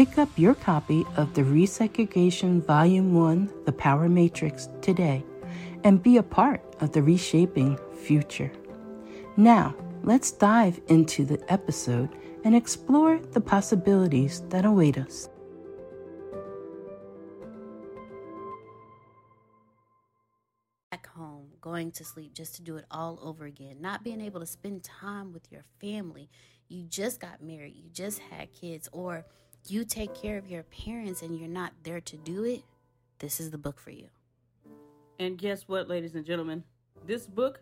Pick up your copy of the Resegregation Volume 1 The Power Matrix today and be a part of the reshaping future. Now, let's dive into the episode and explore the possibilities that await us. Back home, going to sleep just to do it all over again, not being able to spend time with your family. You just got married, you just had kids, or you take care of your parents and you're not there to do it, this is the book for you. And guess what, ladies and gentlemen? This book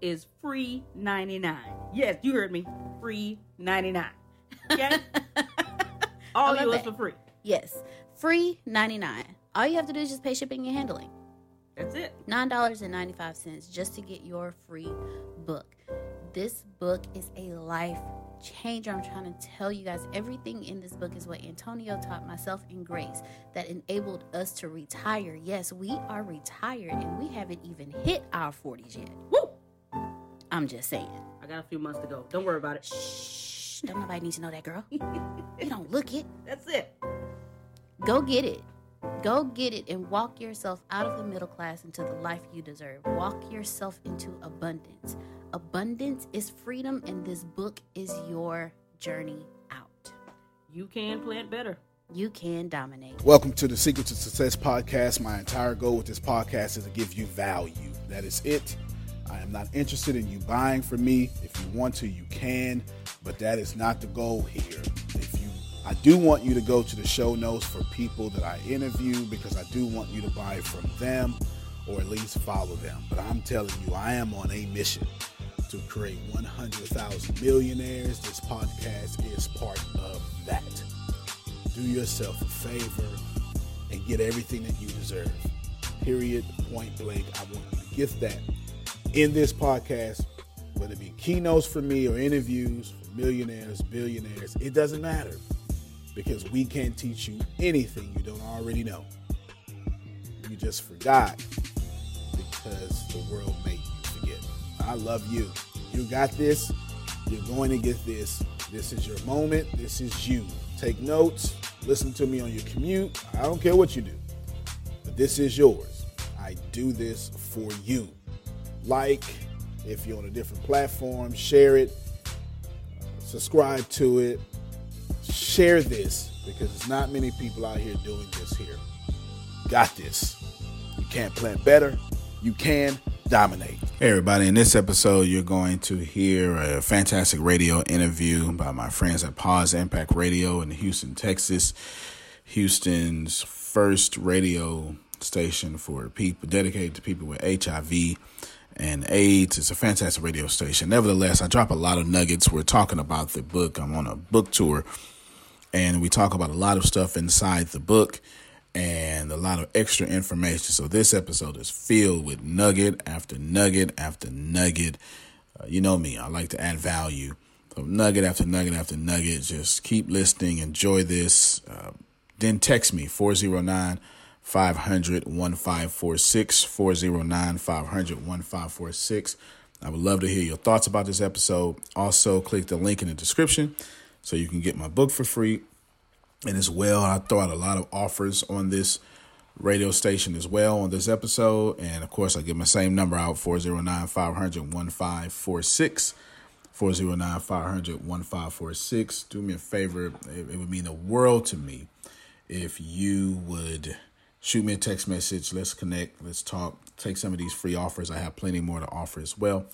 is free 99. Yes, you heard me. Free 99. Okay? All yours for free. Yes. Free 99. All you have to do is just pay shipping and handling. That's it. $9.95 just to get your free book. This book is a life changer. I'm trying to tell you guys everything in this book is what Antonio taught myself and Grace that enabled us to retire. Yes, we are retired and we haven't even hit our 40s yet. Woo! I'm just saying. I got a few months to go. Don't worry about it. Shh. Don't nobody need to know that, girl. you don't look it. That's it. Go get it. Go get it and walk yourself out of the middle class into the life you deserve. Walk yourself into abundance. Abundance is freedom, and this book is your journey out. You can plant better. You can dominate. Welcome to the Secret to Success podcast. My entire goal with this podcast is to give you value. That is it. I am not interested in you buying from me. If you want to, you can, but that is not the goal here. If you I do want you to go to the show notes for people that I interview because I do want you to buy from them or at least follow them. But I'm telling you, I am on a mission to create 100,000 millionaires. This podcast is part of that. Do yourself a favor and get everything that you deserve. Period. Point blank. I want you to get that in this podcast, whether it be keynotes for me or interviews for millionaires, billionaires, it doesn't matter because we can't teach you anything you don't already know. You just forgot because the world made. I love you. You got this. You're going to get this. This is your moment. This is you. Take notes. Listen to me on your commute. I don't care what you do, but this is yours. I do this for you. Like, if you're on a different platform, share it, subscribe to it, share this because there's not many people out here doing this here. Got this. You can't plant better. You can dominate. Hey, everybody. In this episode, you're going to hear a fantastic radio interview by my friends at Pause Impact Radio in Houston, Texas. Houston's first radio station for people dedicated to people with HIV and AIDS. It's a fantastic radio station. Nevertheless, I drop a lot of nuggets. We're talking about the book. I'm on a book tour, and we talk about a lot of stuff inside the book and a lot of extra information. So this episode is filled with nugget after nugget after nugget. Uh, you know me, I like to add value. So nugget after nugget after nugget. Just keep listening. Enjoy this. Uh, then text me 409 500 1546 409 500 1546. I would love to hear your thoughts about this episode. Also, click the link in the description so you can get my book for free. And as well, I throw out a lot of offers on this radio station as well on this episode. And of course, I give my same number out 409 500 1546. 409 500 1546. Do me a favor, it, it would mean the world to me if you would shoot me a text message. Let's connect. Let's talk. Take some of these free offers. I have plenty more to offer as well.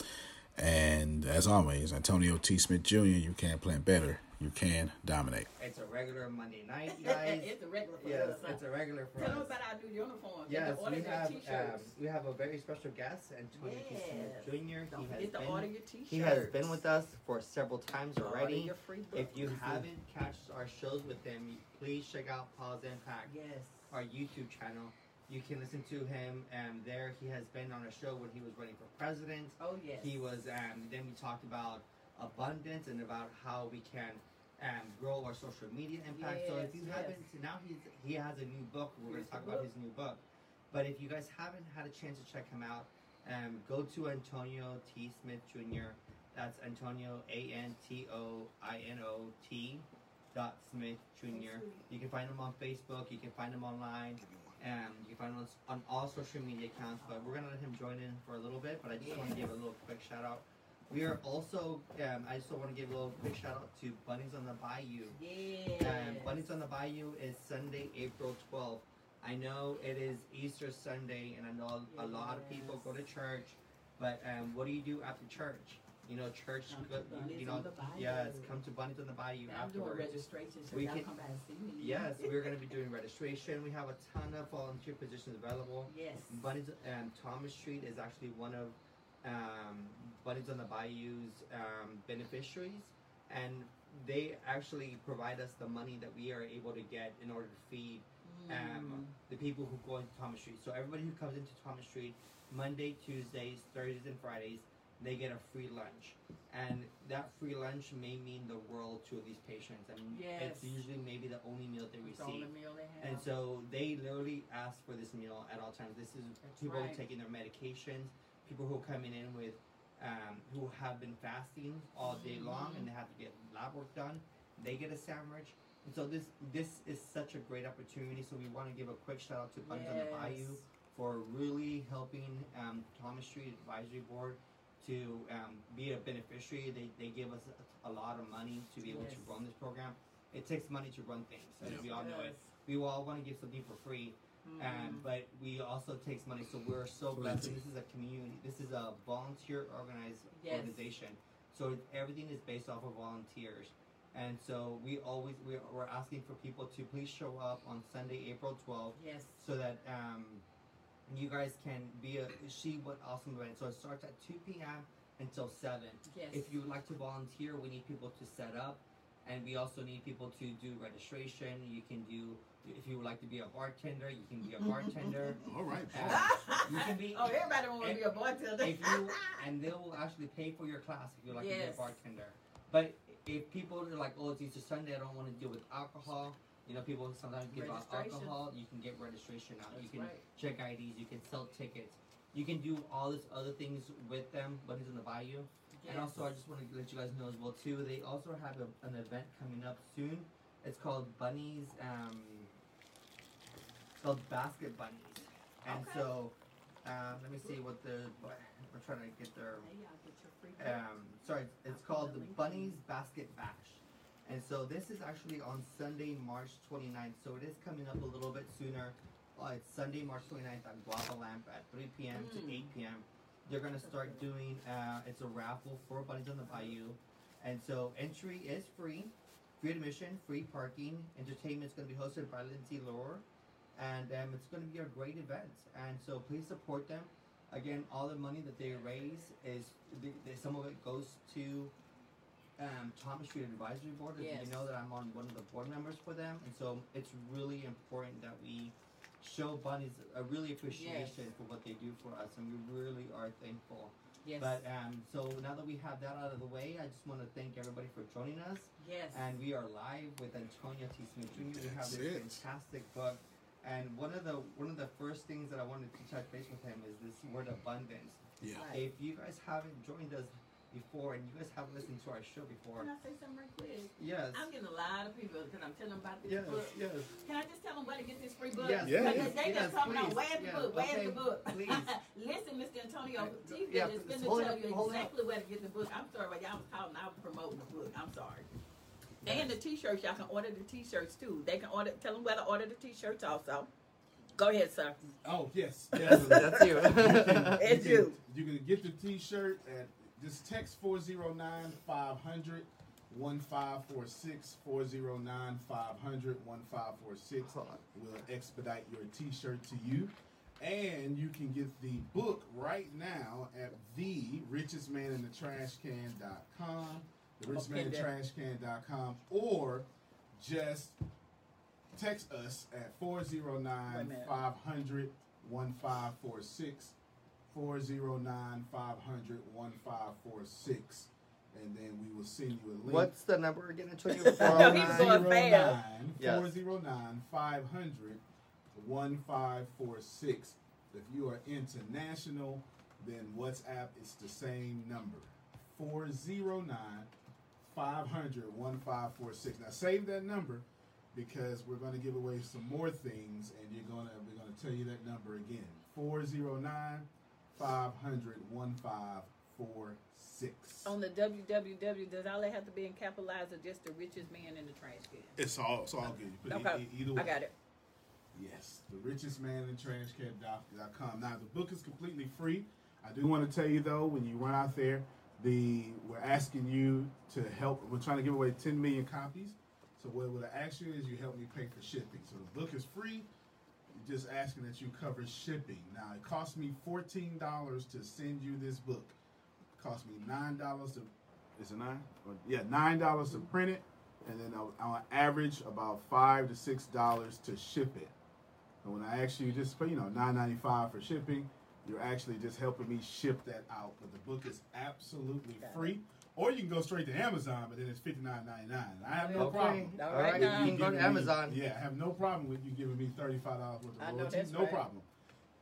And as always, Antonio T. Smith Jr., you can plant better. You can dominate. It's a regular Monday night, guys. it's a regular for yes, us. it's a regular for Tell them us. about our new uniforms. and Yes, to order we have um, t-shirts. we have a very special guest, Antonio T. Yes. Smith Jr. Don't He has forget been order your t-shirts. he has been with us for several times Order already. your free book. If you haven't catched our shows with him, please check out Pause Impact, yes. our YouTube channel. You can listen to him um, there. He has been on a show when he was running for president. Oh yes. He was. Um, then we talked about abundance and about how we can um, grow our social media impact. so if you yes. haven't, now he's he has a new book. We're going to talk about book. his new book. But if you guys haven't had a chance to check him out, um, go to Antonio T Smith Jr. That's Antonio A N T O I N O T dot Smith Jr. You can find him on Facebook. You can find him online. Um, you can find him on, on all social media accounts. But we're gonna let him join in for a little bit. But I just want to give a little quick shout out. We are also. Um, I just want to give a little quick shout out to Bunnies on the Bayou. Yes. Um, Bunnies on the Bayou is Sunday, April 12th. I know it is Easter Sunday, and I know a lot of people go to church, but um, what do you do after church? You know, church, Come go, you know, on the Bayou. yes, come to Bunnies on the Bayou I'm doing afterwards. registration, so We can- come by and see me. Yes, we're going to be doing registration. We have a ton of volunteer positions available. Yes. Bunnies and Thomas Street is actually one of um, Bunnies on the Bayou's um, beneficiaries, and they actually provide us the money that we are able to get in order to feed Mm. um, the people who go into Thomas Street. So everybody who comes into Thomas Street Monday, Tuesdays, Thursdays, and Fridays, they get a free lunch, and that free lunch may mean the world to these patients. I mean, it's usually maybe the only meal they It's the receive. meal they have. And so they literally ask for this meal at all times. This is That's people right. taking their medications, people who are coming in with, um, who have been fasting all day long and they have to get lab work done. They get a sandwich. And so this this is such a great opportunity. So we want to give a quick shout out to Bunnies on the Bayou for really helping um, Thomas Street Advisory Board to um, be a beneficiary. They, they give us a, a lot of money to be able Yes. to run this program. It takes money to run things, as we all know it. We all want to give something for free, Mhm. um, but we also takes money. So we're so blessed. And this is a community. This is a volunteer organized Yes. organization. So everything is based off of volunteers. And so we always we're, we're asking for people to please show up on Sunday, April 12th, Yes. so that um, you guys can be a see what awesome event. So it starts at 2 p.m. until 7. Yes. If you would like to volunteer, we need people to set up, and we also need people to do registration. You can do if you would like to be a bartender, you can be a bartender. All right. Uh, you can be. oh, everybody want to be a bartender. If you and they will actually pay for your class if you like to be Yes. a bartender. But if people are like, oh, it's Easter Sunday, I don't want to deal with alcohol. You know, people sometimes give out alcohol. You can get registration out. you can right. check IDs. You can sell tickets. You can do all this other things with them. Bunnies in the And also, I just want to let you guys know as well too. They also have a, an event coming up soon. It's called Bunnies. Um, it's called Basket Bunnies. And Okay. so, um, let me see what the. We're trying to get their. Hey, y'all get your free book. Um, sorry, it's called the Bunnies Basket Bash. And so this is actually on Sunday, March 29th. So it is coming up a little bit sooner. Uh, it's Sunday, March 29th at Guava Lamp at 3 p.m. to 8 p.m. They're gonna start doing. Uh, it's a raffle for Bunnies on the Bayou, and so entry is free, free admission, free parking. Entertainment is gonna be hosted by Lindsay Lore, and um, it's gonna be a great event. And so please support them. Again, all the money that they raise is the, the, some of it goes to um, Thomas Street Advisory Board. Yes. You know that I'm on one of the board members for them, and so it's really important that we show bunnies a really appreciation Yes. for what they do for us, and we really are thankful. Yes. But um, so now that we have that out of the way, I just want to thank everybody for joining us. yes. And we are live with Antonio T. Smith Jr. We have this it. fantastic book. And one of the one of the first things that I wanted to touch base with him is this word abundance. Yeah. If you guys haven't joined us before and you guys haven't listened to our show before, Can I say something right quick? yes, I'm getting a lot of people because I'm telling them about this yes, book. yes, Can I just tell them where to get this free book? yes, Yeah. Because they yes, just coming on, please, where's the yeah, book? Where's okay, the book? Please, Listen, Mr. Antonio, Chief yeah, is please, finna hold tell up, you hold up. exactly where to get the book. I'm sorry, but y'all was calling out promoting the book. I'm sorry. And the t-shirts, y'all can order the t-shirts too. They can order, tell them where to order the t-shirts also. Go ahead, sir. Oh yes, yes. that's you. It's can, you. You can get the T-shirt at just text 409 500 1546 409 500 1546. We'll expedite your T-shirt to you. And you can get the book right now at the richest man in the trash can.com, the richest man in the trash can.com, or just text us at 409 minute. 500 1546. 409 500 1546. And then we will send you a link. What's the number again, Antonio? No, he's going fast. 409 Yes. 409 500 1546. If you are international, then WhatsApp is the same number 409 500 1546. Now save that number because we're going to give away some more things and you're going to we're going to tell you that number again 409 500 1546. On the www, does all that have to be in capitalized or just the richest man in the trash can? It's all it's all good. You put it Okay, e- either way. I got it. Yes, the richest man in trashcan.com. Now the book is completely free. I do want to tell you though, when you run out there, the we're asking you to help. We're trying to give away 10 million copies. So what we're asking you is you help me pay for shipping. So the book is free. Just asking that you cover shipping. Now it cost me $14 to send you this book. It cost me nine dollars to is it nine? Yeah, nine dollars to print it, and then on- average about five to six dollars to ship it. And when I actually just pay, you know, nine ninety five for shipping, you're actually just helping me ship that out. But the book is absolutely free. Or you can go straight to Amazon, but then it's fifty nine ninety nine. I have no Okay. problem. All All right right, now. you can go to giving me- Amazon. yeah, I have no problem with you giving me thirty five dollars worth of royalties. no right. problem.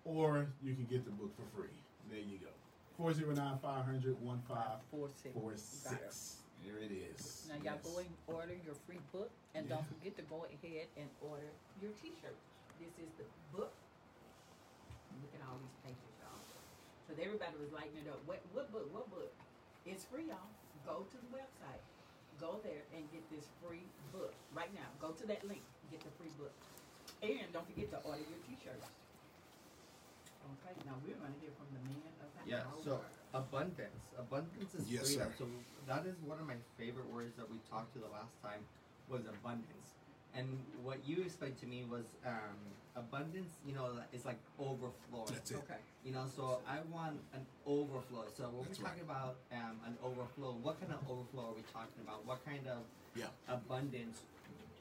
Or you can get the book for free. There you go. 409 500 Four six. 1546. There it is. Now y'all Yes. go and order your free book, and Yeah. don't forget to go ahead and order your T-shirt. This is the book. Look at all these pages, y'all. Because everybody was lighting it up. What, what book? What book? It's free, y'all. Go to the website. Go there and get this free book right now. Go to that link. Get the free book, and don't forget to order your T-shirts. Okay. Now we're going to hear from the man of the Yeah, hour. so abundance. Abundance is Yes, freedom. sir. So that is one of my favorite words that we talked to the last time was abundance. And what you explained to me was um, abundance, you know, is like overflow. That's it. okay. You know, so I want an overflow. So when That's we're talking about um, an overflow, what kind of overflow are we talking about? What kind of Yeah. abundance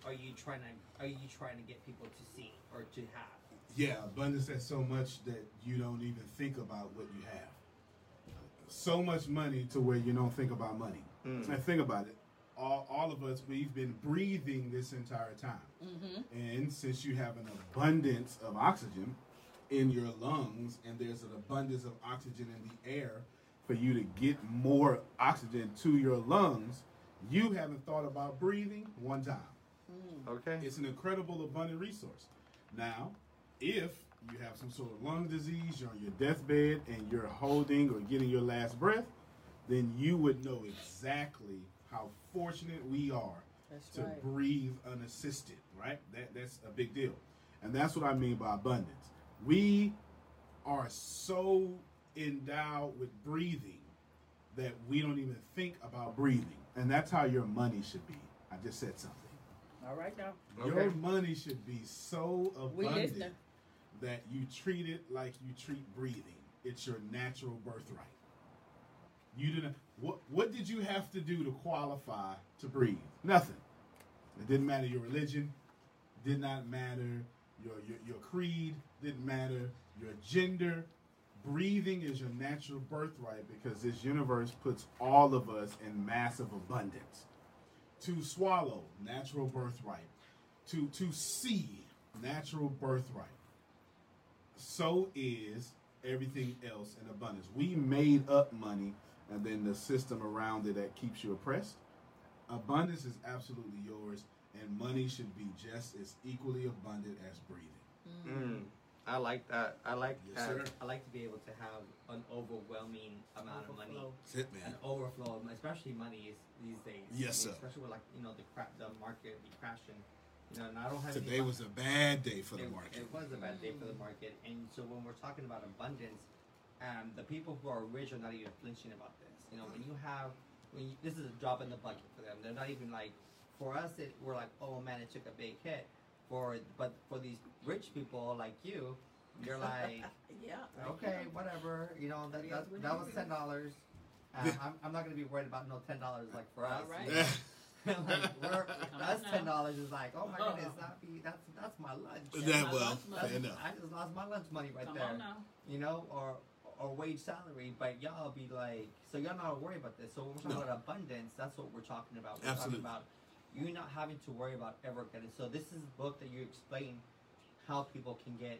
are you trying to are you trying to get people to see or to have? Yeah, abundance that's so much that you don't even think about what you have. So much money to where you don't think about money. Mm. And think about it. All, all of us, we've been breathing this entire time. Mm-hmm. And since you have an abundance of oxygen in your lungs, and there's an abundance of oxygen in the air for you to get more oxygen to your lungs, you haven't thought about breathing one time. Okay. It's an incredible, abundant resource. Now, if you have some sort of lung disease, you're on your deathbed, and you're holding or getting your last breath, then you would know exactly how fortunate we are That's to right. breathe unassisted, right? That that's a big deal. And that's what I mean by abundance. We are so endowed with breathing that we don't even think about breathing. And that's how your money should be. I just said something. All right now. Your Okay. money should be so abundant that you treat it like you treat breathing. It's your natural birthright. You didn't. What What did you have to do to qualify to breathe? Nothing. It didn't matter your religion. Did not matter your your, your creed. Didn't matter your gender. Breathing is your natural birthright because this universe puts all of us in massive abundance. To swallow, natural birthright. To to see, natural birthright so is everything else in abundance. We made up money and then the system around it that keeps you oppressed. Abundance is absolutely yours, and money should be just as equally abundant as breathing. Mm, I like that. I like Yes, that. sir. I like to be able to have an overwhelming amount of money, That's it, an overflow, especially money is, these days. Yes, I mean, sir. Especially with like you know the cra- the market be crashing. You know, and I don't have Today was a bad day for the market. It was a bad day for the market, and so when we're talking about abundance, um, the people who are rich are not even flinching about this. You know, when you have, when you, this is a drop in the bucket for them. They're not even like, for us, it, we're like, oh man, it took a big hit. For but for these rich people like you, you're like, yeah. okay, whatever. You know, that that, Yes, that was ten dollars. Um, I'm, I'm not gonna be worried about no ten dollars like for us. All right. you know? like, we're, Come us ten dollars is like, oh my goodness, that be that's that's my lunch. Yeah, my well, lunch fair enough. I just lost my lunch money right Come there. on now. You know, or or wage salary, but y'all be like, so y'all not worry about this. So when we're talking No. about abundance, that's what we're talking about. We're Absolutely. talking about you not having to worry about ever getting. So this is a book that you explain how people can get.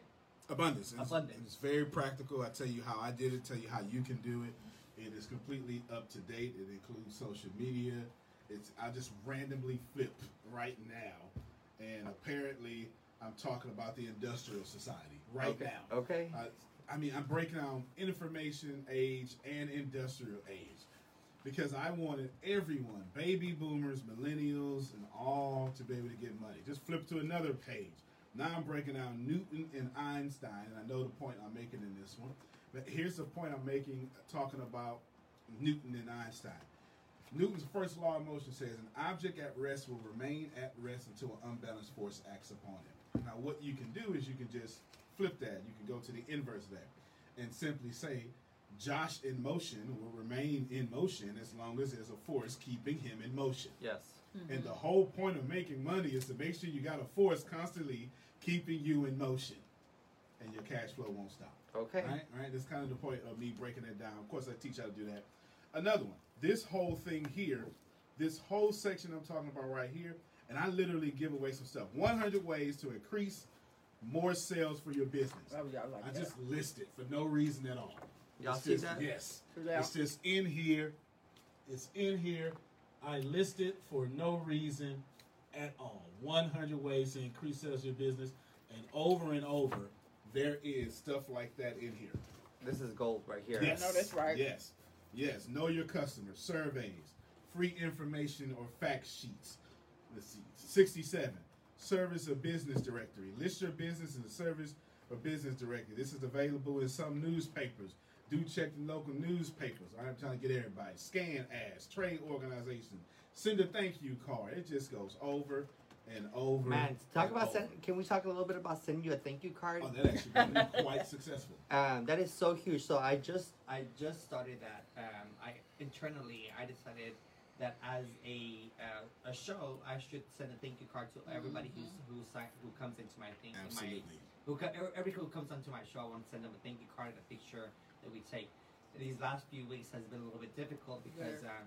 abundance. It's, Abundance. It's very practical. I tell you how I did it. Tell you how you can do it. It is completely up to date. It includes social media. It's I just randomly flip right now, and apparently I'm talking about the industrial society right okay. now. Okay. Uh, I mean, I'm breaking down information age and industrial age because I wanted everyone, baby boomers, millennials, and all to be able to get money. Just flip to another page. Now I'm breaking down Newton and Einstein, and I know the point I'm making in this one. But here's the point I'm making talking about Newton and Einstein. Newton's first law of motion says an object at rest will remain at rest until an unbalanced force acts upon it. Now, what you can do is you can just flip that. You can go to the inverse of that and simply say, Josh in motion will remain in motion as long as there's a force keeping him in motion. Yes. Mm-hmm. And the whole point of making money is to make sure you got a force constantly keeping you in motion and your cash flow won't stop. Okay. Right, right. That's kind of the point of me breaking it down. Of course, I teach how to do that. Another one. This whole thing here, this whole section I'm talking about right here, and I literally give away some stuff. 100 ways to increase more sales for your business. I like I that. just list it for no reason at all. Y'all It's see just- that? Yes. It's just in here. It's in here. I list it for no reason at all. 100 ways to increase sales of your business. And over and over, there is stuff like that in here. This is gold right here. Yes. know that's right. Yes. Yes. Know your customer. Surveys. Free information or fact sheets. Let's see. 67. Service of business directory. List your business in the service or business directory. This is available in some newspapers. Do check the local newspapers. I'm trying to get everybody. Scan ads, trade organization. Send a thank you card. It just goes over and over. Man, talk about over. send, can we talk a little bit about sending you a thank you card? Oh, that actually been quite successful. Um, that is so huge. So I just I just started that. Um, I internally I decided that as a uh, a show I should send a thank you card to everybody who's who sign, who comes into my thing. in My, Absolutely. who co- every- every who comes onto my show, I want to send them a thank you card and a picture that we take. These last few weeks has been a little bit difficult because um,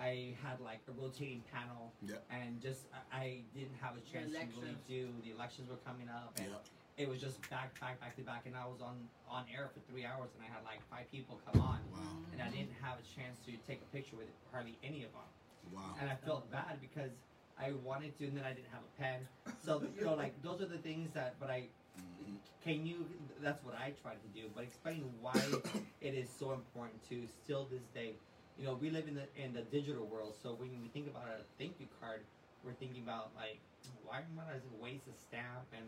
I had like a rotating panel Yep. and just I, I didn't have a chance to really do the elections were coming up and Yep. It was just back back back to back and I was on on air for three hours and I had like five people come on Wow. and I didn't have a chance to take a picture with hardly any of them Wow. and I felt bad because I wanted to and then I didn't have a pen so you know like those are the things that but I Mhm. can you that's what I try to do but explain why it is so important to still this day you know we live in the in the digital world so when we think about a thank you card we're thinking about like, why am I just waste a stamp and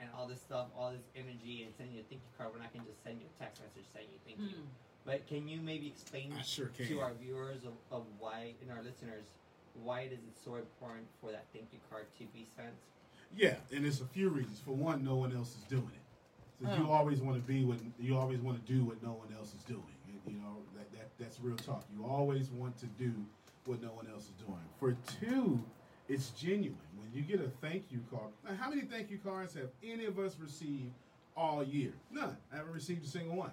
and all this stuff, all this energy, and sending you a thank you card when I can just send you a text message saying you thank you. Mm. But can you maybe explain sure to our viewers of, of why and our listeners why is it so important for that thank you card to be sent? Yeah, and it's a few reasons. For one, no one else is doing it. So you Oh. always want to be what you always want to do what no one else is doing. You- You know that, that that's real talk. You always want to do what no one else is doing. For two, it's genuine. When you get a thank you card, now how many thank you cards have any of us received all year? None. I haven't received a single one.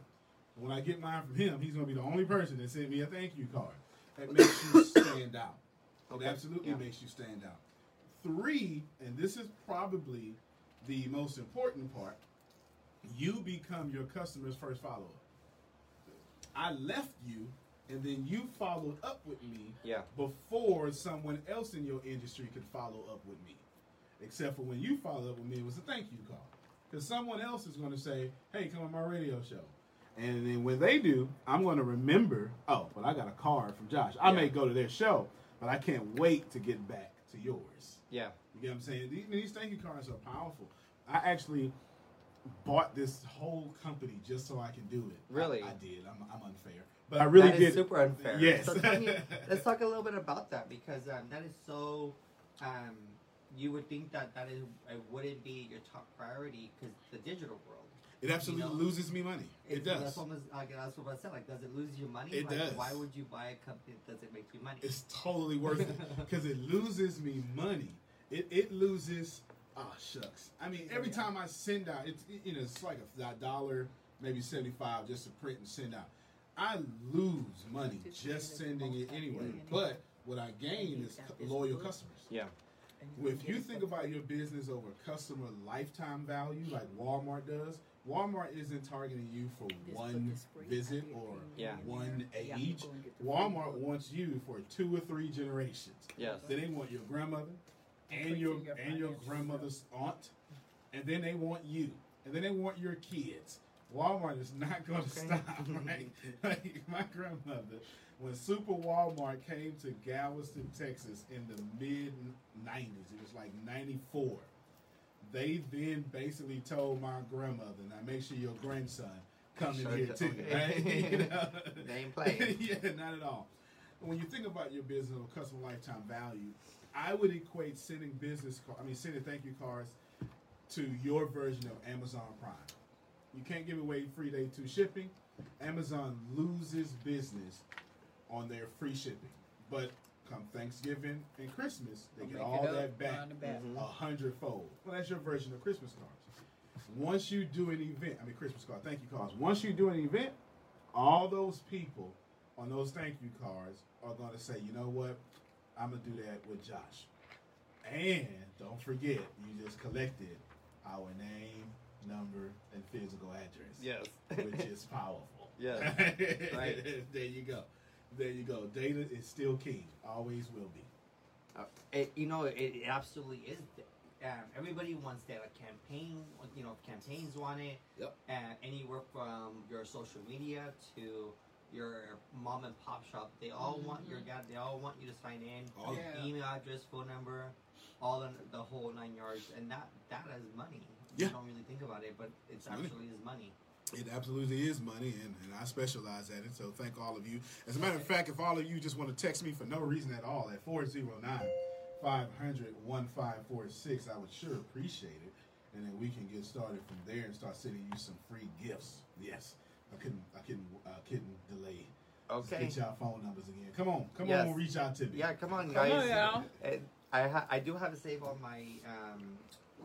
When I get mine from him, he's going to be the only person that sent me a thank you card. That makes you stand out. It absolutely yeah. makes you stand out. Three, and this is probably the most important part, you become your customer's first follower. I left you, and then you followed up with me Yeah. before someone else in your industry could follow up with me. Except for when you followed up with me, it was a thank you call. Because someone else is going to say, hey, come on my radio show. And then when they do, I'm going to remember, oh, but I got a card from Josh. I may go to their show, but I can't wait to get back to yours. Yeah. You get what I'm saying? These, these thank you cards are powerful. I actually bought this whole company just so I can do it. Really? I, I did. I'm, I'm unfair. But I really that did. super unfair. Yes. So tell me, let's talk a little bit about that because um, that is so. Um, you would think that that is it wouldn't be your top priority because the digital world. It absolutely You know, loses me money. It It's- does. That's what, was, like, that's what I said. Like, does it lose you money? It like, does. Why would you buy a company that doesn't make you money? It's totally worth it because it loses me money. It it loses. Oh shucks. I mean, every time I send out, it's you know it's like a dollar, maybe seventy five just to print and send out. I lose money just sending it anyway. But what I gain is loyal customers. yeah. If you think about your business over customer lifetime value, like Walmart does, Walmart isn't targeting you for one visit or Yeah. one age. Walmart wants you for two or three generations. Yes. Then they want your grandmother and your and your grandmother's aunt, and then they want you, and then they want your kids. Walmart is not going to Okay. stop, right? like my grandmother, when Super Walmart came to Galveston, Texas, in the mid '90s, it was like '94. They then basically told my grandmother, "Now make sure your grandson come in here too." Right? You know? They ain't playing. yeah, not at all. When you think about your business or customer lifetime value, I would equate sending business, card, I mean, sending thank you cards to your version of Amazon Prime. You can't give away free day two shipping. Amazon loses business on their free shipping, but come Thanksgiving and Christmas, they get all that back Mhm. a hundredfold. Well, that's your version of Christmas cards. Once you do an event, I mean Christmas card, thank you cards. Once you do an event, all those people on those thank you cards are going to say, you know what, I'm gonna do that with Josh. And don't forget, you just collected our name, number, and physical address, Yes. which is powerful. Yes. Right. there you go. There you go. Data is still king. Always will be. Uh, it, you know, it, it absolutely is. Um, everybody wants that. A campaign, you know, campaigns want it. Yep. Uh, anywhere from your social media to your mom and pop shop, they all want your guy. They all want you to sign in. All- Yeah. Email address, phone number, all the, the whole nine yards, and that that is money. Yeah. You don't really think about it, but it's It's money. actually is money. It absolutely is money, and, and I specialize at it. So thank all of you. As a matter of fact, if all of you just want to text me for no reason at all at 409 500 1546, I would sure appreciate it. And then we can get started from there and start sending you some free gifts. Yes, I couldn't, I couldn't, uh, couldn't delay. Let's Okay. Get y'all phone numbers again. Come on, come Yes. on, reach out to me. Yeah, come on, guys. Come guys. on, y'all. Uh, I ha- I do have it save on my um,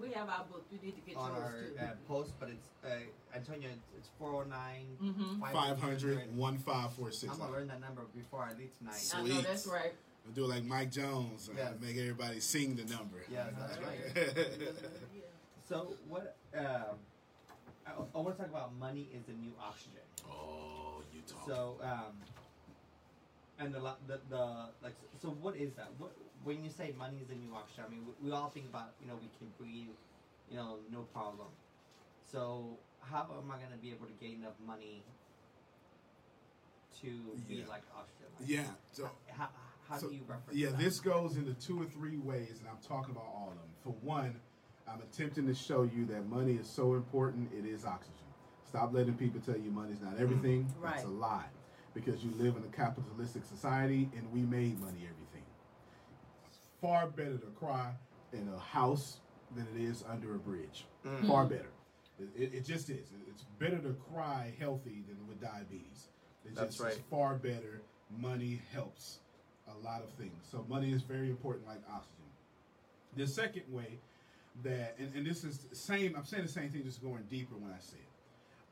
We have our book. You need to get on our too. uh, post, but it's uh, Antonio. It's four hundred nine. Mhm. 500 1546. I'm gonna learn that number before I leave tonight. So- I know Sweet. that's right. We'll do it like Mike Jones. uh, Yes. Make everybody sing the number. Yes, that's right. So what? Um, I, I want to talk about money is the new oxygen. oh, you talk. So um, and the, lo- the the like so what is that? What when you say money is the new oxygen? I mean we, we all think about you know we can breathe, you know no problem. So how am I gonna be able to gain enough money to be Yeah. like oxygen? Like, yeah. So How, how So, do you reference yeah, that? this goes into two or three ways, and I'm talking about all of them. For one, I'm attempting to show you that money is so important, it is oxygen. Stop letting people tell you money's not mm-hmm. everything. right. That's a lie. Because you live in a capitalistic society and we made money everything. It's far better to cry in a house than it is under a bridge. Mm. Far better. It, it, it just is. It- It's better to cry healthy than with diabetes. It That's just right. far better. Money helps a lot of things. So money is very important, like oxygen. The second way that, and, and this is the same, I'm saying the same thing, just going deeper when I say it.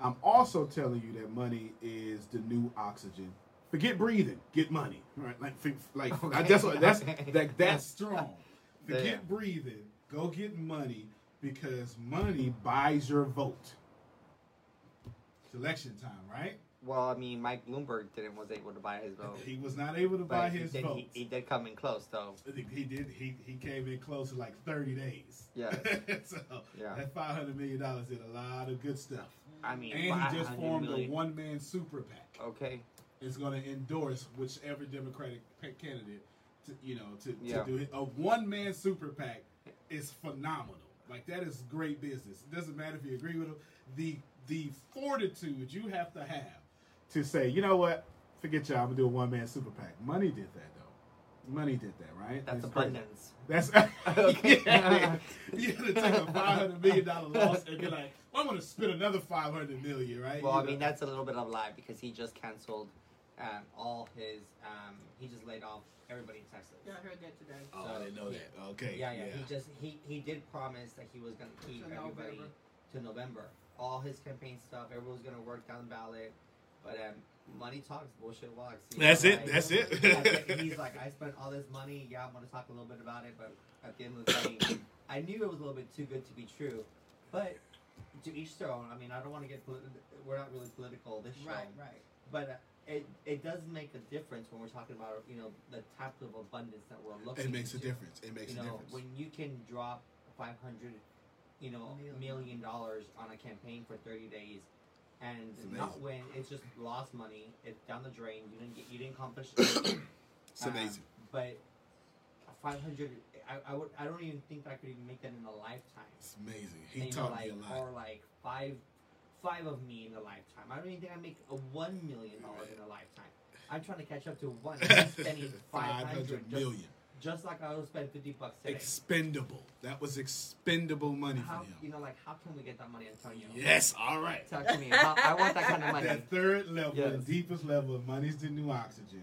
I'm also telling you that money is the new oxygen. Forget breathing, get money. Right? Like, like Okay. that's what that's that, that's strong. Forget breathing, go get money because money buys your vote. It's election time, right? Well, I mean, Mike Bloomberg didn't was able to buy his vote, He was not able to buy his did, vote. he, he did come in close though. He did. He he came in close to like thirty days. Yeah. so Yeah. that five hundred million dollars did a lot of good stuff. I mean, And he just formed million. a one man super PAC. Okay. It's going to endorse whichever Democratic candidate, to, you know, to, Yeah. to do it. A one man super PAC is phenomenal. Like that is great business. It doesn't matter if you agree with him. The the fortitude you have to have to say, you know what, forget y'all. I'm gonna do a one man super PAC. Money did that though. Money did that, right? That's It's crazy. That's Okay. yeah. You had to take a five hundred million dollar loss and be like, well, I'm gonna spend another five hundred million, right? Well, You I mean, that's a little bit of a lie because he just canceled um, all his. Um, he just laid off everybody in Texas. Yeah, I heard that today. Oh, I didn't know that. Okay. Yeah, yeah. He just he he did promise that he was gonna keep To everybody November. to November. All his campaign stuff, everyone was gonna work down the ballot. But um, money talks, bullshit walks. You That's know, it, like- that's it. like, he's like, I spent all this money. Yeah, I'm gonna talk a little bit about it, but at the end of the day, I knew it was a little bit too good to be true. But to each their own. I mean, I don't want to get. Politi- we're not really political this show. Right, right. But uh, it it does make a difference when we're talking about you know the type of abundance that we're looking. It makes a difference. It makes You a know, difference. when you can drop five hundred, you know, Million. million dollars on a campaign for thirty days, and It's not amazing. win, it's just lost money. It's down the drain. You didn't get. You didn't accomplish. it's um, amazing. but five hundred. I, I would. I don't even think that I could even make that in a lifetime. It's amazing. And, He you know, like, me a lot. Or like five, five of me in a lifetime. I don't even think I make a one million dollars in a lifetime. I'm trying to catch up to one. I'm spending five hundred million. just, just like I would spend fifty bucks today. Expendable. That was expendable money how for him. you know, like how can we get that money, Antonio? Yes. All right. Talk to me. How, I want that kind of money. That third level, Yes. the deepest level of money's the new oxygen,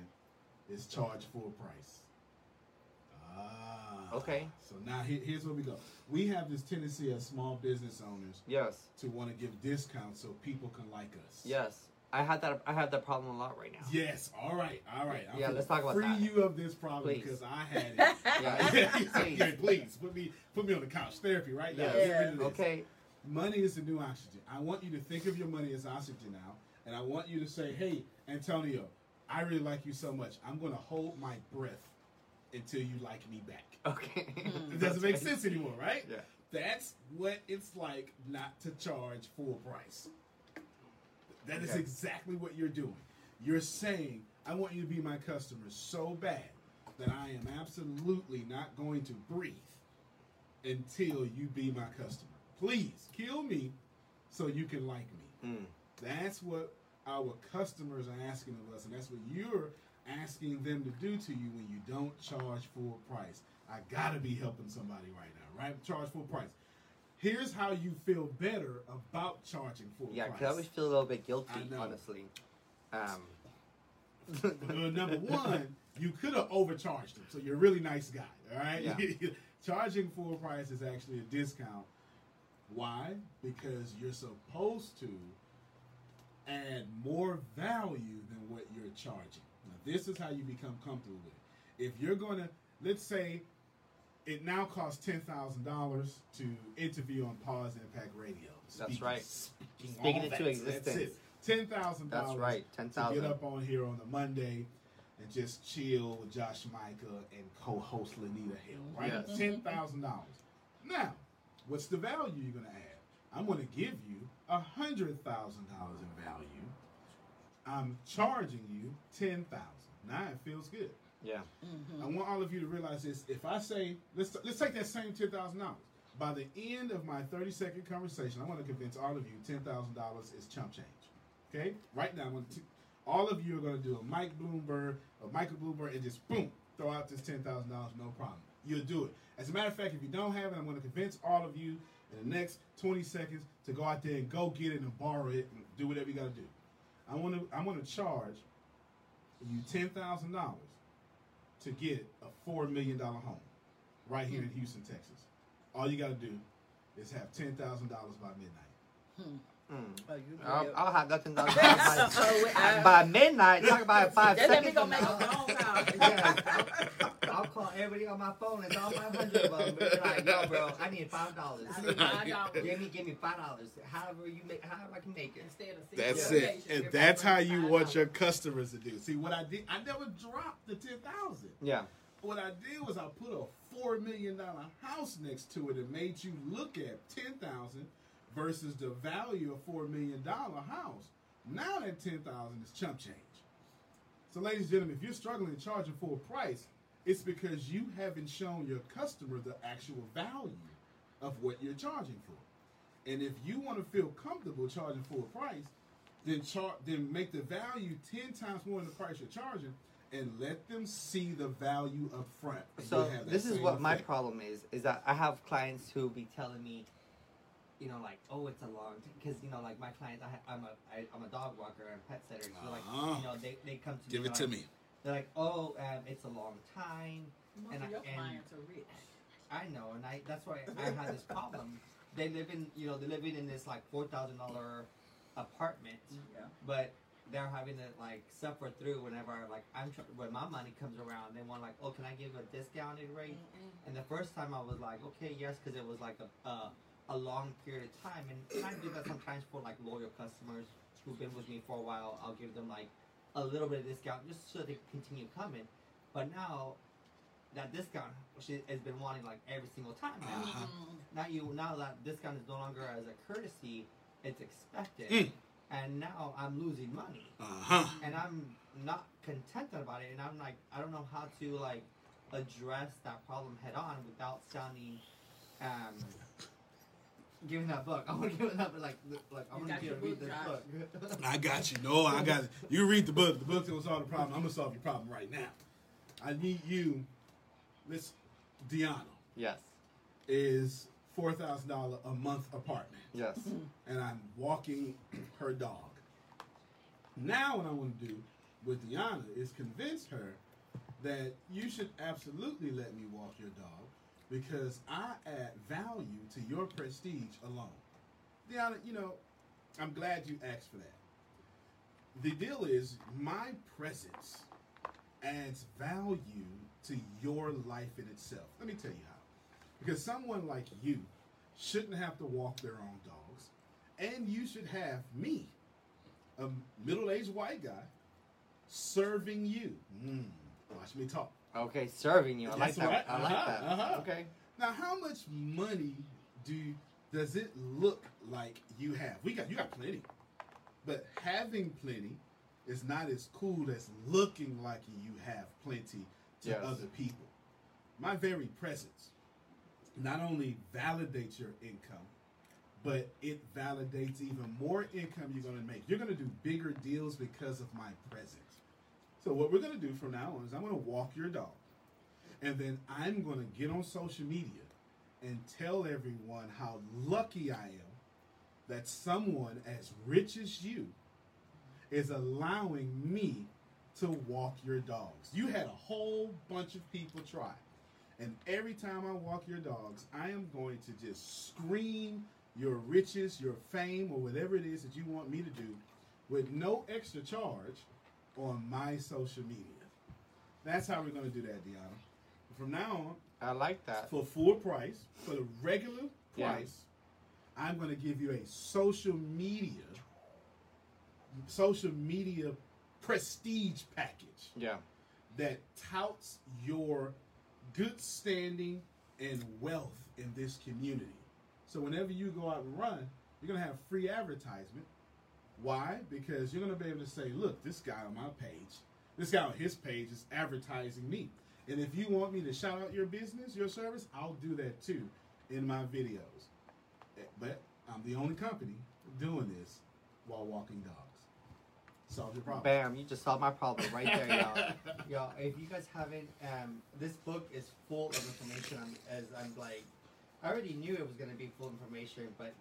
is charged full price. Ah. Okay. So now here, here's where we go. We have this tendency as small business owners Yes. to want to give discounts so people can like us. Yes. I had that. I have that problem a lot right now. Yes. All right. All right. I'm Yeah, let's talk about free that. you of this problem Please. because I had it. Yeah. Like, "Yeah, please put me put me on the couch. Therapy right now. Rid. Okay. Money is the new oxygen. I want you to think of your money as oxygen now, and I want you to say, "Hey, Antonio, I really like you so much. I'm going to hold my breath until you like me back." Okay. It doesn't make sense anymore, right? Yeah. That's what it's like not to charge full price. That is Okay. exactly what you're doing. You're saying, I want you to be my customer so bad that I am absolutely not going to breathe until you be my customer. Please kill me so you can like me. Mm. That's what our customers are asking of us, and that's what you're asking them to do to you when you don't charge full price. I gotta be helping somebody right now, right? Charge full price. Here's how you feel better about charging full Yeah, price. because I always feel a little bit guilty, honestly. Um, number one, you could have overcharged him, so you're a really nice guy. All right, Yeah. charging full price is actually a discount. Why? Because you're supposed to add more value than what you're charging. Now, this is how you become comfortable with it. If you're going to, let's say, it now costs ten thousand dollars to interview on Pause Impact Radio. That's right. speaking Speaking all into that. existence. That's it. Ten thousand That's dollars right, to 10,000. get up on here on a Monday and just chill with Josh Micah and co-host Lanita Hill, right? Yes. Ten thousand dollars. Now, what's the value you're gonna add? I'm gonna give you a hundred thousand dollars in value. I'm charging you ten thousand. Now it feels good. Yeah. Mm-hmm. I want all of you to realize this. If I say, let's let's take that same ten thousand dollars. By the end of my thirty second conversation, I want to convince all of you ten thousand dollars is chump change. Okay, right now, I want to, all of you are going to do a Mike Bloomberg, a Michael Bloomberg, and just boom, throw out this ten thousand dollars, no problem. You'll do it. As a matter of fact, if you don't have it, I'm going to convince all of you in the next twenty seconds to go out there and go get it and borrow it and do whatever you got to do. I want to I want to charge you ten thousand dollars to get a four million dollar home right here in hmm. Houston, Texas. All you got to do is have ten thousand dollars by midnight. Hmm. Mm. Oh, you I'll, yeah. I'll have nothing done Oh, wait, by, I- by midnight. Talk about five That let me seconds. go from make a now. phone call. Yes. I'll call everybody on my phone. It's all 500 of them. Be like, yo, bro, I need five dollars. I need five dollars. Give me, give me five dollars. However you make, however I can make it. Instead of six That's Yeah. it, and that's how you want your customers to do. See what I did? I never dropped the ten thousand. Yeah. What I did was I put a four million dollar house next to it and made you look at ten thousand versus the value of four million dollar house. Now that ten thousand is chump change. So, ladies and gentlemen, if you're struggling to charge a full price, it's because you haven't shown your customer the actual value of what you're charging for. And if you want to feel comfortable charging full price, then char- then make the value ten times more than the price you're charging, and let them see the value up front. So you'll have that this is what my problem is: is that I have clients who be telling me, you know, like, oh, it's a long because you know, like my clients, I, I'm a I, I'm a dog walker and pet sitter, so like, Ah. you know, they, they come to Give me. it they're to like- me. They're like, oh, um, it's a long time. Most And of I- your and- clients are rich. I know, and I that's why I had this problem. They live in, you know, they living in this like four thousand dollar apartment, Yeah. but they're having to like suffer through whenever like I'm tr- when my money comes around. They want like, oh, can I give a discounted rate? And the first time I was like, okay, yes, because it was like a uh, a long period of time, and, I do that sometimes for like loyal customers who've been with me for a while. I'll give them like a little bit of discount just so they continue coming. But now that discount she has been wanting like every single time now. Uh-huh. Now you now that discount is no longer as a courtesy, it's expected. Mm. And now I'm losing money. Uh huh. And I'm not content about it and I'm like I don't know how to like address that problem head on without sounding um giving that book. I want to give it up like like I want got to your read book, this book. I got you. No, I got it. You read the book. The book that will solve the problem. I'm gonna solve your problem right now. I need you. Let's. Deanna yes. is four thousand dollar a month apartment, Yes. and I'm walking her dog. Now, what I want to do with Deanna is convince her that you should absolutely let me walk your dog because I add value to your prestige alone. Deanna, you know, I'm glad you asked for that. The deal is, my presence adds value to your life in itself. Let me tell you how. Because someone like you shouldn't have to walk their own dogs, and you should have me, a middle aged white guy, serving you. Mm, watch me talk. Okay, serving you. I like that. right. I like Uh-huh, that. uh-huh. Okay. Now, how much money do does it look like you have? We got you got plenty, but having plenty is not as cool as looking like you have plenty to Yes. other people. My very presence not only validates your income, but it validates even more income you're going to make. You're going to do bigger deals because of my presence. So what we're to do from now on is I'm to walk your dog. And then I'm to get on social media and tell everyone how lucky I am that someone as rich as you is allowing me to walk your dogs. You had a whole bunch of people try. And every time I walk your dogs, I am going to just scream your riches, your fame, or whatever it is that you want me to do with no extra charge on my social media. That's how we're going to do that, Deanna. From now on, I like that. for full price, for the regular Yeah. price, I'm going to give you a social media, social media prestige package Yeah. that touts your good standing and wealth in this community. So whenever you go out and run, you're going to have free advertisement. Why? Because you're going to be able to say, look, this guy on my page This guy on his page is advertising me. And if you want me to shout out your business, your service, I'll do that too in my videos. Eh, But I'm the only company doing this while walking dogs. Solve your problem. Bam! You just solved my problem right there, y'all. y'all, if you guys haven't, um, this book is full of information. I'm, as I'm like, I already knew it was gonna be full information, but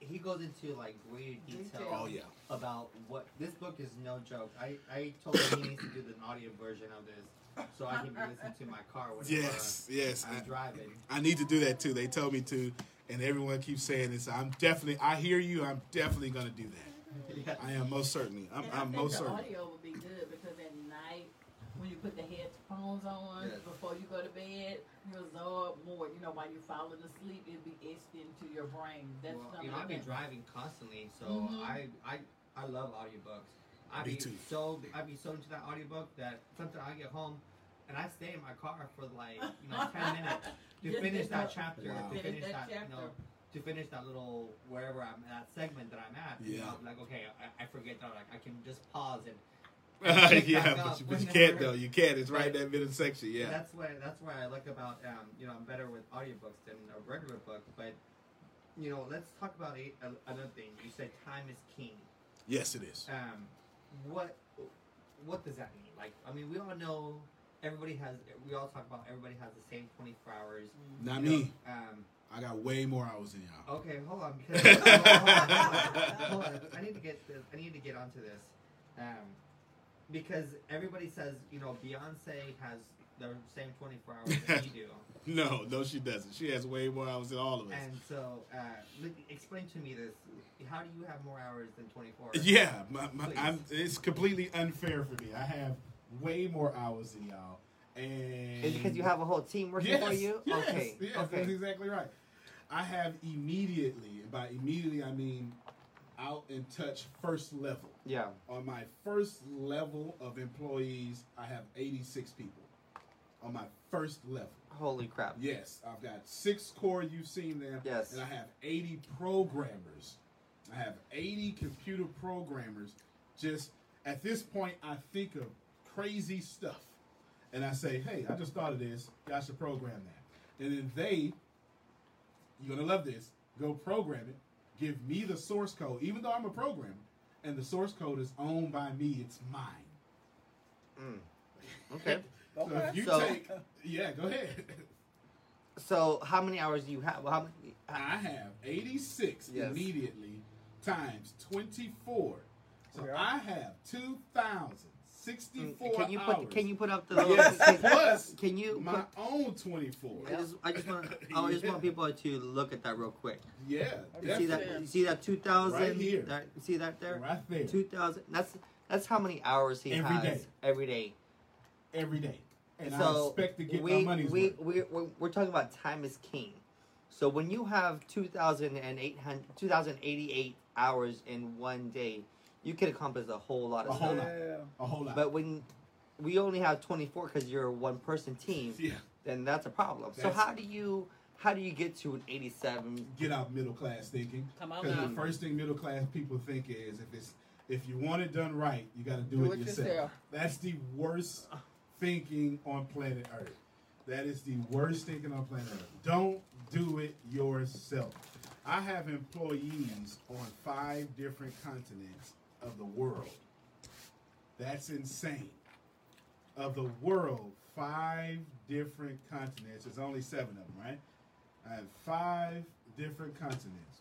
he goes into like great detail Oh yeah. about what this book is no joke. I I told him he needs to do the audio version of this so I can be listening to my car whenever Yes, yes. I'm I, driving. I need to do that too. They told me to, and everyone keeps saying this. I'm definitely. I hear you. I'm definitely gonna do that. Yes. I am most certainly. I'm, And I I'm think most the certain. audio would be good because at night, when you put the headphones on Yes. before you go to bed, you absorb more. You know, while you're falling asleep, it'll be etched into your brain. That's well, something you know, I've been driving constantly, so Mhm. I I I love audiobooks. I Me be too. so I be so into that audiobook that sometimes I get home and I stay in my car for like you know ten minutes to Just finish that chapter, Wow. to Finish finish that that, you know, to finish that little wherever I'm that segment that I'm at. You Yeah. know, like okay, I, I forget that like I can just pause and yeah, but you, but you can't though. You can't. It's right Right. in that middle section. Yeah. That's why that's why I like about um, you know I'm better with audiobooks than a regular book. But you know, let's talk about a, another thing. You said time is king. Yes, it is. Um, what what does that mean? Like, I mean, we all know everybody has. We all talk about everybody has the same 24 hours. Not you know, me. Um, I got way more hours than y'all. okay, hold on because hold on, hold on, hold on. I need to get this. I need to get onto this. Um, because everybody says you know Beyonce has the same 24 hours that you do. No, no, she doesn't. She has way more hours than all of us. And so, uh, li- explain to me this. How do you have more hours than 24? Yeah, my, my, I'm, it's completely unfair for me. I have way more hours than y'all, and Is it because you have a whole team working yes, for you? Yes, okay. yes, okay. that's exactly right. I have immediately, and by immediately I mean out and touch first level. Yeah. On my first level of employees, I have 86 people. On my first level. Holy crap. Yes, I've got six core. You've seen them. Yes. And I have 80 programmers. I have 80 computer programmers. Just at this point, I think of crazy stuff. And I say, hey, I just thought of this. Y'all should program that. And then they, you're going to love this, go program it, give me the source code, even though I'm a programmer, and the source code is owned by me. It's mine. Mm. Okay. so okay. if you so, take, yeah, go ahead. so how many hours do you have? Well, how many? How, I have 86 yes. immediately times 24. So I have 2,000. 64 Can you put hours. Can you put up the little, yes. can, plus? Can you my put, own 24? I just, I just want I just yeah. want people to look at that real quick. Yeah, you see that? You see that 2,000 right here? That, you see that there? Right there. 2,000. That's that's how many hours he every has day. every day. Every day. And so I expect to get we, my money's we, worth. We, we're, we're talking about time is king. So when you have 2,088 hours in one day, you can accomplish a whole lot A of whole stuff. lot. Yeah. A whole lot. But when we only have 24 because you're a one person team, yeah, then that's a problem. so how do you how do you get to an 87? get out middle class thinking. Come on Because the first thing middle class people think is if it's if you want it done right, you got to do, Do it it yourself. yourself. That's the worst thinking on planet Earth. That is the worst thinking on planet Earth. Don't do it yourself. I have employees on five different continents of the world. That's insane. Of the world, five different continents. There's only seven of them, right? I have five different continents.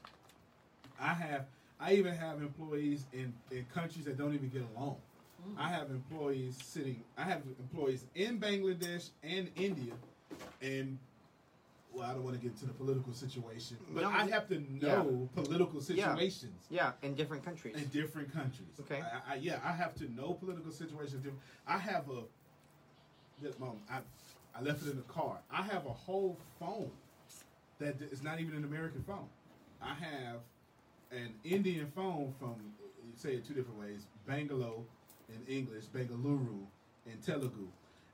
I have I even have employees in, in countries that don't even get along. Hmm. I have employees sitting I have employees in Bangladesh and India and well, I don't want to get into the political situation, but No, I have to know political situations Yeah, in different countries. in different countries. Okay. I, I, yeah, I have to know political situations. different- I have a. This moment, I I left it in the car. I have a whole phone that is not even an American phone. I have an Indian phone from you say it two different ways: Bangalore in English, Bengaluru in Telugu,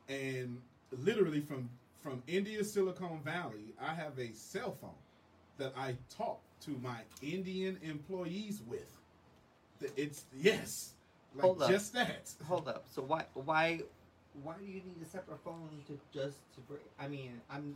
and literally from from India, Silicon Valley, I have a cell phone that I talk to my Indian employees with. It's yes, Like Hold up. just that. Hold up. So why why why do you need a separate phone to just to bring? I mean, I'm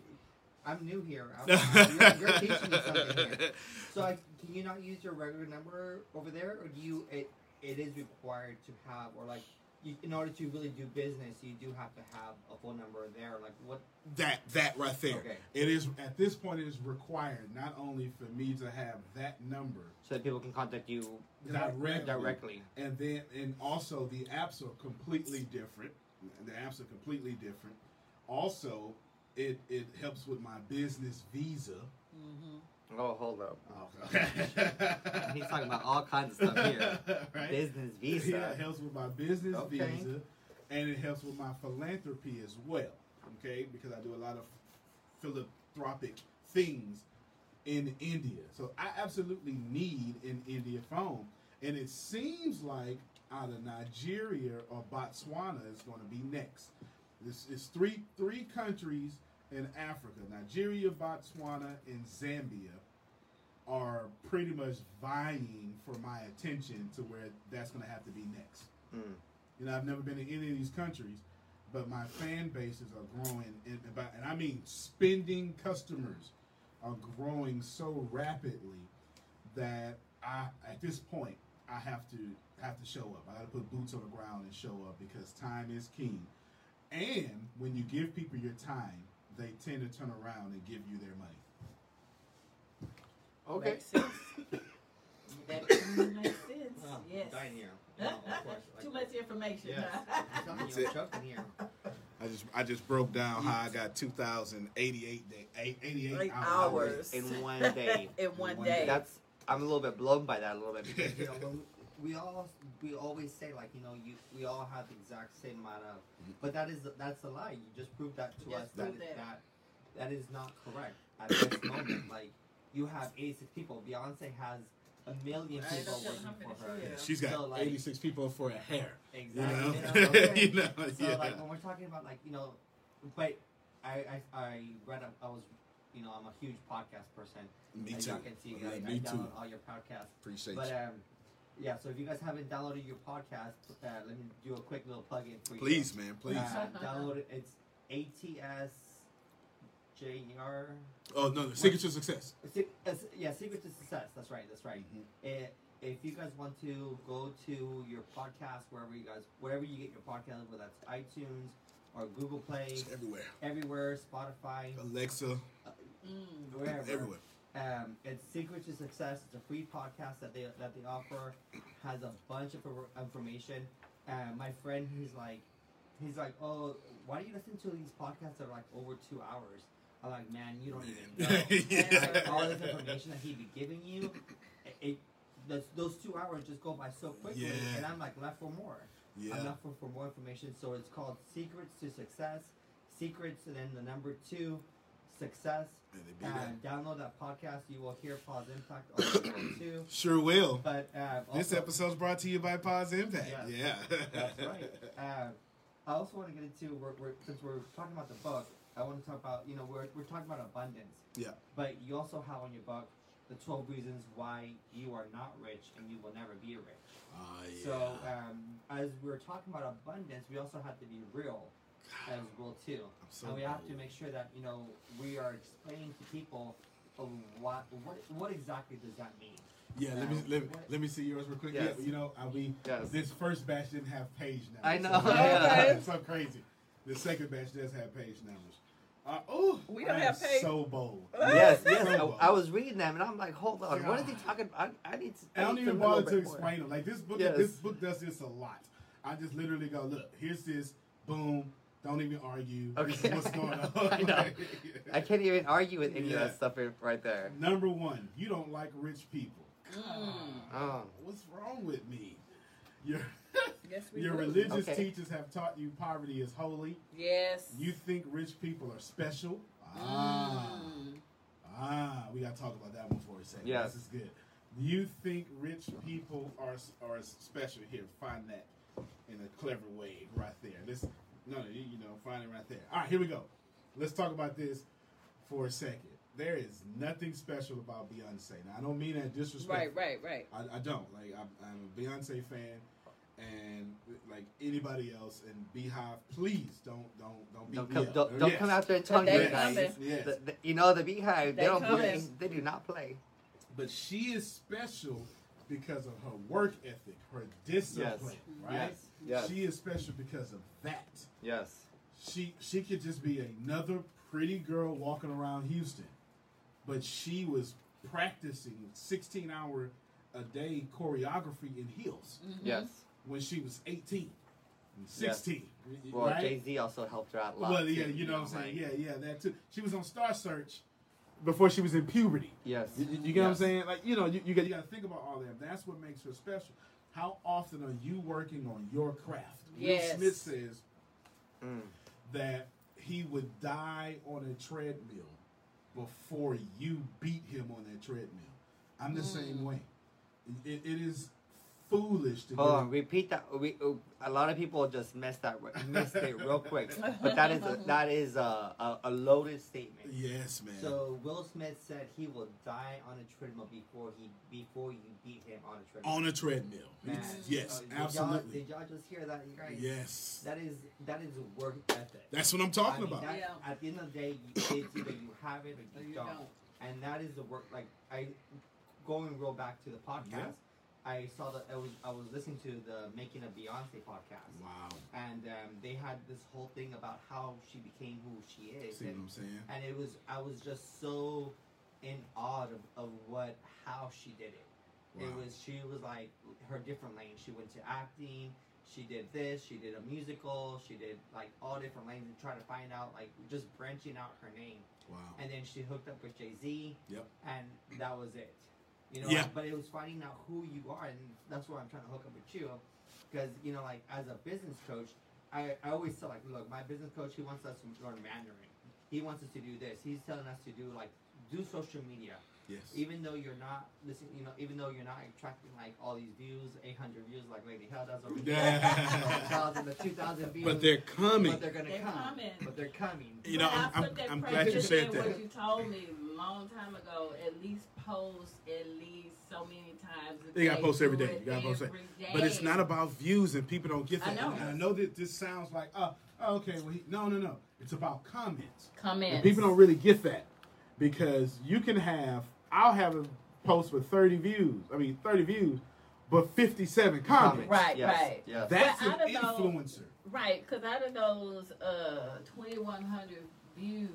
I'm new here. I'm, you're, you're teaching me something here. So I, can you not use your regular number over there, or do you? It it is required to have, or like, you, in order to really do business, you do have to have a phone number there. Like what? That that right there. Okay. It is at this point. It is required not only for me to have that number So that people can contact you directly, directly. and then and also the apps are completely different. The apps are completely different. Also, it it helps with my business visa. Mm-hmm. Oh, hold up. Oh, okay. He's talking about all kinds of stuff here. right? Business visa. Yeah, it helps with my business Okay. visa, and it helps with my philanthropy as well. Okay, because I do a lot of philanthropic things in India, so I absolutely need an India phone. And it seems like out of Nigeria or Botswana is going to be next. This is three three countries in Africa: Nigeria, Botswana, and Zambia are pretty much vying for my attention to where that's going to have to be next. Mm. You know, I've never been to any of these countries, but my fan bases are growing, in, about, and I mean spending customers are growing so rapidly that I, at this point, I have to have to show up. I got to put boots on the ground and show up because time is king. And when you give people your time, they tend to turn around and give you their money. Okay. Makes sense. that makes sense. Yes. I'm dying here. No. Like, Too much information. Yes. huh? I'm That's it. I'm choking here. I just I just broke down how I got 2,088 day, 88 hours. hours. In one day. In one one day. day. That's I'm a little bit blown by that a little bit because you know when we all we always say like you know you we all have the exact same amount of but that is that's a lie. You just proved that to Yes, us that, prove that that. that is not correct at this moment. Like you have 86 people. Beyonce has a million I people working for her. she is. She's got So, like- 86 people for a hair. Exactly. You know, You know, okay. You know, So yeah. like when we're talking about like you know, but I I, I read up, I was you know I'm a huge podcast person. me As too. y'all can see, Yeah, I, I me too. all your podcasts. Appreciate But you. Um, yeah. So if you guys haven't downloaded your podcast, uh, let me do a quick little plug in for you. Please, man, please. Uh, download it. It's ATS JR. oh no, the secret to success. Uh, yeah, Secret to Success. That's right. That's right. Mhm. Eh, if you guys want to go to your podcast wherever you guys, wherever you get your podcast, whether that's iTunes or Google Play, It's everywhere. everywhere, Spotify, Alexa, Mm. wherever. everywhere. Um, it's Secret to Success. It's a free podcast that they that they offer. Has a bunch of information. Uh, my friend, he's like, he's like, oh, why do you listen to these podcasts that are like over two hours? I'm like, man, you don't even know. Yeah. Like, all this information that he'd be giving you, it, it those, those two hours just go by so quickly, Yeah. and I'm like left for more. I'm Yeah. left for, for more information. So it's called Secrets to Success. Secrets, and then the number two, success. And they be And that. download that podcast. You will hear Pause Impact on two. Sure will. But um, This also- episode's brought to you by Pause Impact. Yes. Yeah. That's right. Uh, I also want to get into we're, we're, since we're talking about the book. I want to talk about you know we're, we're talking about abundance. Yeah. But you also have on your book the twelve reasons why you are not rich and you will never be rich. Ah, yeah. So um, as we're talking about abundance, we also have to be real as well too. So and we have to make sure that you know we are explaining to people what what what exactly does that mean. Yeah, let me let, me- what- let me see yours real quick. Yes. Yeah, you know, I we Yes. this first batch didn't have page numbers. I know, So, yeah. it's so crazy. The second batch does have page numbers. Uh, oh, We don't I have am page- So bold. Yes, So yes. bold. I, I was reading them and I'm like, hold on, what are God. talking about? I, I need to. I don't need even know a bother to bit more. explain them. Like this book, Yes. this book does this a lot. I just literally go, look, here's this, boom. Don't even argue. This is Okay. what's going on? I know. Like, I can't even argue with any of that stuff right there. Number one, you don't like rich people. Mm. Oh. What's wrong with me? Your Yes, your do. religious Okay. teachers have taught you poverty is holy. Yes. You think rich people are special. Ah, Mm. ah, we gotta talk about that one for a second. Yes. This is good. You think rich people are are special? Here, find that in a clever way right there. This, no, no, you, you know, find it right there. All right, here we go. Let's talk about this for a second. There is nothing special about Beyonce. Now, I don't mean that disrespect. Right, right, right. I, I don't like. I'm, I'm a Beyonce fan, and like anybody else. And BeyHive, please don't don't don't beat Don't me come, up. don't, don't yes. come after Antonio, they guys. Yes. The- the- you know the BeyHive. They, They don't play. coming. They do not play. But she is special because of her work ethic, her discipline, right? Yes. Yes. She is special because of that. Yes. She she could just be another pretty girl walking around Houston, but she was practicing 16 hour a day choreography in heels mm-hmm. Yes. when she was 18, and 16, Well, right? Jay Z also helped her out a lot. Well, yeah, too, you know what I'm saying. like- Yeah, yeah, that too. She was on Star Search before she was in puberty. Yes. You, you get what I'm saying? Like you know, you, you got you got to think about all that. That's what makes her special. How often are you working on your craft? Yes. Will Smith says Mm. that he would die on a treadmill before you beat him on that treadmill. I'm the same way. It, it is foolish to Hold on, repeat that. We, uh, a lot of people just messed that missed it real quick, but that is a, that is a, a, a loaded statement. Yes, man. So Will Smith said he will die on a treadmill before he before you beat him on a treadmill. on a treadmill. Man, yes, uh, did y'all- absolutely. Did y'all just hear that, you guys? Yes. That is that is a work ethic. That's what I'm talking I mean, about. that- Yeah. At the end of the day, you, it's either you have it or Or you, you don't. don't. And that is the work. Like I, going real back to the podcast, I saw that I was I was listening to the Making of Beyonce podcast, Wow. and um, they had this whole thing about how she became who she is, See what and, I'm saying? and it was I was just so in awe of, of what how she did it. It was she was like her different lanes. She went to acting. She did this. She did a musical. She did like all different lanes and try to find out like just branching out her name. Wow. And then she hooked up with Jay Z. Yep. And that was it. You know. Yeah. But it was finding out who you are, and that's why I'm trying to hook up with you, because you know, like as a business coach, I, I always tell like, look, my business coach, he wants us to learn Mandarin. He wants us to do this. He's telling us to do like do social media Yes. even though you're not listening, you know, even though you're not attracting like all these views, 800 views like Lady Hell does over here, Yeah. 1,000 to 2,000 views, but they're coming. but they're gonna They're come, coming. but they're coming. You know, I I'm, I'm, I'm glad you said that. What you told me a long time ago, at least post at least so many times. a You gotta post every do day. it You gotta post every But it's not about views, and people don't get that. I know. And I know that this sounds like, oh, oh, okay, well, he, no, no, no. It's about comments. comments. And people don't really get that because you can have, I'll have a post with 30 views. I mean, 30 views, but 57 comments. Right, Yes. right. Yes. That's But an out of those- influencer. Right, because out of those uh, 2,100 views,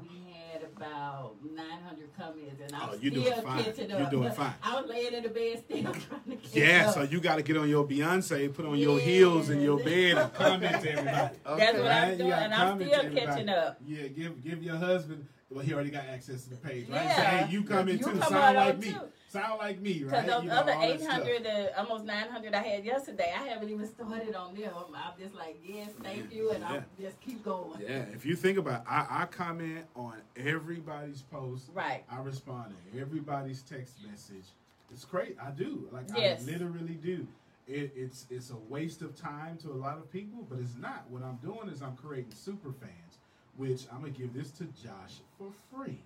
we had about 900 comments, and I'm Oh, you're still doing fine. catching You're up. doing fine. I was laying in the bed still trying to catch Yeah, up. so you got to get on your Beyonce, put on your heels in your bed, and comment to everybody. That's what Right? I'm You doing, and I'm still catching up. Yeah, give give your husband. Well, he already got access to the page, right? Yeah. Say, hey, you come in You too. come Sound like me. too. Sound like me, right? Because those other all that stuff. 800, uh, almost 900 I had yesterday, I haven't even started on them. I'm just like, yes, thank you, and I'll just keep going. Yeah, if you think about, it, I, I comment on everybody's post. Right. I respond to everybody's text message. It's great. I do. Like Yes. I literally do. It, it's it's a waste of time to a lot of people, but it's not. What I'm doing is I'm creating super fans, which I'm gonna give this to Josh for free.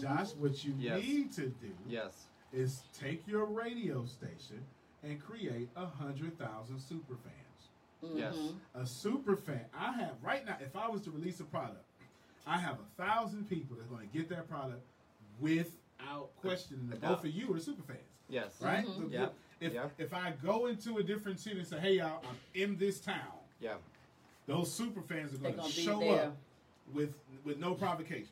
Josh, what you Yes. need to do Yes. is take your radio station and create a hundred thousand super fans. Yes. A super fan. I have right now. If I was to release a product, I have a thousand people that's going to get that product without questioning that both of you are super fans, Yes. right? Mm-hmm. The- Yep. If Yep. if I go into a different city and say, "Hey y'all, I'm in this town," Yeah. Those super fans are going to gonna show there. up with with no provocation.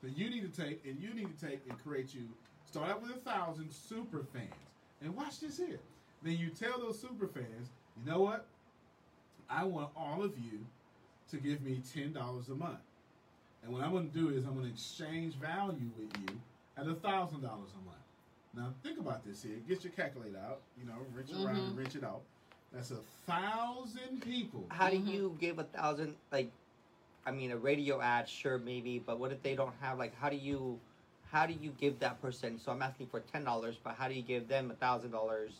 So you need to take and you need to take and create you start out with a thousand super fans and watch this here. Then you tell those super fans, you know what? I want all of you to give me ten dollars a month, and what I'm going to do is I'm going to exchange value with you at a thousand dollars a month. Now think about this here. Get your calculator out. You know, wrench it around and wrench it out. That's a thousand people. How do you give a thousand? Like, I mean, a radio ad, sure, maybe, but what if they don't have? Like, how do you, how do you give that person? So I'm asking for ten dollars, but how do you give them a thousand dollars?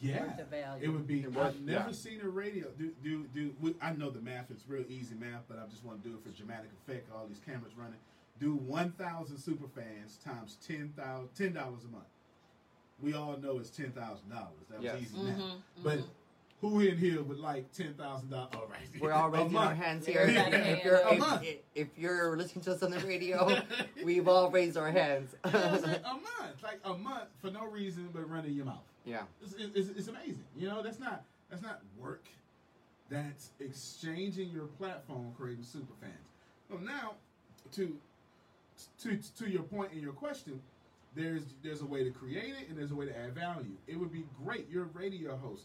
Yeah, value. it would be. It I've never yeah. seen a radio do do do. we- I know the math is real easy math, but I just want to do it for dramatic effect. All these cameras running. Do one thousand super fans times ten thousand ten dollars a month. We all know it's ten thousand dollars. That was Yes. easy Mm-hmm, math. But Who in here would like ten thousand dollars? All right, We're all raising our hands here. Everybody if, you're. If, if, you're listening to us on the radio, we've all raised our hands. You know a month, like a month for no reason but running your mouth. yeah. It's, it's, it's amazing. You know, that's not that's not work. That's exchanging your platform, creating super fans. So now, to to to your point in your question, there's there's a way to create it and there's a way to add value. It would be great. You're a radio host.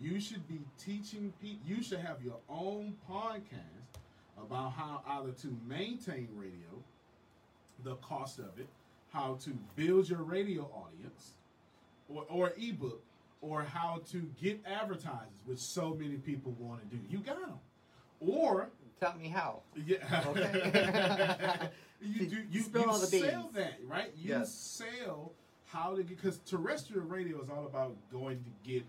You should be teaching people. You should have your own podcast about how either to maintain radio, the cost of it, how to build your radio audience, or, or ebook, or how to get advertisers, which so many people want to do. You got them. Or Tell me how. yeah, Okay. you do you, Spill you sell beans. that right? You Yes. sell how to get because terrestrial radio is all about going to get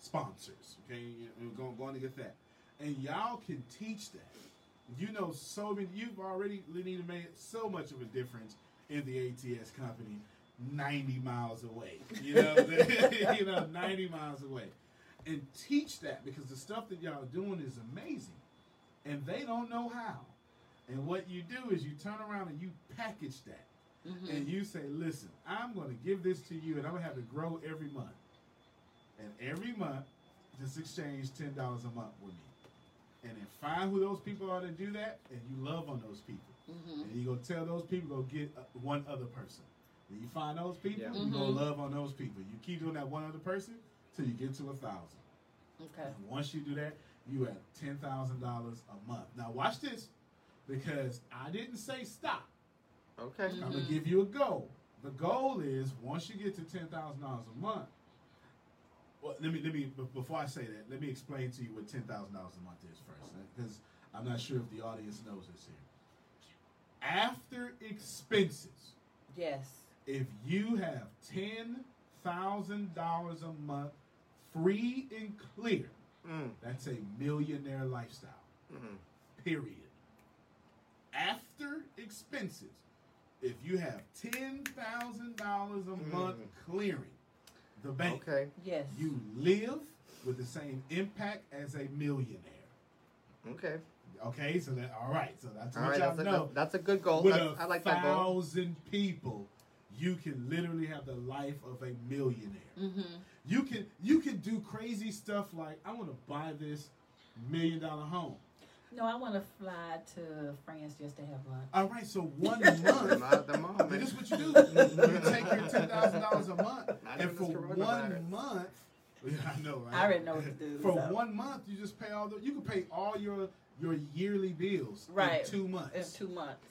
sponsors. Okay, you're going, going to get that, and y'all can teach that. You know, so many. You've already, made so much of a difference in the ATS company, ninety miles away. You know, you know, ninety miles away, and teach that because the stuff that y'all are doing is amazing, and they don't know how. And what you do is you turn around and you package that. Mm-hmm. And you say, listen, I'm going to give this to you and I'm going to have it grow every month. And every month, just exchange $10 a month with me. And then find who those people are to do that and you love on those people. Mm-hmm. And you go tell those people, go get uh, one other person. Then you find those people, Yeah. you go mm-hmm. love on those people. You keep doing that one other person till you get to a thousand. Okay. And once you do that, you have ten thousand dollars a month. Now watch this, because I didn't say stop. Okay. I'm gonna mm-hmm. give you a goal. The goal is once you get to ten thousand dollars a month. Well, let me let me before I say that, let me explain to you what ten thousand dollars a month is first, because I'm not sure if the audience knows this here. After expenses, Yes. if you have ten thousand dollars a month, free and clear, Mm. that's a millionaire lifestyle. Mm. Period. After expenses, if you have ten thousand dollars a month clearing the bank, Okay. Yes. you live with the same impact as a millionaire. Okay. Okay, so that all right. So that's All what right. y'all That's a, know. good- that's a good goal. With That's, a I like that goal. thousand people, you can literally have the life of a millionaire. Mm-hmm. You can you can do crazy stuff like I want to buy this million dollar home. No, I want to fly to France just to have lunch. All right, so one Come month. out the moment. This is what you do. You take your ten thousand dollars a month, Not and for one month, yeah, I know, right? I already know what to do. For so. one month, you just pay all the. You can pay all your your yearly bills Right. in two months. in two months.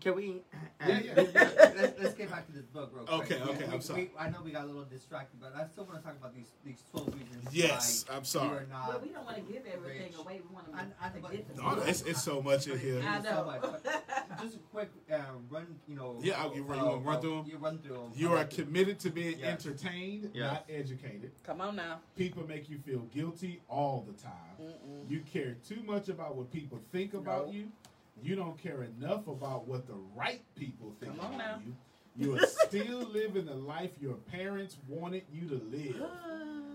Can we? Yeah, yeah. let's, Let's get back to this book real quick. Okay, okay, We- I'm sorry. we- I know we got a little distracted, but I still want to talk about these these twelve reasons Yes, why I'm sorry. you are not. Well, we don't want to give everything rich. away. We want to, I- I- to but- get the No, it's, it's so much in here. I Thank you so know. much. Just a quick uh, run, you know. Yeah, I'll give- you uh, wanna run uh, through 'em? You run through 'em. You are committed to being Yes. entertained, Yes. not educated. Come on now. People make you feel guilty all the time. You care too much about what people think about No. you. You don't care enough about what the right people think Come on about now. you. You are still living the life your parents wanted you to live.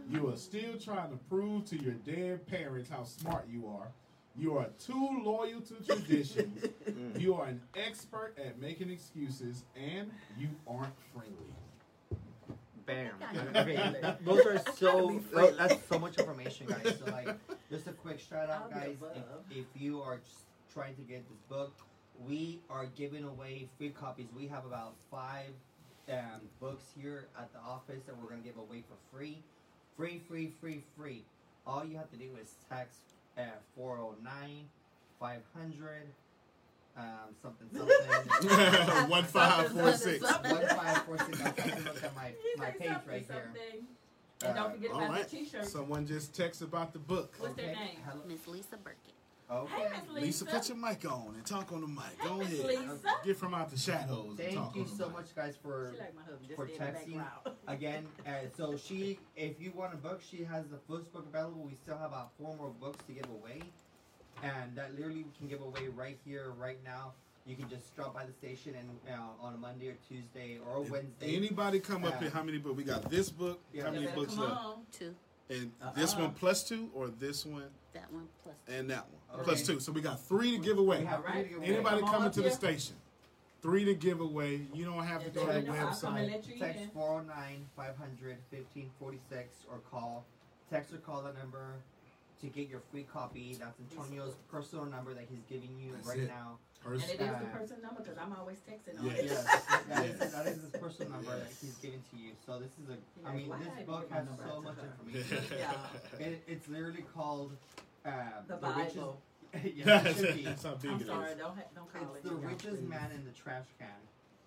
You are still trying to prove to your dead parents how smart you are. You are too loyal to traditions. you are an expert at making excuses, and you aren't friendly. Bam. Okay, be friendly. that- those are so. be that's so much information, guys. So like, just a quick shout out, guys. If, if you are just trying to get this book, we are giving away free copies. We have about five um, books here at the office that we're gonna give away for free, free, free, free, free. All you have to do is text uh, 409 500 um, something something. One five four six. One five four six. I'm trying to look at my, my page right here. And Uh, don't forget All about right. the t-shirt. Someone just texted about the book. What's their name? Miss Lisa Burkett. Okay. Hey, Lisa, Lisa. put your mic on and talk on the mic. Go Miss ahead. Lisa. Get from out the shadows. and Thank talk you on the so mic. much, guys, for like my husband, just for stay in the texting background. again. Uh, so she, if you want a book, she has the first book available. We still have about four more books to give away, and that literally we can give away right here, right now. You can just drop by the station and uh, on a Monday or Tuesday or If Wednesday. Anybody come up Uh, here? How many books? We got this book. Yeah. How many books come left? on. Two. And this one plus two, or this one That one plus. and that one Okay. plus two. So we got three to give away. We Alright. three to give Anybody Come coming up to the here. station, three to give away. You don't have to Yeah, go to the they know I'll come and website. Text in. 409 500 1546 or call. Text or call the number to get your free copy. That's Antonio's personal number that he's giving you That's right it. now. And it is the person number because I'm always texting on Yeah. it. Yes, that is, Yes. that is his personal number that he's giving to you. So this is a. Yeah, I mean, this book has so much her? information. Yeah. It, it's literally called uh, The richest. Bible. yeah, it should be. That's how big I'm it sorry, is. don't ha- don't call It's it. the y'all, richest please. man in the trash can.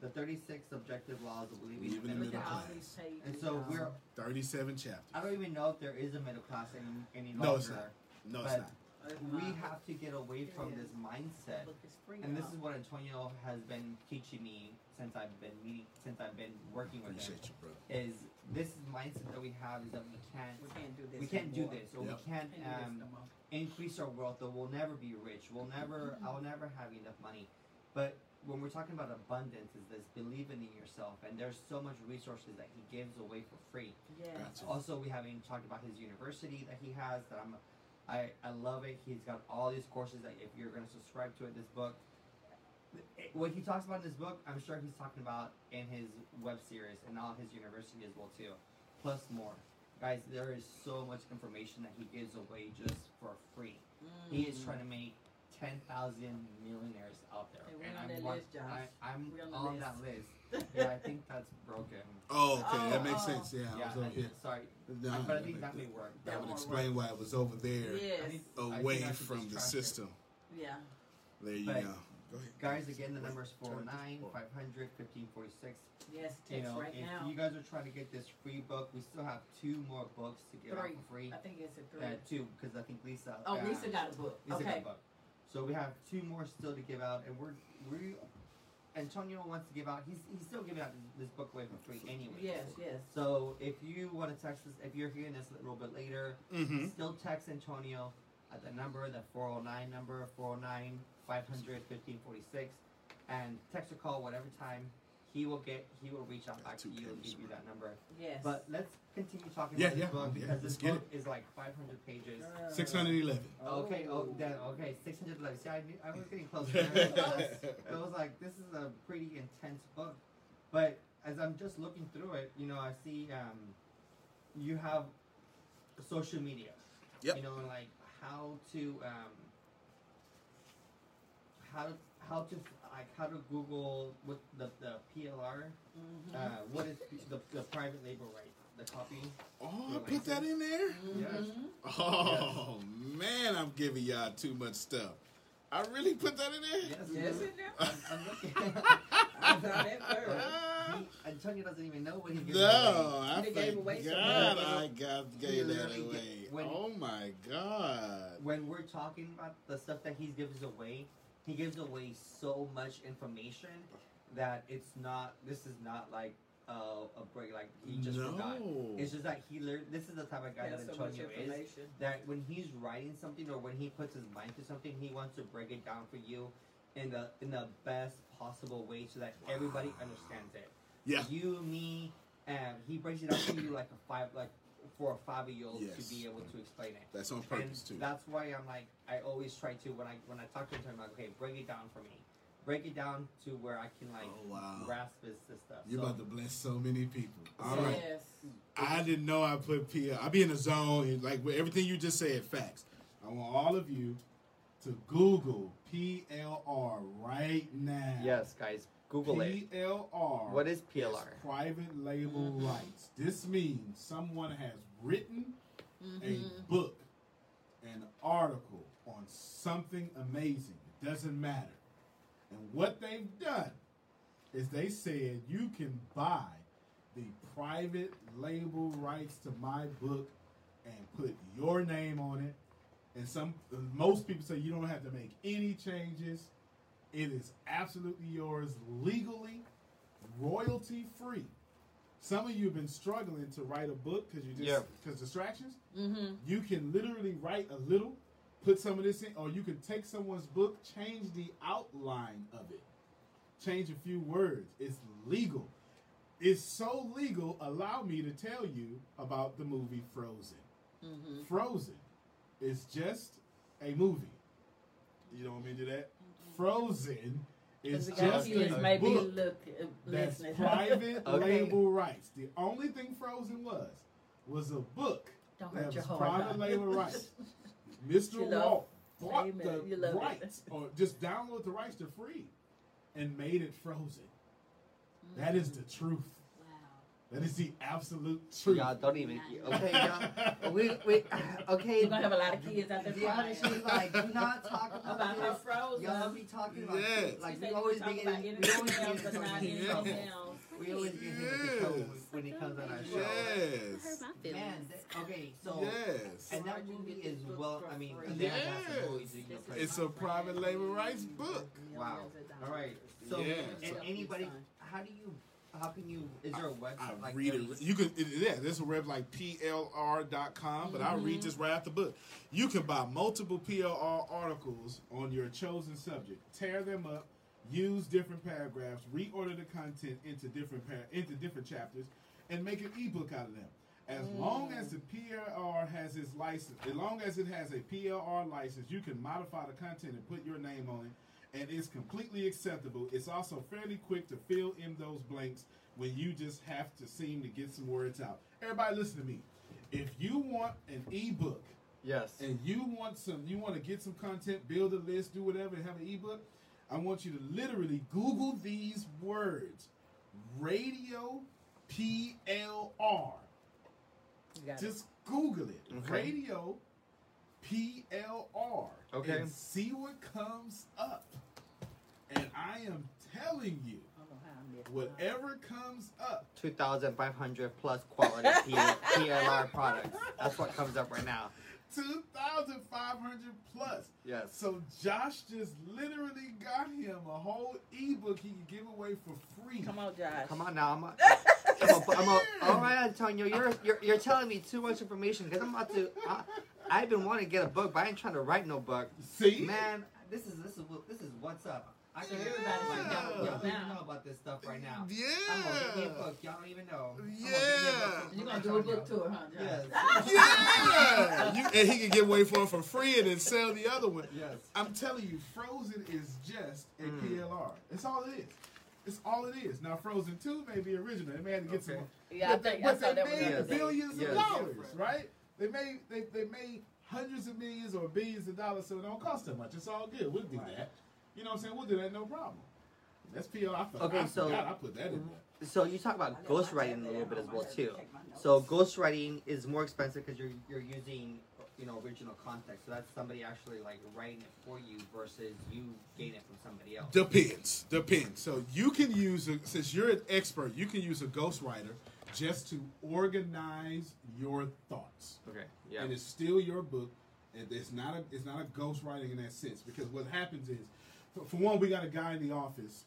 The 36 objective laws of believing Leaving in the Look middle at class. pages. And so y'all. we're. Thirty-seven chapters. I don't even know if there is a middle class any any No, it's longer. No, it's not. It's We have to get away from this mindset. Book is free, And this is what Antonio has been teaching me since I've been meeting, since I've been working with him. You, brother. Is this mindset that we have is that we can't, we can't do this. we can't do this, or Yep. we can't Can't do this um, increase our wealth, or we'll never be rich. We'll never, I'll never have enough money. But when we're talking about abundance, is this believing in yourself, and there's so much resources that he gives away for free. Yes. Gotcha. Also, we haven't talked about his university that he has. That I'm, I, I love it. He's got all these courses that if you're going to subscribe to it, this book. What he talks about in this book, I'm sure he's talking about in his web series and all his university as well too, plus more. Guys, there is so much information that he gives away just for free. He is mm. trying to make ten thousand millionaires out there, Hey, and I'm one, list, I, I'm on on that list. yeah, I think that's broken. Oh, okay, that Oh, makes oh. sense. Yeah, I was over here. sorry, Nah, I- but I that think make- that may work. That That would won't explain why it was over there, Yes. I I away I from the trash it. system. Yeah. There you But- go. Go. Guys, again, the number is 409 500 1546. Yes. You know, right if now. you guys are trying to get this free book, we still have two more books to give out for free. I think it's a three. Uh, two, because I think Lisa. oh, uh, Lisa got a book. Lisa got okay. a book. So we have two more still to give out, and we're we. Antonio wants to give out. He's he's still giving out this, this book away for free anyway. Yes. Yes. So if you want to text us, if you're hearing this a little bit later, Mm-hmm. still text Antonio at the number, the 409 number, 409 500 1546, and text or call whatever time. He will get. He will reach out back to you and give you that number. Yes. But let's continue talking Yeah, about this book yeah, because this book is like 500 pages. Uh, Six hundred eleven. Okay, oh, then, okay, 611. See, I, knew, I was getting close. it was like, this is a pretty intense book. But as I'm just looking through it, you know, I see um, you have social media. Yep. You know, like how to, um, how to, how to, like, how to Google what the, the PLR, mhm. uh, what is the, the private label right, the copy. Oh, I put that in there. Yes. Mhm. Oh man, I'm giving y'all too much stuff. I really put that in there. Yes, Yes, you- it now. I'm, I'm looking. I thought it first. He, Antonio doesn't even know what he gave No, I They gave away some forgot money. I got You gave that away. when- oh my god. When we're talking about the stuff that he gives away, he gives away so much information that it's not. This is not like uh, a break. Like he just no. forgot. It's just that he learned. This is the type of guy That's that so much Antonio is. That when he's writing something or when he puts his mind to something, he wants to break it down for you in the in the best possible way so that everybody understands it. Yeah. You, me, and he breaks it down to you like a five, like for a five year old Yes. to be able to explain it. That's on And purpose too. that's why I'm like, I always try to when I when I talk to him, I'm like, okay, break it down for me, break it down to where I can like Oh, wow. grasp this, this stuff. You're So- about to bless so many people. All So- right. Yes. I didn't know I put P. I be in the zone. and, Like with everything you just said, facts. I want all of you to Google PLR right now. yes, guys, Google it. PLR. What is is PLR? private label rights. This means someone has written Mhm. a book, an article on something amazing. It doesn't matter. And what they've done is they said you can buy the private label rights to my book and put your name on it. And some most people say you don't have to make any changes. It is absolutely yours legally, royalty free. Some of you have been struggling to write a book because you just Yeah. because distractions Mhm. you can literally write a little, put some of this in, or you can take someone's book, change the outline of it, change a few words. It's legal. It's so legal. Allow me to tell you about the movie Frozen. Mm-hmm. Frozen is just a movie. You don't want me to do that? Frozen is Because we got just kids a maybe book look uh, that's private Okay. label rights. The only thing Frozen was was a book Don't that was private huh? label rights. Mr. You love- Walt bought Amen. You love the it. rights, or just download the rights to free, and made it Frozen. That is the truth. That is the absolute truth. Y'all don't even. Okay, y'all. We, we, okay. You're gonna have a lot of kids out there The crying. she's like, do not talk about, About her this. frozen. Y'all be talking about Yes. this. Like we always be getting, we always else, get but not into anything trouble. We always get him into trouble when he comes on our show. Yes. hurt my feelings. Man, that, okay, so Yes. and that movie is well. I mean, Yes. they have some movies that you know, It's a private label rights book. Wow. All right. So, Yeah. and anybody, how do you, how can you? Is there a website? I like read it. You can, it, yeah, there's a web like plr.com, but I'll read mm-hmm. just right out the book. You can buy multiple PLR articles on your chosen subject, tear them up, use different paragraphs, reorder the content into different par- into different chapters, and make an ebook out of them. As mm. long as the PLR has its license, as long as it has a PLR license, you can modify the content and put your name on it, and it's completely acceptable. It's also fairly quick to fill in those blanks when you just have to seem to get some words out. Everybody, listen to me. If you want an ebook Yes. and you want some, you want to get some content, build a list, do whatever, and have an ebook, I want you to literally Google these words: radio PLR. You it. Just Google it. Okay. Radio PLR. Okay. And see what comes up. And I am telling you, I don't know how I missed whatever comes up, 2,500 plus quality P- PLR products. That's what comes up right now. 2,500 plus. Yes. So Josh just literally got him a whole ebook he can give away for free. Come on, Josh. Come on now. I'm a, I'm a, I'm a, all right, Antonio. You're, you're you're telling me too much information because I'm about to. I, I've been wanting to get a book, but I ain't trying to write no book. See? Man, This is this is this is what's up. I can hear Everybody like, y'all, y'all don't even know about this stuff right now. Yeah. I'm gonna get me a book. Y'all don't even know. I'm Yeah. gonna a book You're gonna do a book tour, huh, Yes. Yeah. You, and he can give away for it for free and then sell the other one. Yes. I'm telling you, Frozen is just a Mm. PLR. It's all it is. It's all it is. Now, Frozen 2 may be original. They may have to get Okay. some. Yeah, I but they, think I but saw they that one the made other day. billions Yes. of dollars, right? They made they, they made hundreds of millions or billions of dollars, so it don't cost that much. It's all good. We'll do that. You know what I'm saying? We'll do that, no problem. That's PLR. I, forgot- Okay, I so- forgot I put that in there. so you talk about ghostwriting a little bit as well too. So ghostwriting is more expensive because you're you're using you know original context. So that's somebody actually like writing it for you versus you getting it from somebody else. Depends. Depends. So you can use a, since you're an expert, you can use a ghostwriter just to organize your thoughts. Okay. Yeah. And it's still your book. And it's not a it's not a ghostwriting in that sense because what happens is, for, for one, we got a guy in the office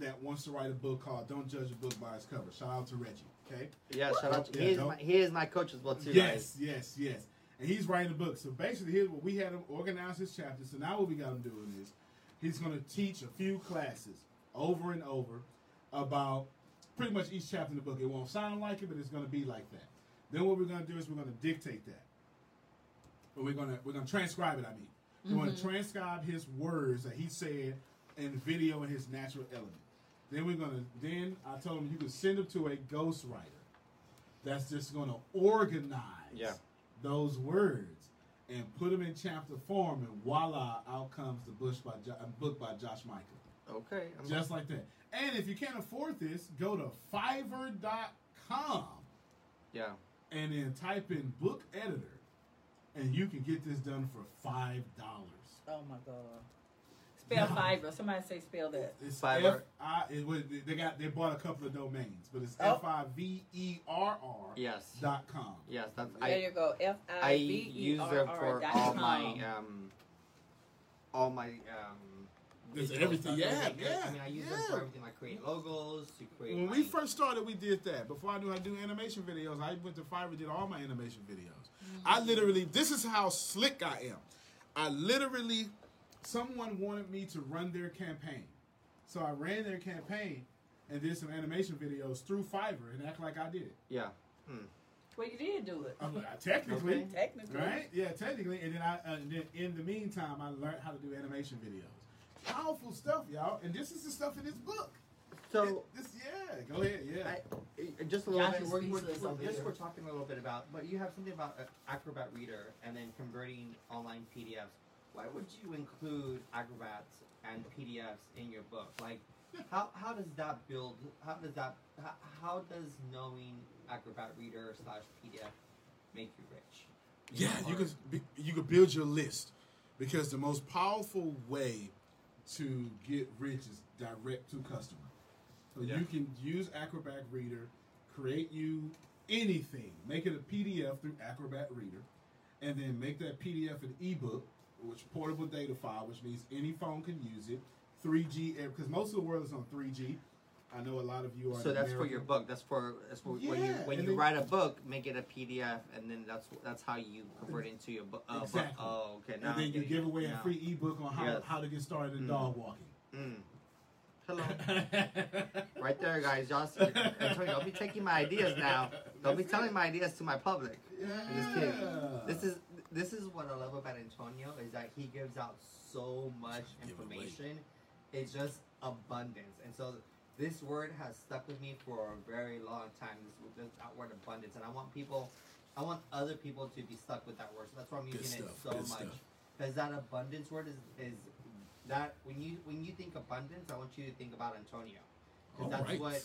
that wants to write a book called "Don't Judge a Book by Its Cover." Shout out to Reggie. Okay. Yeah. Shout out. To, Yeah, he is my, he is my coach as well too. Yes, yes, yes. And he's writing a book. So basically, here's what we had him organize his chapters. So now what we got him doing is he's going to teach a few classes over and over about pretty much each chapter in the book. It won't sound like it, but it's going to be like that. Then what we're going to do is we're going to dictate that. But we're going to we're going to transcribe it. I mean, we're going to transcribe his words that he said in video in his natural element. Then we're going to then I told him you can send them to a ghostwriter that's just going to organize Yeah. those words and put them in chapter form, and voila, out comes the Bush by jo- uh, book by Josh Michael. Okay. I'm Just like that. And if you can't afford this, go to Fiverr.com yeah. and then type in book editor, and you can get this done for five dollars. Oh my God. Spell Fiverr. Somebody say spell that. It's Fiverr. F I. It, was- they got they bought a couple of domains, but it's Oh. F I V E R R Yes. dot com. Yes. That's There I. you go. F I I V E use R it for all my um. All my um. It's everything, yeah, Everything. yeah, I mean, I use them for everything. I create logos. To create. When my, we first started, we did that. Before I knew how to do animation videos, I went to Fiverr, did all my animation videos. I literally, this is how slick I am. I literally, someone wanted me to run their campaign. So I ran their campaign and did some animation videos through Fiverr and act like I did it. Yeah. Hmm. Well, you did do it. Uh, technically, Okay. Technically. right? Yeah, technically. And then I, uh, and then in the meantime, I learned how to do animation videos. Powerful stuff, y'all. And this is the stuff in this book. So It- this, yeah. Go ahead. Yeah. I, just a little Josh bit. is We're, we're, we're, just we're talking a little bit about, but you have something about uh, Acrobat Reader and then converting online PDFs. Why would you include Acrobats and PDFs in your book? Like, how, how does that build? How does that? How, how does knowing Acrobat Reader slash PDF make you rich? Yeah, you Or- can you can build your list because the most powerful way to get rich is direct to customer. So Yeah. you can use Acrobat Reader, create you anything, make it a PDF through Acrobat Reader, and then make that PDF an ebook, which portable data file, which means any phone can use it. 3G, because most of the world is on 3G. I know a lot of you are. So in that's for your book. That's for that's for when you when and you then- write a book, make it a PDF, and then that's that's how you convert it into your book. Uh, Exactly. Book. Oh, okay. Now And then you give it. away a free ebook on how, Yes. how to get started in Mm. dog walking. Mm. Hello. Right there, guys. Y'all see, Antonio, don't be taking my ideas now. Don't be telling my ideas to my public. I'm just kidding. This is this is what I love about Antonio is that he gives out so much information. It's just abundance, and so this word has stuck with me for a very long time. This, this that word abundance, and I want people, I want other people to be stuck with that word. So that's why I'm using stuff, it so much. Because that abundance word is is that when you when you think abundance, I want you to think about Antonio, because that's right. what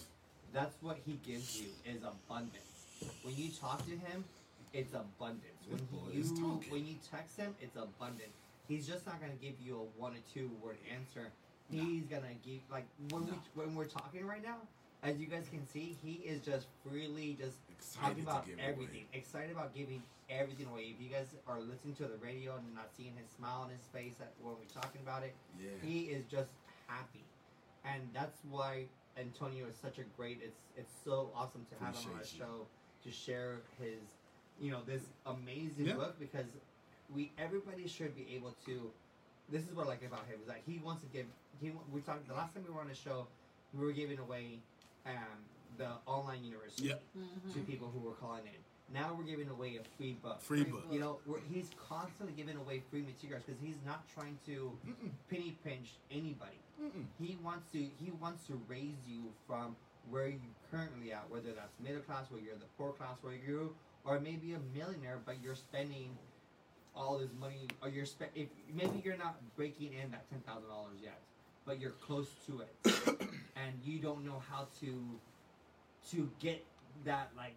that's what he gives you is abundance. When you talk to him, it's abundance. When you when you text him, it's abundance. He's just not gonna give you a one or two word answer. He's gonna give like when we when we're talking right now, as you guys can see, he is just freely just Excited talking to about give everything. away. Excited about giving everything away. If you guys are listening to the radio and not seeing his smile on his face at, when we're talking about it, Yeah. he is just happy, and that's why Antonio is such a great. It's it's so awesome to have him on our show to share his, you know, this amazing Yeah. book because we everybody should be able to. This is what I like about him is that he wants to give. He we talked the last time we were on the show, we were giving away um, the online university Yep. to people who were calling in. Now we're giving away a free book. Free book. You know, we're, he's constantly giving away free materials because he's not trying to Mm-mm. penny pinch anybody. Mm-mm. He wants to he wants to raise you from where you currently at, whether that's middle class, where you're the poor class, where you or maybe a millionaire, but you're spending all this money, or you're spend if maybe you're not breaking in that ten thousand dollars yet, but you're close to it, and you don't know how to to get that like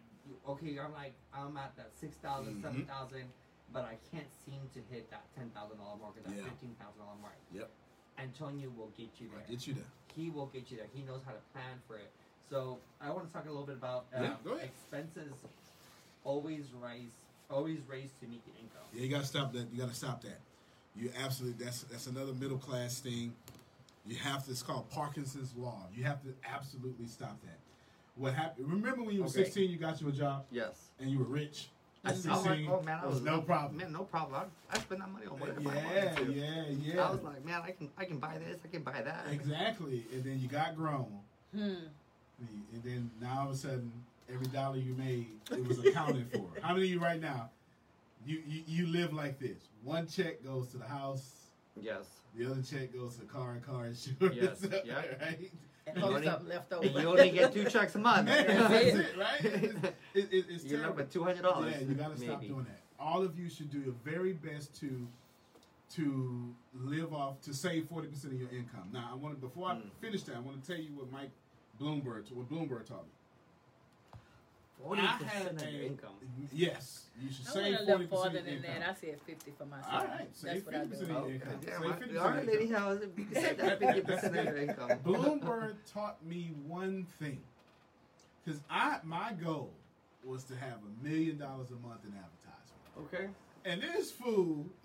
okay, I'm like I'm at that six thousand, Mhm. seven thousand, but I can't seem to hit that ten thousand dollar mark or that Yeah. fifteen thousand dollar mark. Yep. Antonio will get you there. I'll get you there. He will get you there. He knows how to plan for it. So I want to talk a little bit about um, Yeah, expenses. Always rise, always raise to meet the income. Yeah, you gotta stop that. You gotta stop that. You absolutely that's that's another middle class thing. You have to. It's called Parkinson's law. You have to absolutely stop that. What happened? Remember when you were Okay. 16, you got you a job Yes. and you were rich. I, At I was like, 16, oh man, I was was no problem. Man, no problem. I, I spend that money on whatever I Yeah, wanted to. yeah, yeah. I was like, man, I can, I can buy this, I can buy that. exactly. And then you got grown, Hmm. and then now all of a sudden, every dollar you made, it was accounted for. How many of you right now? You, you you live like this. One check goes to the house. Yes. The other check goes to car and car insurance. Yes, yeah. right? And You only- something left over. And you only get two checks a month. Man, that's it, right? It's, it, it, it's You're left terrible. with two hundred dollars. Yeah, you gotta stop maybe. doing that. All of you should do your very best to to live off to save forty percent of your income. Now, I want to before I Mm. finish that, I want to tell you what Mike Bloomberg what Bloomberg taught me. Forty I percent had of your a- income. Yes, you should I save went a forty little farther percent of than your that. I said 50 for myself. All right, save That's what I fifty do. percent of your Okay, income. damn, Save I- 50% all of right, lady income. house. You can say that fifty percent of your income. Bloomberg taught me one thing, because I my goal was to have a million dollars a month in advertisement. Okay. And this fool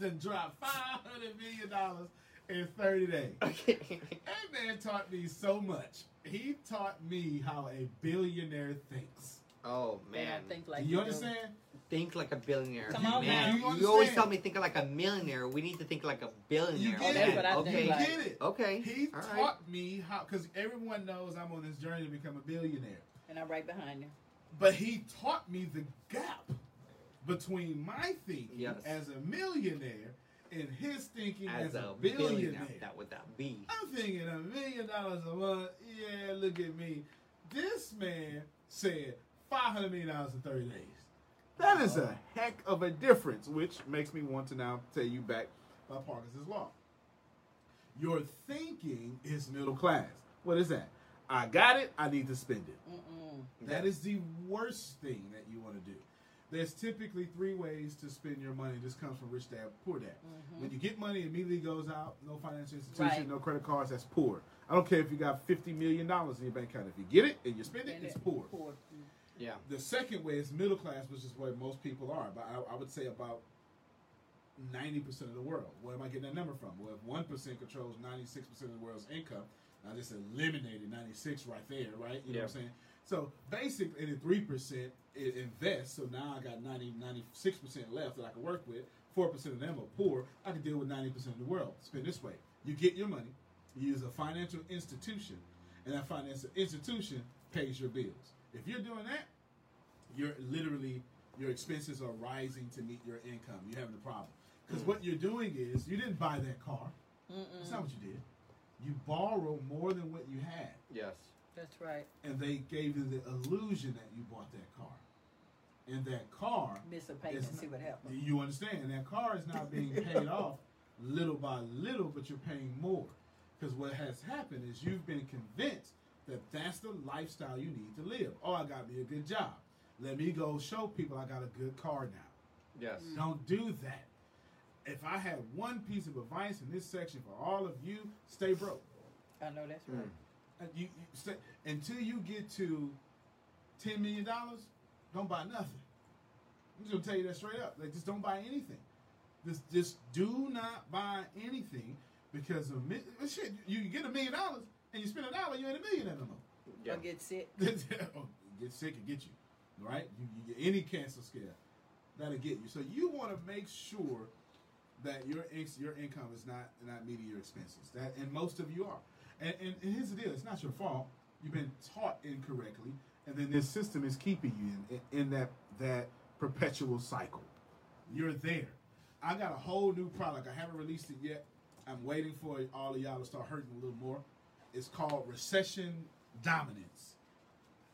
done dropped five hundred million dollars in thirty days. Okay. That man taught me so much. He taught me how a billionaire thinks. Oh Man, man. Think like Do you understand? Think like a billionaire. Come on, man. You, You always tell me think like a millionaire. We need to think like a billionaire. You Oh, get that's it. what I okay. think. You Like, get it. Okay. He All taught me how, because everyone knows I'm on this journey to become a billionaire. and I'm right behind you. But he taught me the gap between my thinking Yes. as a millionaire and his thinking as, As a, a billionaire. billionaire, that with that B. I'm thinking a million dollars a month. Yeah, look at me. This man said five hundred million dollars in thirty days. That is a uh-huh. heck of a difference, which makes me want to now tell you back by Parkinson's law. Your thinking is middle class. What is that? I got it. I need to spend it. That is the worst thing that you want to do. There's typically three ways to spend your money. This comes from Rich Dad, Poor Dad. Mm-hmm. When you get money, it immediately goes out. No financial institution, Right. no credit cards. That's poor. I don't care if you got fifty million dollars in your bank account. If you get it and you spend it, it's poor. poor. Yeah. The second way is middle class, which is where most people are. But I, I would say about ninety percent of the world. Where am I getting that number from? Well, if one percent controls ninety six percent of the world's income, I just eliminated ninety six right there, right? You know what I'm Yeah. saying? So basically, and three percent invest. So now I got 90, 96 percent left that I can work with. Four percent of them are poor. I can deal with ninety percent of the world. Spend this way: you get your money, you use a financial institution, and that financial institution pays your bills. If you're doing that, you're literally your expenses are rising to meet your income. You're having a problem because hmm. what you're doing is you didn't buy that car. That's not what you did. You borrow more than what you had, Yes. That's right. and they gave you the illusion that you bought that car. And that car, Miss a payment is and see what happens. you understand that car is not being paid off little by little, but you're paying more. Because what has happened is you've been convinced that that's the lifestyle you need to live. Oh, I got me a good job. Let me go show people I got a good car now. Yes. Mm. Don't do that. If I had one piece of advice in this section for all of you, stay broke. I know that's hmm. right. And Uh, you, you stay, until you get to ten million dollars, don't buy nothing. I'm just gonna tell you that straight up. Like, just don't buy anything. Just, just do not buy anything because of shit. You get a million dollars and you spend a dollar, you ain't a millionaire no more. Yeah. Or get sick. Oh, get sick and get you, right? You, you get any cancer scare that'll get you. So you want to make sure that your ex, your income is not not meeting your expenses. That and most of you are. And, and, and here's the deal: it's not your fault. You've been taught incorrectly, and then this system is keeping you in, in that that perpetual cycle. You're there. I got a whole new product. I haven't released it yet. I'm waiting for all of y'all to start hurting a little more. It's called Recession Dominance.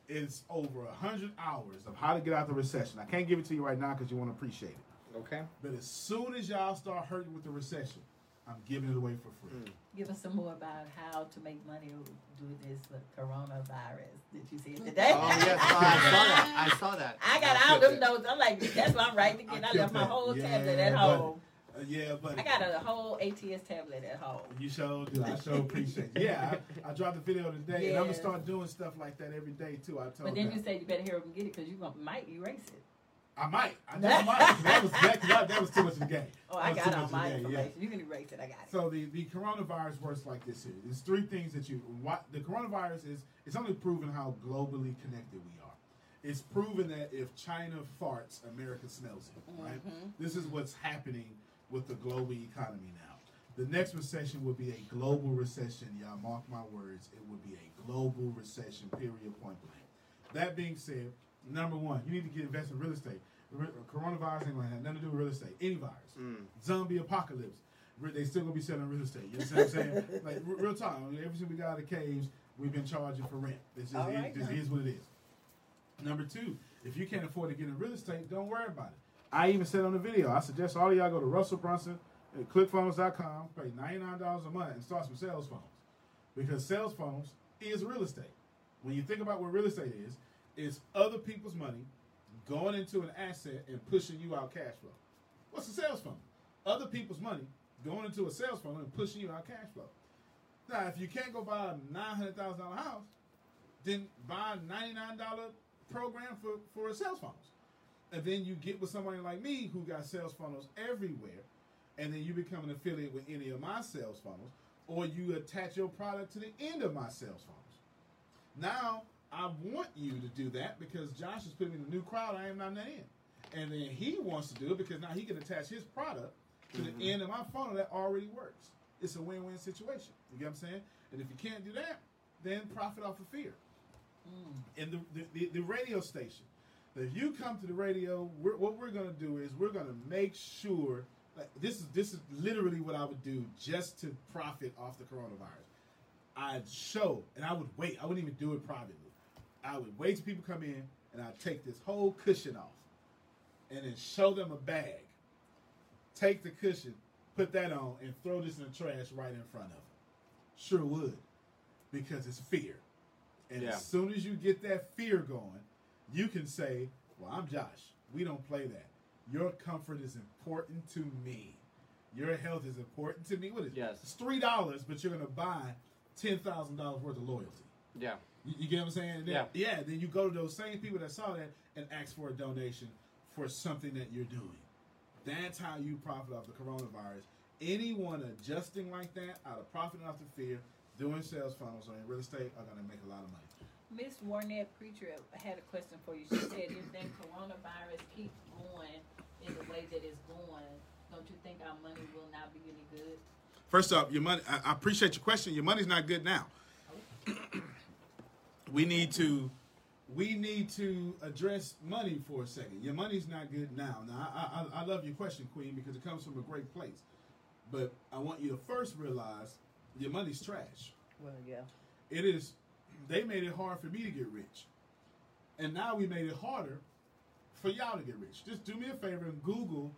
It's over a hundred hours of how to get out the recession. I can't give it to you right now because you won't appreciate it. Okay. But as soon as y'all start hurting with the recession, I'm giving it away for free. Give us some more about how to make money with this coronavirus that you said today. Oh yes, oh, I saw that. I saw that. I got I all killed them it. notes. I'm like, that's why I'm writing again. I killed left my whole Yeah, tablet at buddy. home. Uh, yeah, but I got a whole ATS tablet at home. You sure do. I sure appreciate it. Yeah, I, I dropped the video today, and I'm gonna start doing stuff like that every day too. I told you. But then them. you said you better hear them get it because you gonna, might erase it. I might. I just might. 'cause That was that, that, that was too much of the game. Oh, I got all my game, yeah. information. You can erase it. I got it. So the, the coronavirus works like this here. There's three things that you what the coronavirus is it's only proven how globally connected we are. It's proven that if China farts, America smells it. Right? Mm-hmm. This is what's happening with the global economy now. The next recession will be a global recession. Y'all mark my words. It will be a global recession. Period. Point blank. That being said, number one, you need to get invested in real estate. Re- Coronavirus ain't gonna have nothing to do with real estate. Any virus, mm. zombie apocalypse, they still gonna be selling real estate. You know what I'm saying? like re- real talk. Ever since we got out of the caves, we've been charging for rent. This is All it, right this now. is what it is. Number two, if you can't afford to get in real estate, don't worry about it. I even said on the video, I suggest all of y'all go to Russell Brunson at clickfunnels.com, pay $99 a month, and start some sales funnels. Because sales funnels is real estate. When you think about what real estate is, it's other people's money going into an asset and pushing you out cash flow. What's a sales funnel? Other people's money going into a sales funnel and pushing you out cash flow. Now, if you can't go buy a nine hundred thousand dollar house, then buy a ninety nine dollar program for for a sales funnels, and then you get with somebody like me who got sales funnels everywhere, and then you become an affiliate with any of my sales funnels, or you attach your product to the end of my sales funnels. Now I want you to do that because Josh is putting in a new crowd I am not in. And then he wants to do it because now he can attach his product to the mm-hmm. end of my funnel that already works. It's a win-win situation. You get what I'm saying? And if you can't do that, then profit off of fear. Mm. in the, the, the, the radio station. If you come to the radio, we're, what we're gonna do is we're gonna make sure. Like this is this is literally what I would do just to profit off the coronavirus. I'd show, and I would wait. I wouldn't even do it privately. I would wait till people come in, and I'd take this whole cushion off, and then show them a bag. Take the cushion, put that on, and throw this in the trash right in front of them. Sure would, because it's fear. And Yeah. as soon as you get that fear going, you can say, Well, I'm Josh. We don't play that. Your comfort is important to me. Your health is important to me. What is it? Yes. It's three dollars, but you're gonna buy ten thousand dollars worth of loyalty. Yeah. You, you get what I'm saying? Then, Yeah. Yeah. Then you go to those same people that saw that and ask for a donation for something that you're doing. That's how you profit off the coronavirus. Anyone adjusting like that out of profiting off the fear, doing sales funnels or in real estate are gonna make a lot of money. Miss Warnett Preacher had a question for you. She said, if that coronavirus keeps going in the way that it's going, don't you think our money will not be any good? First up, your money. I, I appreciate your question. Your money's not good now. Oh. we need to, we need to address money for a second. Your money's not good now. Now, I, I, I love your question, Queen, because it comes from a great place. But I want you to first realize your money's trash. Well, yeah. It is. They made it hard for me to get rich, and now we made it harder for y'all to get rich. Just do me a favor and Google.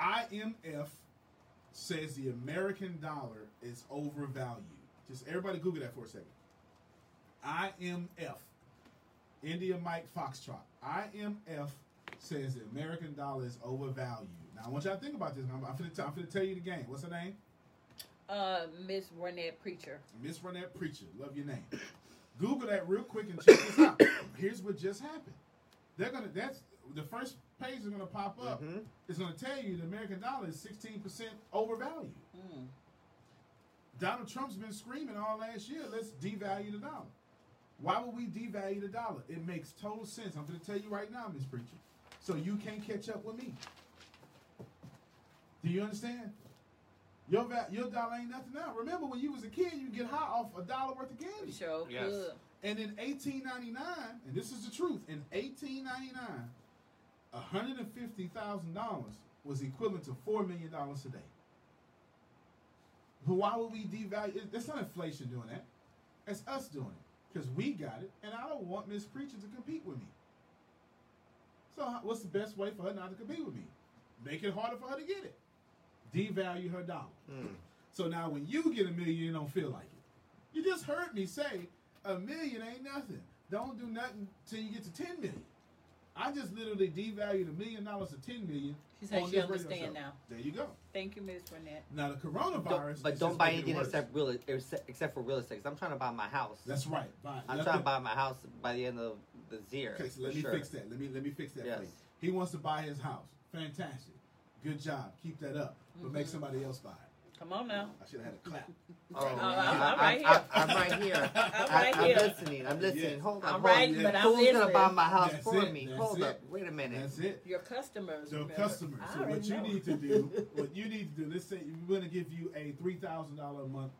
IMF says the American dollar is overvalued. Just everybody Google that for a second. IMF, India Mike Foxtrot. IMF says the American dollar is overvalued. Now I want y'all to think about this. I'm, I'm, finna, t- I'm finna tell you the game. What's her name? Uh, Miss Warnett Preacher. Miss Renette Preacher. Love your name. Google that real quick and check this out. Here's what just happened. They're gonna. That's the first page is gonna pop up. Mhm. It's gonna tell you the American dollar is 16 percent overvalued. Mm. Donald Trump's been screaming all last year. Let's devalue the dollar. Why would we devalue the dollar? It makes total sense. I'm going to tell you right now, Miss Preacher. So you can't catch up with me. Do you understand? Your va- your dollar ain't nothing now. Remember when you was a kid, you get high off a dollar worth of candy. Sure Yes. could. And in 1899, and this is the truth, in 1899, $150,000 was equivalent to $4 million today. But why would we devalue? it- That's not inflation doing that. That's us doing it. Because we got it, and I don't want Miss Preacher to compete with me. So what's the best way for her not to compete with me? Make it harder for her to get it. Devalue her dollar. Mm. So now when you get a million, you don't feel like it. You just heard me say a million ain't nothing. Don't do nothing till you get to ten million. I just literally devalued a million dollars to ten million. She said on she this radio understand show. now. There you go. Thank you, Miss Warnett. Now the Don't- coronavirus, but is don't just buy making it anything worse. except real except, except for real estate. 'cause I'm trying to buy my house. That's right. Buy- I'm let trying me- to buy my house by the end of the year. Okay, so let for me sure. fix that. Let me let me fix that Yes. for. He wants to buy his house. Fantastic. Good job. Keep that up. But make Mhm. somebody else buy it. Come on now. I should have had a clap. Oh, uh, I'm- I- I'm right here. I- I'm right here. I'm I- right I'm here. listening. I'm listening. Yes. Hold on. I'm hold right, on. but I'm Who's gonna listening. buy my house That's for it, me? that's Hold it. up. Wait a minute. That's it. Your customers. So remember. customers. So what already you need to do, what you need to do, let's say we're going to give you a three thousand dollar a month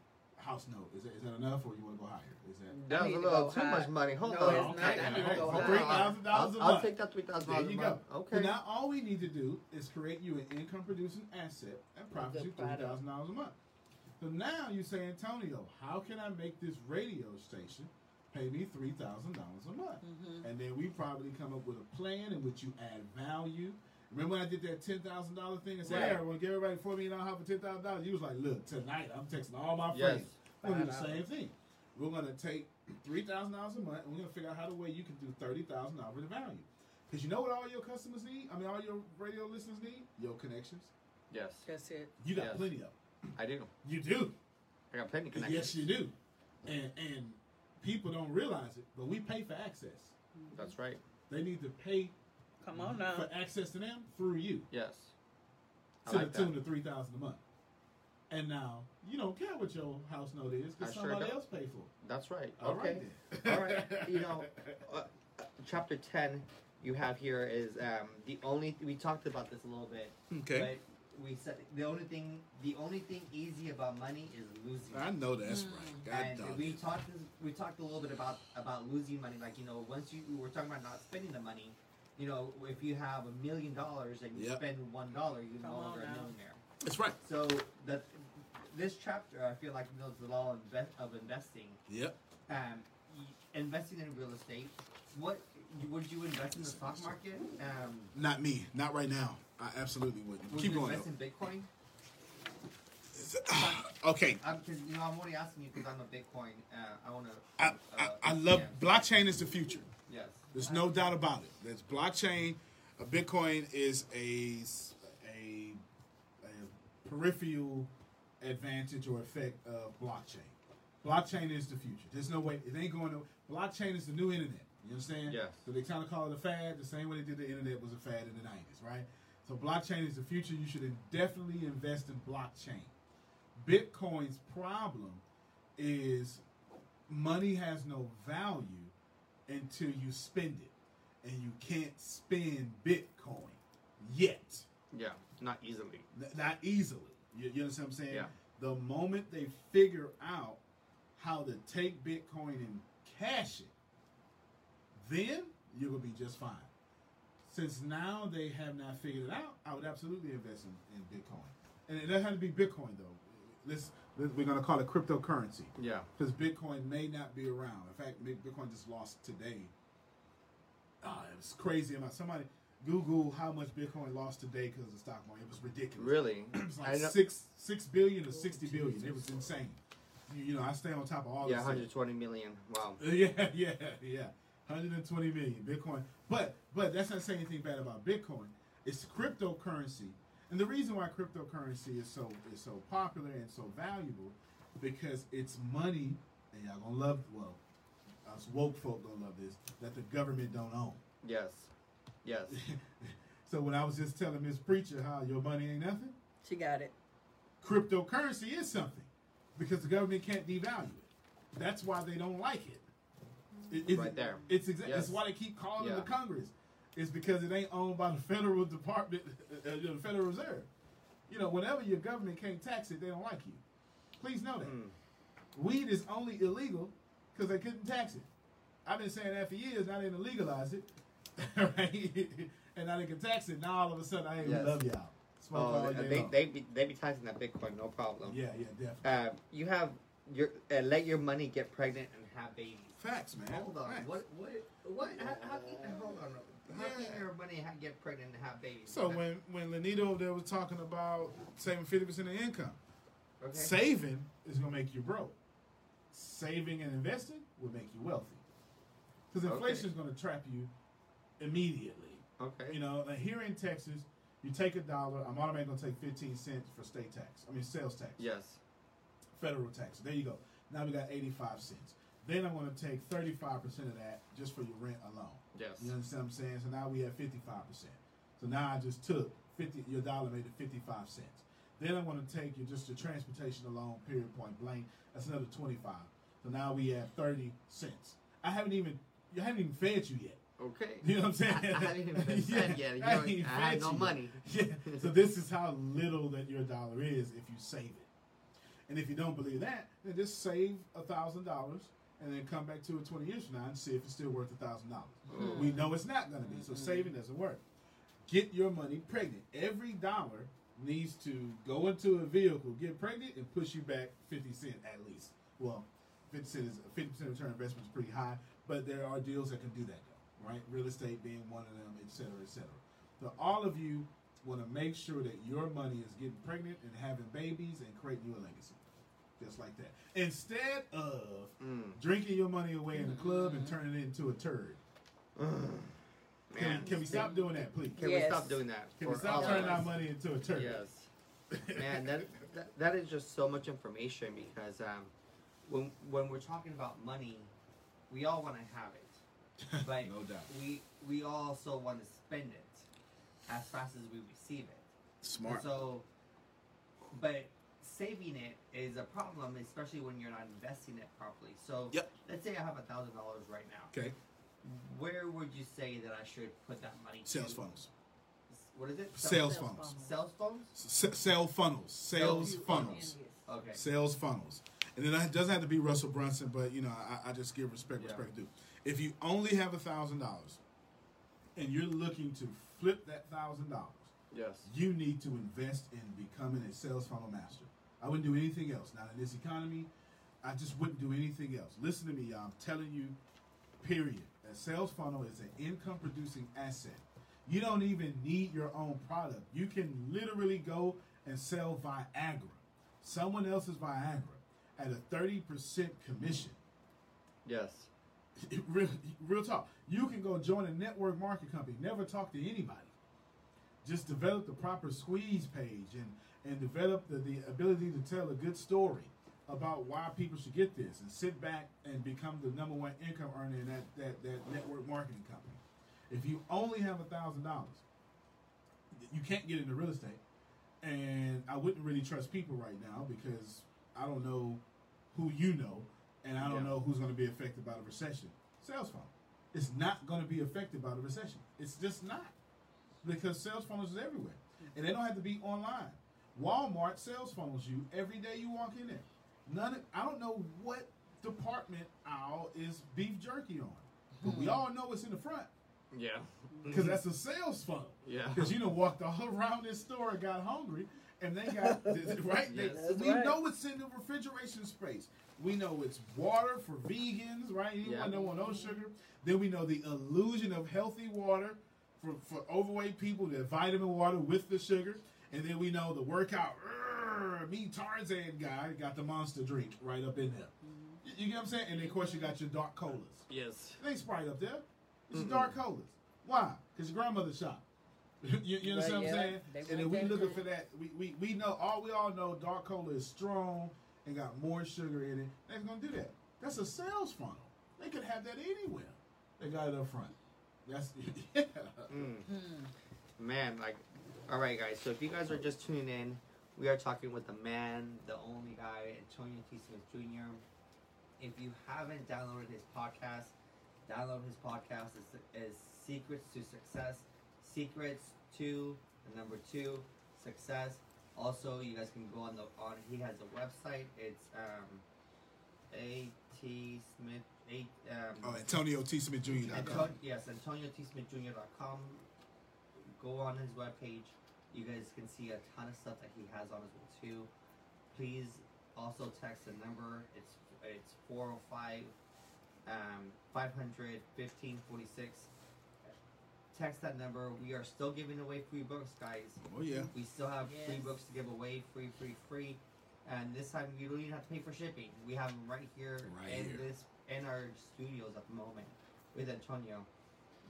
house note. Is that, is that enough, or you want to go higher? Is that That was a little too high. much money. Hold No, on. it's not. I need to go For high. three thousand dollars a I'll, I'll take that three thousand There dollars a you go. month. Okay. So now all we need to do is create you an income producing asset and profit you three thousand dollars a month. So now you say, Antonio, how can I make this radio station pay me three thousand dollars a month? Mhm. And then we probably come up with a plan in which you add value. Remember when I did that ten thousand dollar thing and said, Right. "Hey, we're gonna give everybody four million dollars for ten thousand dollars"? You was like, "Look, tonight I'm texting all my Yes. friends. We're gonna do the same thing. We're gonna take three thousand dollars a month, and we're gonna figure out how the way you can do thirty thousand dollars worth of value. Because you know what all your customers need? I mean, all your radio listeners need your connections. Yes. That's it. You got Yes. plenty of. them. I do. You do. I got plenty of connections. Yes, you do. And and people don't realize it, but we pay for access. That's right. They need to pay Come on now. for access to them through you Yes. I to like the that. tune of three thousand a month. And now you don't care what your house note is because somebody don't. else pay for it. That's right. All okay. right then. All right. You know, uh, chapter ten you have here is um, the only we talked about this a little bit, Okay. but we said the only thing the only thing easy about money is losing. I know that's Mm. right. God and dog. we talked this we talked a little bit about about losing money. Like you know, once you we're talking about not spending the money. You know, if you have a million dollars and you Yep. spend one dollar, you're no longer a millionaire. That's right. So that this chapter, I feel like knows the law of, investing. Yep. Um, investing in real estate. What would you invest in the stock market? Um, Not me. Not right now. I absolutely wouldn't. would Keep you going. invest in Bitcoin? okay. Because you know, I'm only asking you because I'm a Bitcoin. Uh, I want to. I, I, I love blockchain is the future. Yes. There's no doubt about it. There's blockchain. A Bitcoin is a a, a peripheral advantage or effect of blockchain. Blockchain is the future. There's no way it ain't going to. Blockchain is the new internet. You understand? Yes. So they kind of call it a fad, the same way they did the internet was a fad in the '90s, right? So blockchain is the future. You should definitely invest in blockchain. Bitcoin's problem is money has no value until you spend it, and you can't spend Bitcoin yet. Yeah. Not easily. Not easily. You, you understand what I'm saying? Yeah. The moment they figure out how to take Bitcoin and cash it, then you're gonna be just fine. Since now they have not figured it out, I would absolutely invest in, in Bitcoin, and it doesn't have to be Bitcoin though. Let's, we're gonna call it cryptocurrency Yeah. because Bitcoin may not be around. In fact, Bitcoin just lost today. Ah, it was crazy amount. Somebody Google how much Bitcoin lost today because of the stock market. It was ridiculous. Really? It was like six six billion or sixty billion. It was insane. You, you know, I stay on top of all Yeah. this. 120 million. Wow. Yeah, yeah, yeah. 120 million Bitcoin. But but that's not saying anything bad about Bitcoin. It's cryptocurrency. And the reason why cryptocurrency is so is so popular and so valuable because it's money and y'all gonna love well us woke folk gonna love this that the government don't own. Yes. Yes. so when I was just telling Miss Preacher how your money ain't nothing, She got it. cryptocurrency is something because the government can't devalue it. That's why they don't like it. It- it's- Right there. It's exactly. Yes. That's why they keep calling Yeah. the Congress. It's because it ain't owned by the federal department, uh, the Federal Reserve. You know, whenever your government can't tax it, they don't like you. Please know that. Mm. Weed is only illegal because they couldn't tax it. I've been saying that for years. Now they done legalize it, right? and now they can tax it. Now all of a sudden, I ain't Yes. love y'all. Oh, they, they, they, be, they be taxing that Bitcoin, no problem. yeah, yeah, definitely. Uh, you have your uh, let your money get pregnant and have babies. Facts, man. Hold on. Facts. What? What? What? How, how hold on. How Yeah. can your money ha- get pregnant and have babies? So when when Lenita over there was talking about saving fifty percent of income, okay. saving is gonna make you broke. Saving and investing will make you wealthy. Because inflation is gonna trap you immediately. okay. You know, like here in Texas, you take a dollar, I'm automatically gonna take fifteen cents for state tax. I mean sales tax. Yes. Federal tax. There you go. Now we got eighty-five cents. Then I'm gonna take thirty-five percent of that just for your rent alone. Yes. You understand what I'm saying? So now we have 55%. So now I just took 50, your dollar made it 55 cents. Then I'm going to take you just the transportation alone, period, point blank. That's another 25. So now we have 30 cents. I haven't even, you haven't even fed you yet. Okay. You know what I'm saying? I, I haven't even been said yet. You I know, I have fed no you. money. Yeah. So this is how little that your dollar is if you save it. And if you don't believe that, then just save a thousand dollars and then come back to it 20 years from now and see if it's still worth a thousand dollars. Mm. We know it's not going to be. So saving doesn't work. Get your money pregnant. Every dollar needs to go into a vehicle, get pregnant, and push you back 50 cent at least. Well, 50 cent is 50 percent return investment is pretty high, but there are deals that can do that though, right? Real estate being one of them, et cetera, et cetera. So all of you want to make sure that your money is getting pregnant and having babies and creating you a legacy. Just like that. Instead of Mm. drinking your money away in the club and turning it into a turd. Can, we, can we stop doing that, please? Can we stop doing that? Can we stop turning our money into a turd? Yes. Man, that, that that is just so much information because um, when when we're talking about money, we all want to have it, but no doubt. we we also want to spend it as fast as we receive it. Smart. And so, but saving it is a problem, especially when you're not investing it properly. So, Yep. let's say I have a thousand dollars right now. Okay. Where would you say that I should put that money? Sales to? funnels. What is it? Sales Sales funnels. funnels. Sales phones. S- sell funnels. Sales Sales funnels. Okay. Sales funnels. and then it doesn't have to be Russell Brunson, but you know, I, I just give respect, Yeah. respect due. If you only have a thousand dollars, and you're looking to flip that thousand dollars, Yes. you need to invest in becoming a sales funnel master. I wouldn't do anything else. Not in this economy. I just wouldn't do anything else. Listen to me, y'all. I'm telling you, period. A sales funnel is an income producing asset. You don't even need your own product. You can literally go and sell Viagra, someone else's Viagra, at a 30% commission. Yes. real, real talk. You can go join a network marketing company, never talk to anybody. Just develop the proper squeeze page and, and develop the, the ability to tell a good story about why people should get this and sit back and become the number one income earner in that, that, that network marketing company. If you only have a thousand dollars, you can't get into real estate. And I wouldn't really trust people right now because I don't know who you know, and I don't Yeah. know who's going to be affected by the recession. Sales funnel. It's not going to be affected by the recession. It's just not. Because sales funnels is everywhere. And they don't have to be online. Walmart sales funnels you every day you walk in there. None of, I don't know what department aisle is beef jerky on. But we mm-hmm. all know it's in the front. Yeah. Because that's a sales funnel. Yeah. Because you know, walked all around this store and got hungry, and they got right. They, Yes. we know it's in the refrigeration space. We know it's water for vegans, right? Anyone Yeah. don't want no sugar. Then we know the illusion of healthy water for, for overweight people, the vitamin water with the sugar, and then we know the workout. "Urgh, Me Tarzan guy got the monster drink right up in there. You, you get what I'm saying? And then of course you got your dark colas. Yes. It ain't Sprite up there. It's Mm-mm. dark colas. Why? Because your grandmother shop. you, you understand Well, what I'm yeah, saying? And then we looking drink. for that. We, we we know all we all know dark cola is strong and got more sugar in it. They're gonna do that. That's a sales funnel. They could have that anywhere. They got it up front. That's yeah. Mm. Man, like, all right, guys. So if you guys are just tuning in, we are talking with the man, the only guy, Antonio T. Smith Jr. If you haven't downloaded his podcast, download his podcast. It's, is Secrets to Success. Secrets to the number two success. Also, you guys can go on the on. He has a website. It's um, A T Smith. A um, Oh, Antonio T. Smith Jr. Anto- yes, AntonioTSmithJr.com. Go on his webpage. You guys can see a ton of stuff that he has on his well too. Please also text the number. It's it's 405 um 500 1546. Text that number. We are still giving away free books, guys. Oh yeah. We still have free books to give away, free, free, free. And this time you don't even have to pay for shipping. We have them right here Right in here. this in our studios at the moment with Antonio.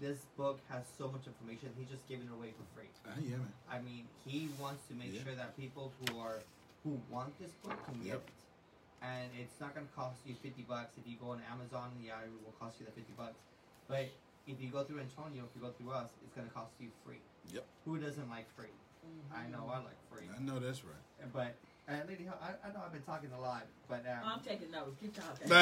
This book has so much information. He's just giving it away for free. Uh, yeah, man. I mean, he wants to make Yeah. sure that people who are who want this book can get Yep. it. And it's not going to cost you fifty bucks if you go on Amazon. Yeah, it will cost you the fifty bucks. But if you go through Antonio, if you go through us, it's going to cost you free. Yep. Who doesn't like free? I know I like free. I know that's right. But uh, Lady, Ho- I, I know I've been talking a lot, but um, I'm taking notes. Keep talking. all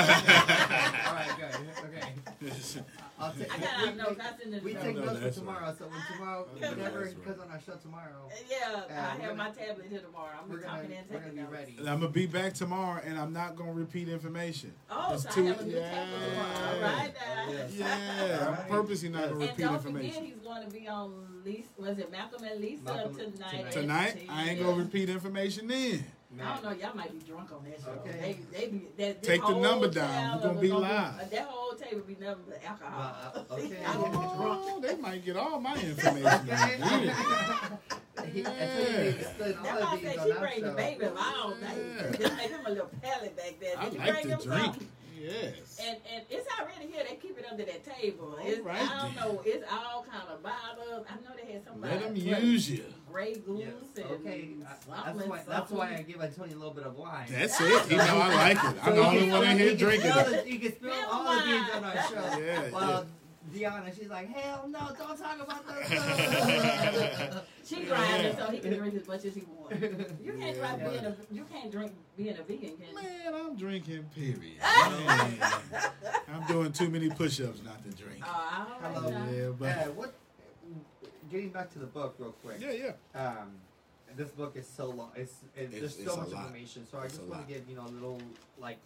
right, good. Okay, I'll take. I got we, our notes. I send it we take notes for that's tomorrow. So when tomorrow, I know whenever that's he comes on our show tomorrow, Yeah, Uh, I have gonna- my tablet here tomorrow. I'm we're gonna talking and we're gonna taking be notes. ready. And I'm gonna be back tomorrow, and I'm not gonna repeat information. Oh, It's so too- I have a new tablet tomorrow. All right, now. Yes. Yeah, I'm purposely not gonna And repeat don't information. forget, he's going to be on Lisa. Was it Malcolm and Lisa Malcolm tonight? tonight. Tonight, I ain't gonna repeat information then. I don't know. Y'all might be drunk on that show. Okay. They, they be, that, Take the whole number down. table We're gonna be gonna live. that whole table be nothing but alcohol. Uh, uh, okay. I will be drunk. Oh, they might get all my information. Yeah. Yeah. Antonio explained all That's of why I these said she our bring the baby along. Yeah. Like, just make him a little pallet back there. I you like bring to him drink. some? Yes. And and it's already here. They keep it under that table. It's, right I don't then. know. It's all kind of bottles. I know they had somebody. Let them use you. Grey Goose Yes. and Okay. That's why. That's why I something. give Antonio a little bit of wine. That's it. You know I like it. I'm the only one in here drinking it. You can spill all the beans on our show. Yeah, Well, Deanna, she's like, hell no, don't talk about those. stuff." She grinding so he can drink as much as he wants. You can't Yeah, try being a you can't drink being a vegan, can you? Man, I'm drinking. Period. Man, I'm doing too many push-ups not to drink. Oh, all right Hello. now. Yeah, Uh, what? Getting back to the book real quick. yeah, yeah. Um, this book is so long. It's, it, It's- there's so a much information. So I just want to give you know little like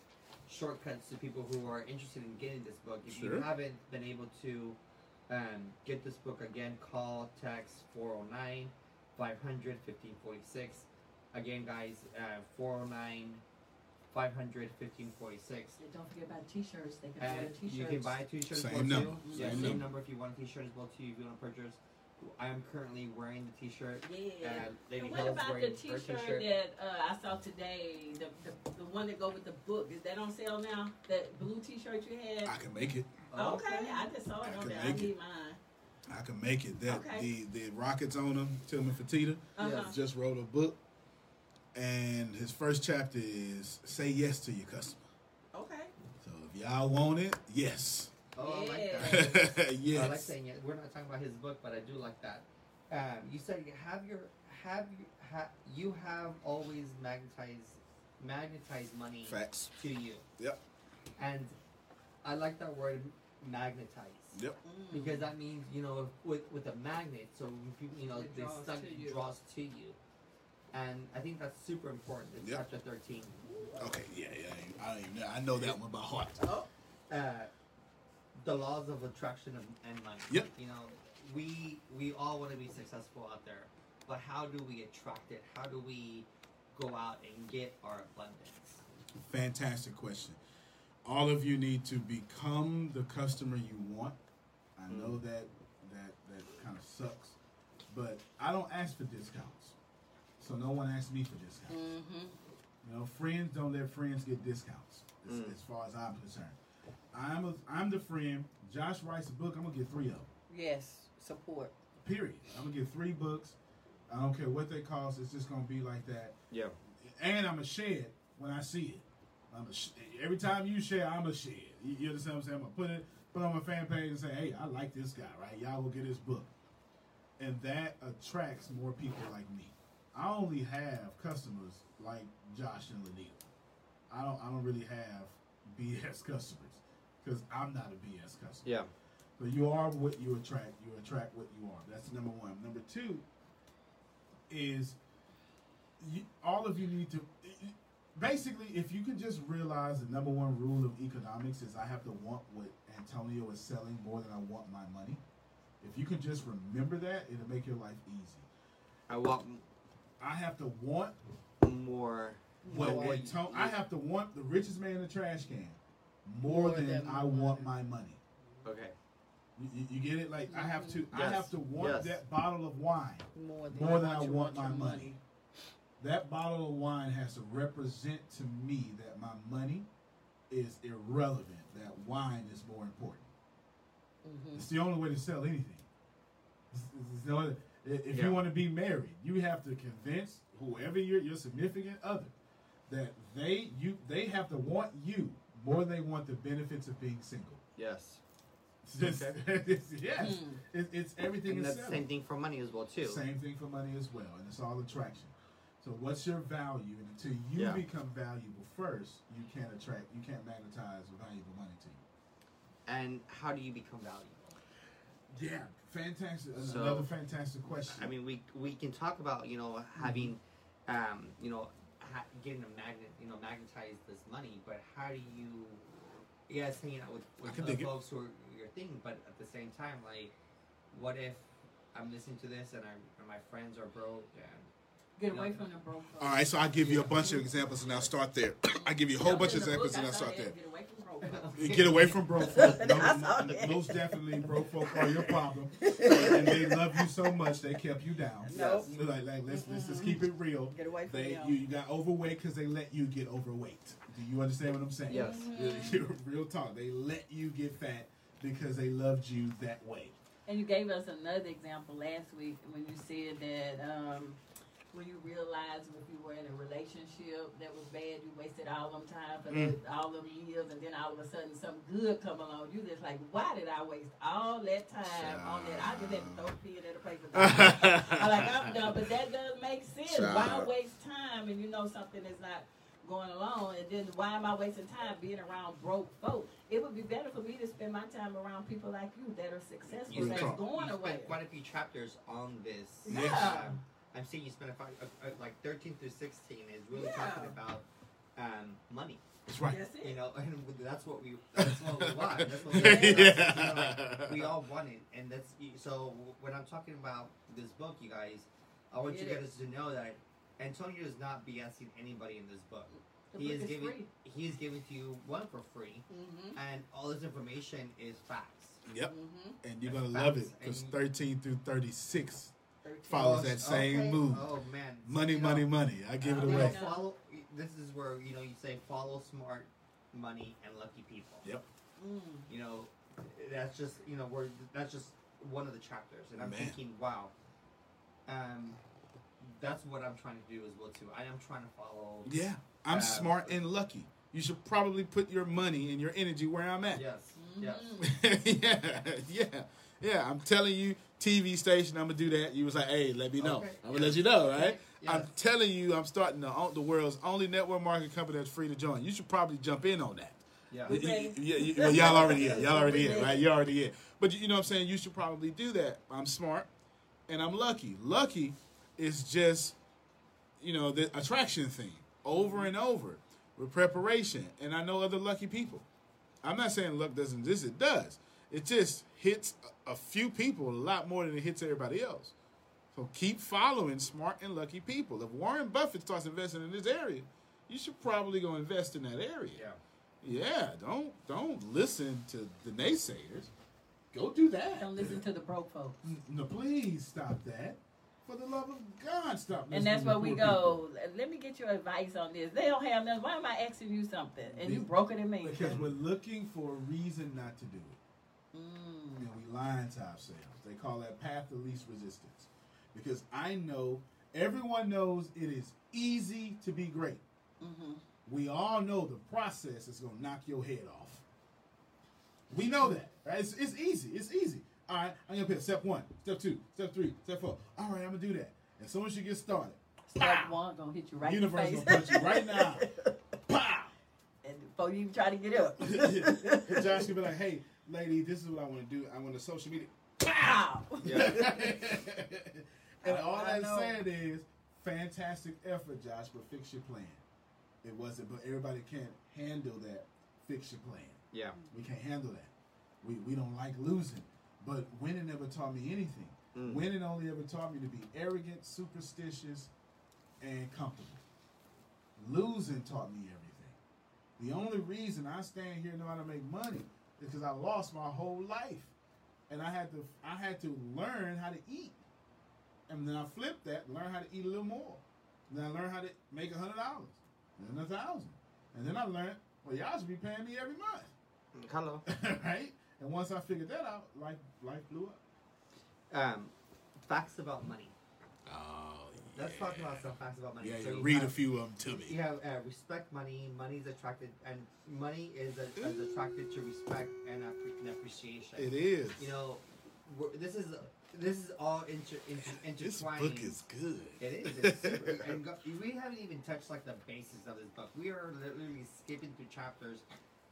shortcuts to people who are interested in getting this book. If you haven't been able to um, get this book again, call text 409 500 1546. Again, guys, uh, 409 500 1546. And don't forget about t-shirts. They can order And t-shirts. you can buy a t-shirt Same well number. too. Same Yeah, same number. number if you want a t-shirt as well too. If you want to purchase, I am currently wearing the t-shirt. Yeah. And Lady And what Hill's about the T-shirt t-shirt. that uh, I saw today? The, the the one that go with the book is that on sale now? That blue T-shirt you had? I can make it. okay, I just saw it I on can there. I make it. mine. I can make it. That Okay. the the Rockets owner, Tilman Fertitta, Uh-huh. just wrote a book, and his first chapter is "Say Yes to Your Customer." Okay. So if y'all want it, yes, Oh, I like that. yes. I like saying it. We're not talking about his book, but I do like that. Um, you said you have your have you ha, you have always magnetized magnetized money Facts. to you. Yep. And I like that word magnetize. Yep. Because that means you know with with a magnet, so you you know It they draws stuck to you. draws to you, and I think that's super important. in Yep. chapter thirteen. Okay. Yeah. Yeah. I don't even know. I know that one by heart. Oh. uh, the laws of attraction and, and money. Yep. You know, we we all want to be successful out there, but how do we attract it? How do we go out and get our abundance? Fantastic question. All of you need to become the customer you want. I know that that that kind of sucks, but I don't ask for discounts, so no one asks me for discounts. Mm-hmm. You know, friends don't let friends get discounts. As, Mm. as far as I'm concerned, I'm a I'm the friend. Josh writes a book. I'm gonna get three of them. Yes, support. Period. I'm gonna get three books. I don't care what they cost. It's just gonna be like that. Yeah. And I'm a share it when I see it. I'm a sh- every time you share, I'm a share. You, you understand what I'm saying? I'm gonna put it put it on my fan page and say, "Hey, I like this guy, right? Y'all go get his book," and that attracts more people like me. I only have customers like Josh and Lanita. I don't. I don't really have BS customers because I'm not a BS customer. Yeah. So you are what you attract. You attract what you are. That's number one. Number two is you, all of you need to basically, if you can just realize the number one rule of economics is I have to want what Antonio is selling more than I want my money. If you can just remember that, it'll make your life easy. I want I have to want more. what More. Antonio. I have to want the richest man in the trash can more, More than, than I my want my money. Okay. You, you, you get it? Like I have to. I have to want Yes. that bottle of wine. More than, More than I you want my your money. That bottle of wine has to represent to me that my money is irrelevant. That wine is more important. Mhm. It's the only way to sell anything. It's- it's the only- if Yeah. you want to be married, you have to convince whoever your your significant other that they you they have to want you more than they want the benefits of being single. Yes. It's just, it's, yes, Mm. it, it's everything And is that's the same thing for money as well too. Same thing for money as well, and it's all attraction. So, what's your value? And until you Yeah. become valuable first, you can't attract, you can't magnetize valuable money to you. And how do you become valuable? Yeah, fantastic. So- Another fantastic question. I mean, we we can talk about you know having, um, you know, ha- getting a magnet, you know, magnetize this money. But how do you, yes, hanging out with, with it. folks who are your thing, but at the same time, like, what if I'm listening to this and, I, and my friends are broke and Get away from the broke. folks. all right, so I'll give you a bunch of examples, and I'll start there. I give you a whole bunch of examples, and I I'll start there. Get away from broke. folks. Get away from broke folk. I saw No, that. most definitely, broke folk are your problem, and they love you so much they kept you down. Nope. So like, like let's let's just keep it real. Get away from They them. you, you got overweight because they let you get overweight. Do you understand what I'm saying? Yes. Real talk. They let you get fat because they loved you that way. And you gave us another example last week when you said that um, when you realized if you were in a relationship that was bad, you wasted all them time for Mm. the, all them years, and then all of a sudden something good come along. You just like, why did I waste all that time on that? I just had to throw a pen at a paper. I'm like, I'm done, but that doesn't make sense. Why waste time and you know something is not going along, and then why am I wasting time being around broke folk? It would be better for me to spend my time around people like you that are successful, you that's spent, going you away. quite a few chapters on this. Yeah. um, I'm saying you spend a, fi- a, a, like 13 through 16 is really Yeah. talking about um, money. That's right. That's it. You know, and that's what we that's what we want. That's what we, Yeah. you know, like, we all want it, and that's so. When I'm talking about this book, you guys, I want you It guys to know that Antonio is not BSing anybody in this book. The he book is is giving free. he is giving to you one for free, Mm-hmm. and all this information is facts. Yep. Mm-hmm. And you're gonna love it because 13 through 36 follows that same okay. move. Oh man, So, Money, know, money, money. I give it Uh, you away. Follow. This is where you know you say follow smart, money, and lucky people. Yep. Mm. you know, that's just you know where that's just one of the chapters, and I'm Man. thinking, wow, um, that's what I'm trying to do as well too. I am trying to follow. Yeah, I'm Uh, smart and lucky. You should probably put your money and your energy where I'm at. Yes. Yes. yeah, yeah, yeah. I'm telling you, TV station, I'm gonna do that. You was like, hey, let me know. Okay, I'm gonna yes. let you know, right? Okay, I'm telling you, I'm starting the, the world's only network marketing company that's free to join. You should probably jump in on that. Yeah. Y- y- ready. Yeah, you- well, y'all already in. Y'all already in, right? ready. You already in. But you you know what I'm saying? You should probably do that. I'm smart and I'm lucky. Lucky is just, you know, the attraction thing over and over with preparation. And I know other lucky people. I'm not saying luck doesn't exist, it does. It just hits a, a few people a lot more than it hits everybody else. So keep following smart and lucky people. If Warren Buffett starts investing in this area, you should probably go invest in that area. Yeah. Yeah, don't don't listen to the naysayers. Go do that. Don't listen to the broke folks. No, please stop that. For the love of God, stop. And that's to where we poor go. Let me get your advice on this. They don't have nothing. Why am I asking you something? And you broke it in me. Because we're looking for a reason not to do it. Mm. And we lying to ourselves. They call that path of least resistance. Because I know everyone knows it is easy to be great. Mm-hmm. We all know the process is gonna knock your head off. We know that, right? It's, it's easy. It's easy. All right, I'm gonna pick step one, step two, step three, step four. All right, I'm gonna do that. As soon as you get started, Step one gonna hit you right Universe in the gonna punch you right now. pow. and before you even try to get up. Josh could be like, "Hey, lady, this is what I want to do. I want to social media." Pow! and all I that know. said is, fantastic effort, Josh, but fix your plan. It wasn't, but everybody can't handle that. Fix your plan. Yeah. We can't handle that. We, we don't like losing. But winning never taught me anything. Mm. Winning only ever taught me to be arrogant, superstitious, and comfortable. Losing taught me everything. The only reason I stand here and know how to make money is because I lost my whole life. And I had to I had to learn how to eat. And then I flipped that, learn how to eat a little more. And then I learned how to make a hundred dollars. And then a thousand. And then I learned, well, y'all should be paying me every month. Hello. right? And once I figured that out, life life blew up. Um, facts about money. Let's talk about some facts about money. Yeah, So yeah. read have- a few of them to me. You have uh, respect money. Money is attracted, and money is, a, is attracted to respect and, and appreciation. It is. You know, this is this is all inter, inter, this book is good. It is. It's super, and go, we haven't even touched like the basis of this book. We are literally skipping through chapters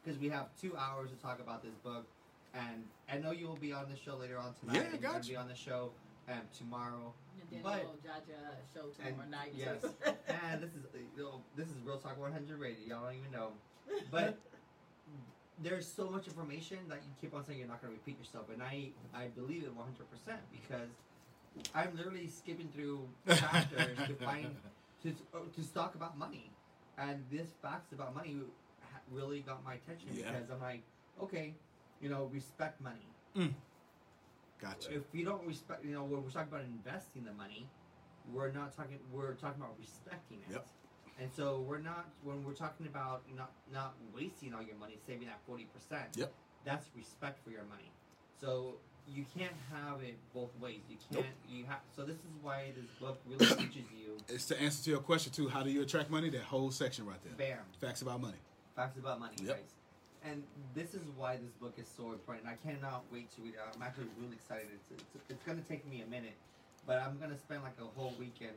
because we have two hours to talk about this book. And I know you will be on the show later on tonight. Yeah, and you're gotcha. be on the show um, tomorrow. And then But- the little Jaja show And tomorrow night. yes, and this is you know, this is Real Talk 100 radio. Y'all don't even know, but there's so much information that you keep on saying you're not going to repeat yourself, and I I believe it 100 percent because I'm literally skipping through chapters to find to uh, to talk about money, and this facts about money really got my attention Yeah. because I'm like, okay, you know, respect money. Gotcha. If you don't respect, you know, when we're talking about investing the money, we're not talking. We're talking about respecting it. Yep. And so we're not when we're talking about not not wasting all your money, saving that forty percent. Yep. That's respect for your money. So you can't have it both ways. You can't. You have. So this is why this book really teaches you. It's to answer to your question too. How do you attract money? That whole section right there. Bam. Facts about money. Facts about money, Yep. guys. And this is why this book is so important. I cannot wait to read it. I'm actually really excited. It's, it's, it's going to take me a minute, but I'm going to spend like a whole weekend,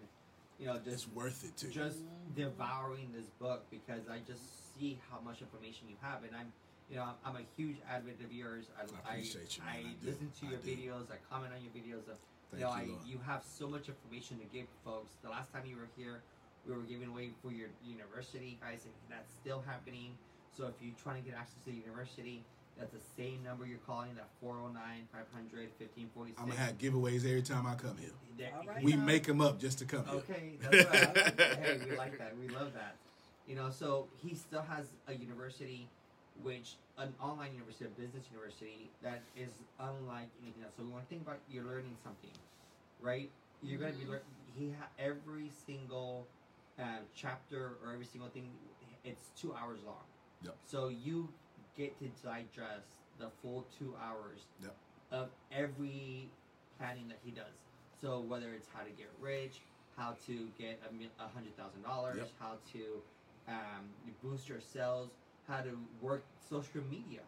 you know, just It's worth it too. just devouring this book because I just see how much information you have, and I'm, you know, I'm, I'm a huge advocate of yours. I, I appreciate you, man. I, I listen to your videos. I comment on your videos. Thank you know, you, I, you have so much information to give folks. The last time you were here, we were giving away for your university, guys, and that's still happening. So if you're trying to get access to the university, that's the same number you're calling, that 409 500 1546. I'm gonna have giveaways every time I come here. There- All right. We make them up just to come here. Okay, that's right. hey, we like that. We love that. You know, so he still has a university, which an online university, a business university that is unlike anything else. So we want to think about you're learning something, right? You're gonna be learning. He ha- every single uh, chapter or every single thing. It's two hours long. Yep. So you get to digest the full two hours Yep. of every planning that he does. So whether it's how to get rich, how to get a mil- a hundred thousand dollars, Yep. how to um, boost your sales, how to work social media.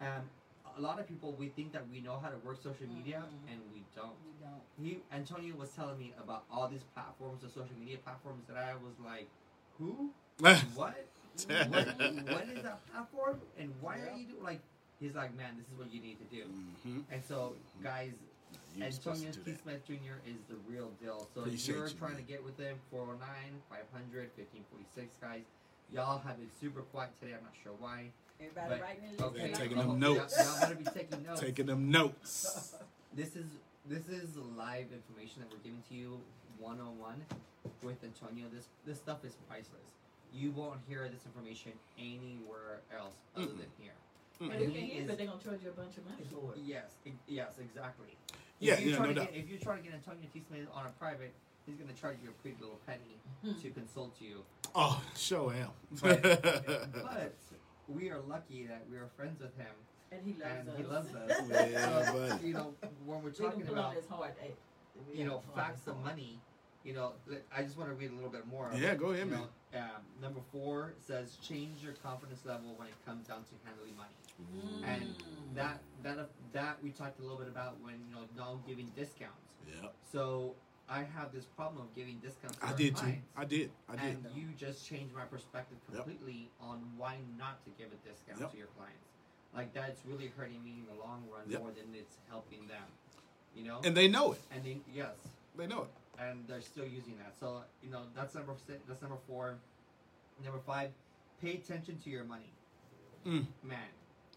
Um, a lot of people we think that we know how to work social media Mhm. and we don't. We don't. He Antonio was telling me about all these platforms, the social media platforms that I was like, who? what? What? What is that platform? And why are you doing like? He's like, man, this is what you need to do. hmm And so, guys, You're Antonio to T. Smith Jr. is the real deal. So Appreciate if you're you, trying man. to get with him, 409 500 1546, guys. Y'all have been super quiet today. I'm not sure why. Everybody But- writing their Okay, list. taking y'all- them y'all- notes. Y'all better be taking notes. Taking them notes. This is this is live information that we're giving to you one on one with Antonio. This this stuff is priceless. You won't hear this information anywhere else other Mm-mm. than here. But And if he you hear, is- but they're gonna charge you a bunch of money for it. Yes, e- yes, exactly. Yeah, if you're yeah, trying no to doubt. get, if you're trying to get Antonio T. Smith on a private, he's gonna charge you a pretty little penny Hmm. to consult you. Oh, sure am. But we are lucky that we are friends with him And he loves us. and us. he loves us. Yeah, So, buddy. you know, when we're They can talking pull about on his heart. eh, we you have know, to pull on facts his of heart. money. You know, li- I just want to read a little bit more. of Yeah, it. go ahead, You man. know, um, number four says change your confidence level when it comes down to handling money, and that that that we talked a little bit about when you know not giving discounts. Yeah, So I have this problem of giving discounts. To I our did too. clients, I did. I did. And you just changed my perspective Yep. completely on why not to give a discount Yep. to your clients. Like that's really hurting me in the long run Yep. more than it's helping them. You know. And they know it. And they, yes, They know it. and they're still using that. So you know that's number six. That's number four. Number five, pay attention to your money. Mm. Man,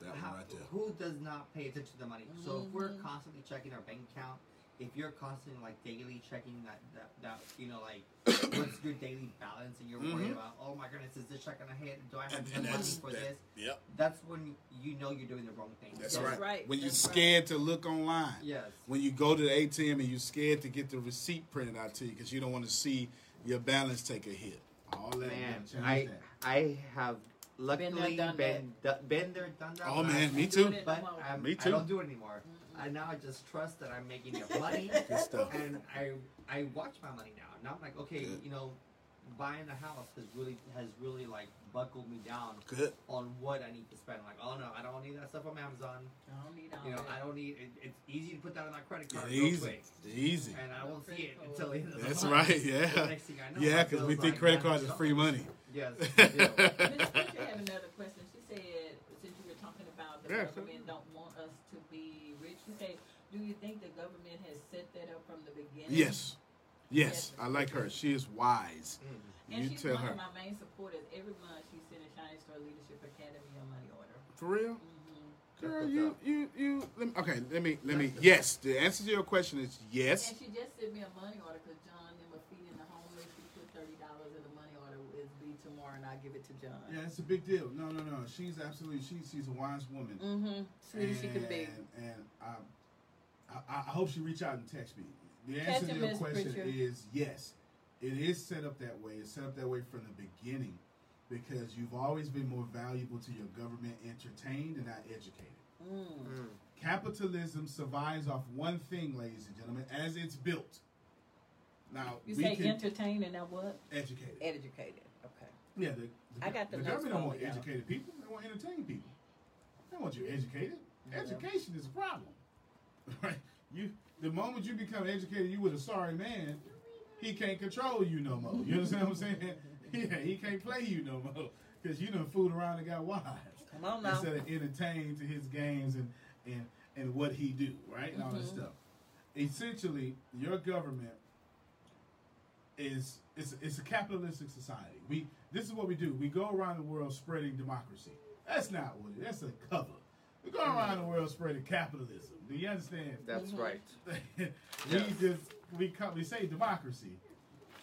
That how- one right there. who does not pay attention to the money? So if we're Mhm. constantly checking our bank account, if you're constantly like daily checking that that, that you know like what's your daily balance and you're worried Mhm. about oh my goodness is this check gonna hit do I have And- enough money for that- this Yep. that's when you know you're doing the wrong thing That's So- right. right, When you're that's right. scared to look online. yes When you go to the ATM and you're scared to get the receipt printed out to you because you don't want to see your balance take a hit. All that. man I that. I have luckily done been do- been there done that Oh man, me too. doing it no but more. I'm, Me I too. don't do it anymore I now I just trust that I'm making enough money Good stuff. and I I watch my money now. Now I'm like, okay, Good. you know, buying a house has really has really like buckled me down Good. on what I need to spend. Like, oh no, I don't need that stuff from Amazon. I don't need all You know, that. I don't need. It, it's easy to put that on that credit card real easy. quick, Easy. and I won't see it until the end of the That's month. right. The Yeah. next thing I know, Yeah, my because we bill's think like credit cards is $900. free money. Yes, we do. Miss Butcher had another question. She said, since you were talking about the Yeah, government don't want us to be rich, she said, do you think the government has set that up from the beginning? Yes. Yes. I like her. She is wise. Mm. And You she's tell one her. of my main supporters. Every month she's sending Shining Star Leadership Academy a money order. For real? hmm Girl, you, you, you, let me, okay, let me, let me, yes, the answer to your question is yes. And she just sent me a money order because John and were feeding the homeless. She put thirty dollars in the money order. Is be tomorrow, and I give it to John. Yeah, it's a big deal. No, no, no. She's absolutely. She, she's a wise woman. Mm-hmm. Sweet as she can be. And, and I, I, I hope she reach out and text me. The answer Catch to your question Pritchard. is yes. It is set up that way. It's set up that way from the beginning because you've always been more valuable to your government entertained and not educated. Mm. Mm. Capitalism survives off one thing, ladies and gentlemen, as it's built. Now You we say entertained and now what? Educated. Educated. Okay. Yeah, the, the, I got the the government don't want y'all. educated people. They want entertained people. They want you educated. Yeah. Education is a problem. Right? You the moment you become educated, you with a sorry man, he can't control you no more. You understand what I'm saying? Yeah, he can't play you no more because you done fooled around and got wise Come on now. instead of entertained to his games and and and what he do, right? And all this Mhm. stuff. essentially your government is it's, it's a capitalistic society. We this is what we do. We go around the world spreading democracy. That's not what it. That's a cover. We go around the world spreading capitalism. Do you understand? That's mm-hmm. right. we Yes. just we co- we say democracy,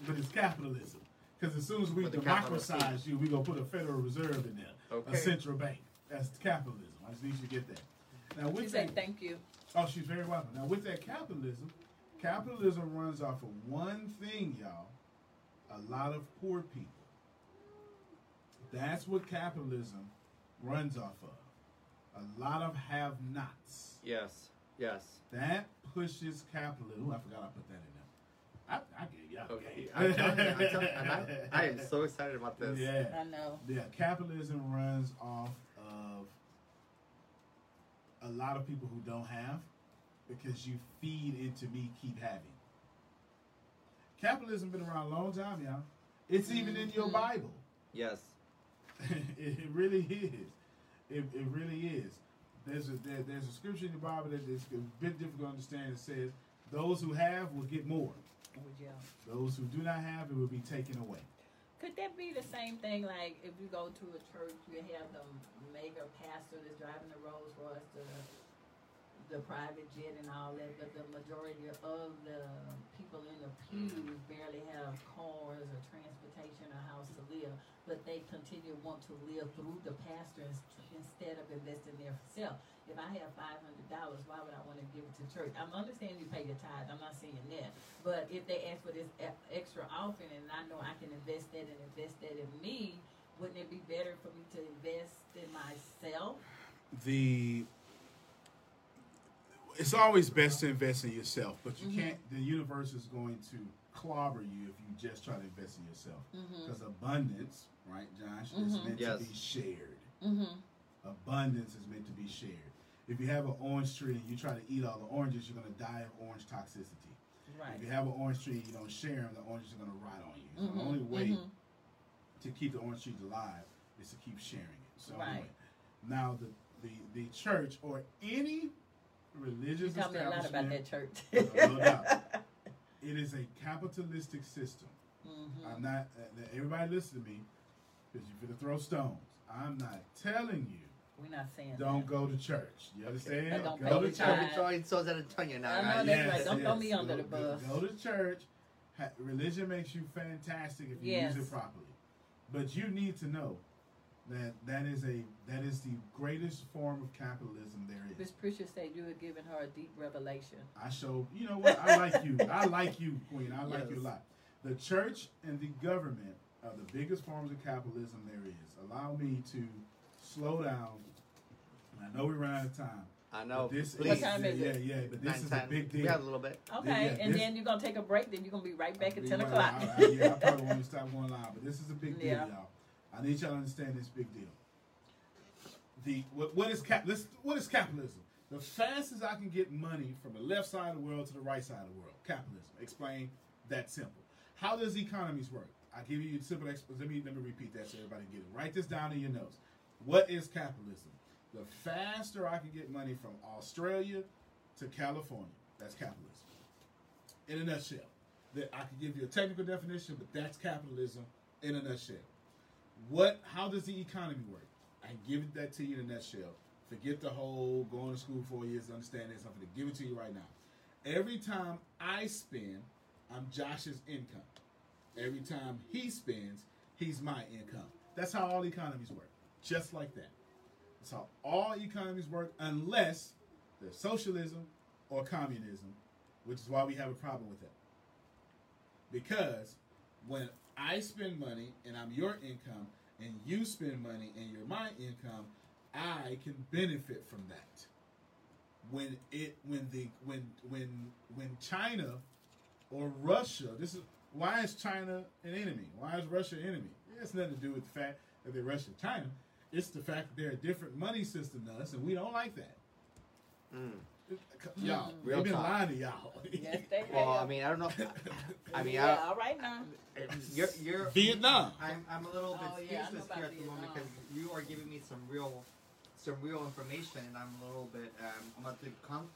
but it's capitalism. Because as soon as we With the capital C. democratize you, we gonna put a Federal Reserve in there, Okay. a central bank. That's capitalism. I just need you to get that. Now She with said, that, thank you. oh, she's very welcome. Now with that capitalism, capitalism runs off of one thing, y'all. A lot of poor people. That's what capitalism runs off of. A lot of have-nots. Yes. Yes. That pushes capitalism. Ooh, I forgot I put that in there. I, I gave you. I Okay. you. I'm telling you, I'm telling you, and I, I am so excited about this. Yeah. I know. Yeah, capitalism runs off of a lot of people who don't have because you feed into me keep having. Capitalism been around a long time, y'all. It's even in your Mhm. Bible. Yes. it, it really is. It, it really is. There's a there, there's a scripture in the Bible that is a bit difficult to understand. It says, "Those who have will get more; oh, Would those who do not have, it will be taken away." Could that be the same thing like if you go to a church, you have the mega pastor that's driving the Rolls Royce, the the private jet and all that, but the majority of the people in the pews barely have cars or transportation or house to live, but they continue want to live through the pastor instead of investing in themselves. If I have five hundred dollars, why would I want to give it to church? I'm understanding you pay your tithe. I'm not saying that, but if they ask for this extra offering and I know I can invest that and invest that in me, wouldn't it be better for me to invest in myself? the it's always best to invest in yourself, but you Mhm. can't. The universe is going to clobber you if you just try to invest in yourself. Mm-hmm. Because abundance, right, Josh, is Mhm. meant Yes. to be shared. Mm-hmm. Abundance is meant to be shared. If you have an orange tree and you try to eat all the oranges, you're going to die of orange toxicity. Right. If you have an orange tree and you don't share them, the oranges are going to rot on you. So the only way to keep the orange trees alive is to keep sharing it. So Right. anyway, now the, the the church or any You religious tell me a lot about that church. No doubt. it is a capitalistic system. Mhm. I'm not. Uh, everybody listen to me, because you're gonna throw stones. I'm not telling you We're not saying don't that. go to church. You understand? Don't go to your Don't be church. trying tithe. to throwing souls at Antonio now. I know right? that's right. Don't throw me under Go- the go- bus. Go to church. Ha- Religion makes you fantastic if you Yes. use it properly. But you need to know that that is a that is the greatest form of capitalism there is. Miss Prisha said you were giving her a deep revelation. I show you know what I like you. I like you, Queen. I like you a lot. The church and the government are the biggest forms of capitalism there is. Allow me to slow down. I know we ran out of time. I know. But this Please. What time yeah, is yeah, it? yeah, but this Nine, is ten. a big deal. We have a little bit. Okay, yeah, and this- then you're gonna take a break. Then you're gonna be right back at ten Well, o'clock. I, I, yeah, I probably want to stop going live, but this is a big deal, Yeah. y'all. I need y'all to understand this big deal. The what, what is cap? What is capitalism? The fastest I can get money from the left side of the world to the right side of the world. Capitalism. Explain that simple. How does economies work? I give you a simple explanation. Let me let me repeat that so everybody get it. Write this down in your notes. What is capitalism? The faster I can get money from Australia to California, that's capitalism. In a nutshell, that I can give you a technical definition, but that's capitalism in a nutshell. What? How does the economy work? I give that to you in a nutshell. Forget the whole going to school four years understand this. I'm going to give it to you right now. Every time I spend, I'm Josh's income. Every time he spends, he's my income. That's how all economies work. Just like that. That's how all economies work, unless they're socialism or communism, which is why we have a problem with it. Because when I spend money and I'm your income, and you spend money and you're my income, I can benefit from that. When it when the when when when China or Russia, this is why is China an enemy? Why is Russia an enemy? It has nothing to do with the fact that they're Russia China. It's the fact that they're a different money system than us, and we don't like that. Mm. Y'all, Real they've been talk. lying to y'all. yes, they have. Well, I mean, I don't know. I mean, yeah, I, all right now. you're you're Vietnam. I'm, I'm a little bit Oh, yeah, speechless about here at the moment because you are giving me some real, some real information, and I'm a little bit. Um, I'm about to con-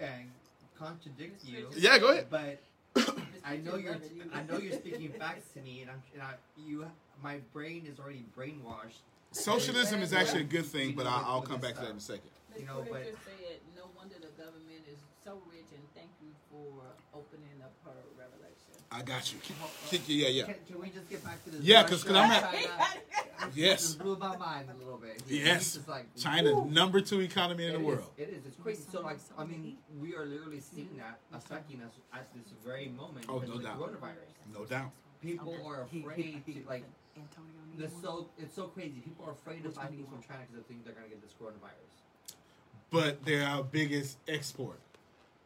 and contradict you. Yeah, go ahead. But I know you're I know you're speaking facts to me, and I'm and I, you my brain is already brainwashed. Socialism is actually a good thing, but I'll, I'll come back to that in a second. You know, but just said, no wonder the government is so rich, and thank you for opening up her revelation. I got you. Kick, uh, kick, yeah, yeah. Can, can we just get back to this? Yeah, 'cause- 'cause I'm at- Yes. This blew my mind a little bit. Yes. It's like China, woo. number two economy in It the is, world. It is. It's crazy. So, like, I mean, we are literally seeing that affecting us at this very moment. Oh, no the doubt. Coronavirus. No doubt. People are afraid to like. It's so it's so crazy. People are afraid of buy things from China because they think they're gonna get this coronavirus. But they're our biggest export.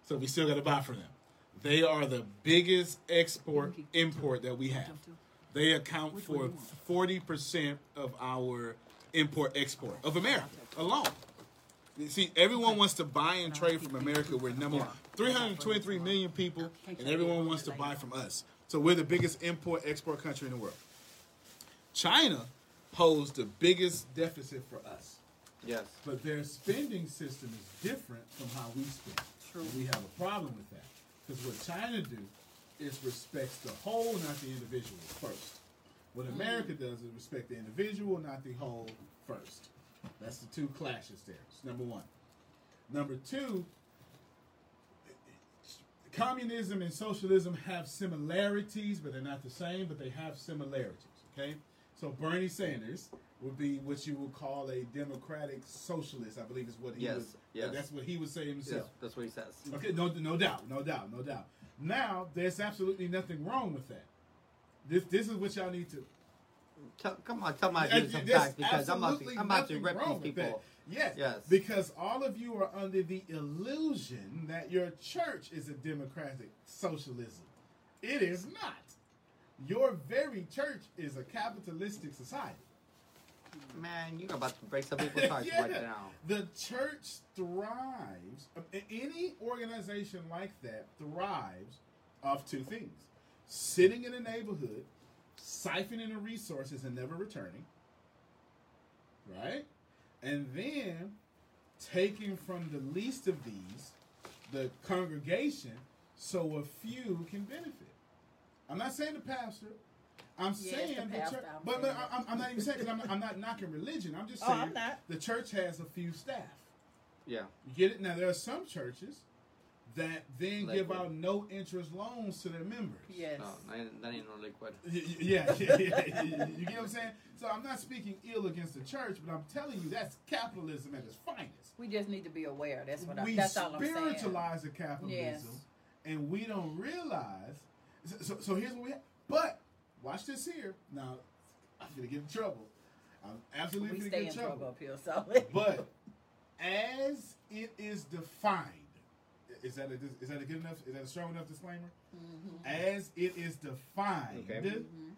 So we still got to buy from them. They are the biggest export import that we have. They account for 40% of our import export of America alone. You see, everyone wants to buy and trade from America. We're number one. 323 million people, and everyone wants to buy from us. So we're the biggest import export country in the world. China holds the biggest deficit for us. Yes. But their spending system is different from how we spend. True. We have a problem with that. Because what China do is respects the whole, not the individual first. What mm. America does is respect the individual, not the whole first. That's the two clashes there. It's number one. Number two, communism and socialism have similarities, but they're not the same, but they have similarities. Okay? So Bernie Sanders would be what you would call a democratic socialist, I believe is what he Yes, was. yes. That's what he would say Yes, himself. that's what he says. Okay, no, no doubt, no doubt, no doubt. Now, there's absolutely nothing wrong with that. This, this is what y'all need to. Tell, come on, tell my dude some facts because I'm about to absolutely I'm about to rip wrong these with that. people. Yes, Yes. because all of you are under the illusion that your church is a democratic socialism. It is not. Your very church is a capitalistic society. Man, you're about to break some people's hearts right now. The church thrives. Any organization like that thrives off two things: sitting in a neighborhood, siphoning the resources and never returning, right? And then taking from the least of these, the congregation, so a few can benefit. I'm not saying the pastor. I'm Yes, saying the the church, but, but saying I'm, I'm not even saying because I'm, not- I'm not knocking religion. I'm just Oh, saying I'm not. the church has a few staff. Yeah. You get it? Now there are some churches that then give out no interest loans to their members. Yes. Oh, no, that ain't, no liquid. Y- y- Yeah, yeah, yeah, yeah. you get what I'm saying? So I'm not speaking ill against the church, but I'm telling you that's capitalism at its finest. We just need to be aware. That's what I, we that's all I'm saying. spiritualize the capitalism, Yes. and we don't realize. So, so, so here's what we have. But watch this here. Now I'm gonna get in trouble. I'm absolutely We gonna stay get in in trouble. trouble up here, so. But as it is defined, is that a, is that a good enough? Is that a strong enough disclaimer? Mm-hmm. As it is defined Okay. Mm-hmm.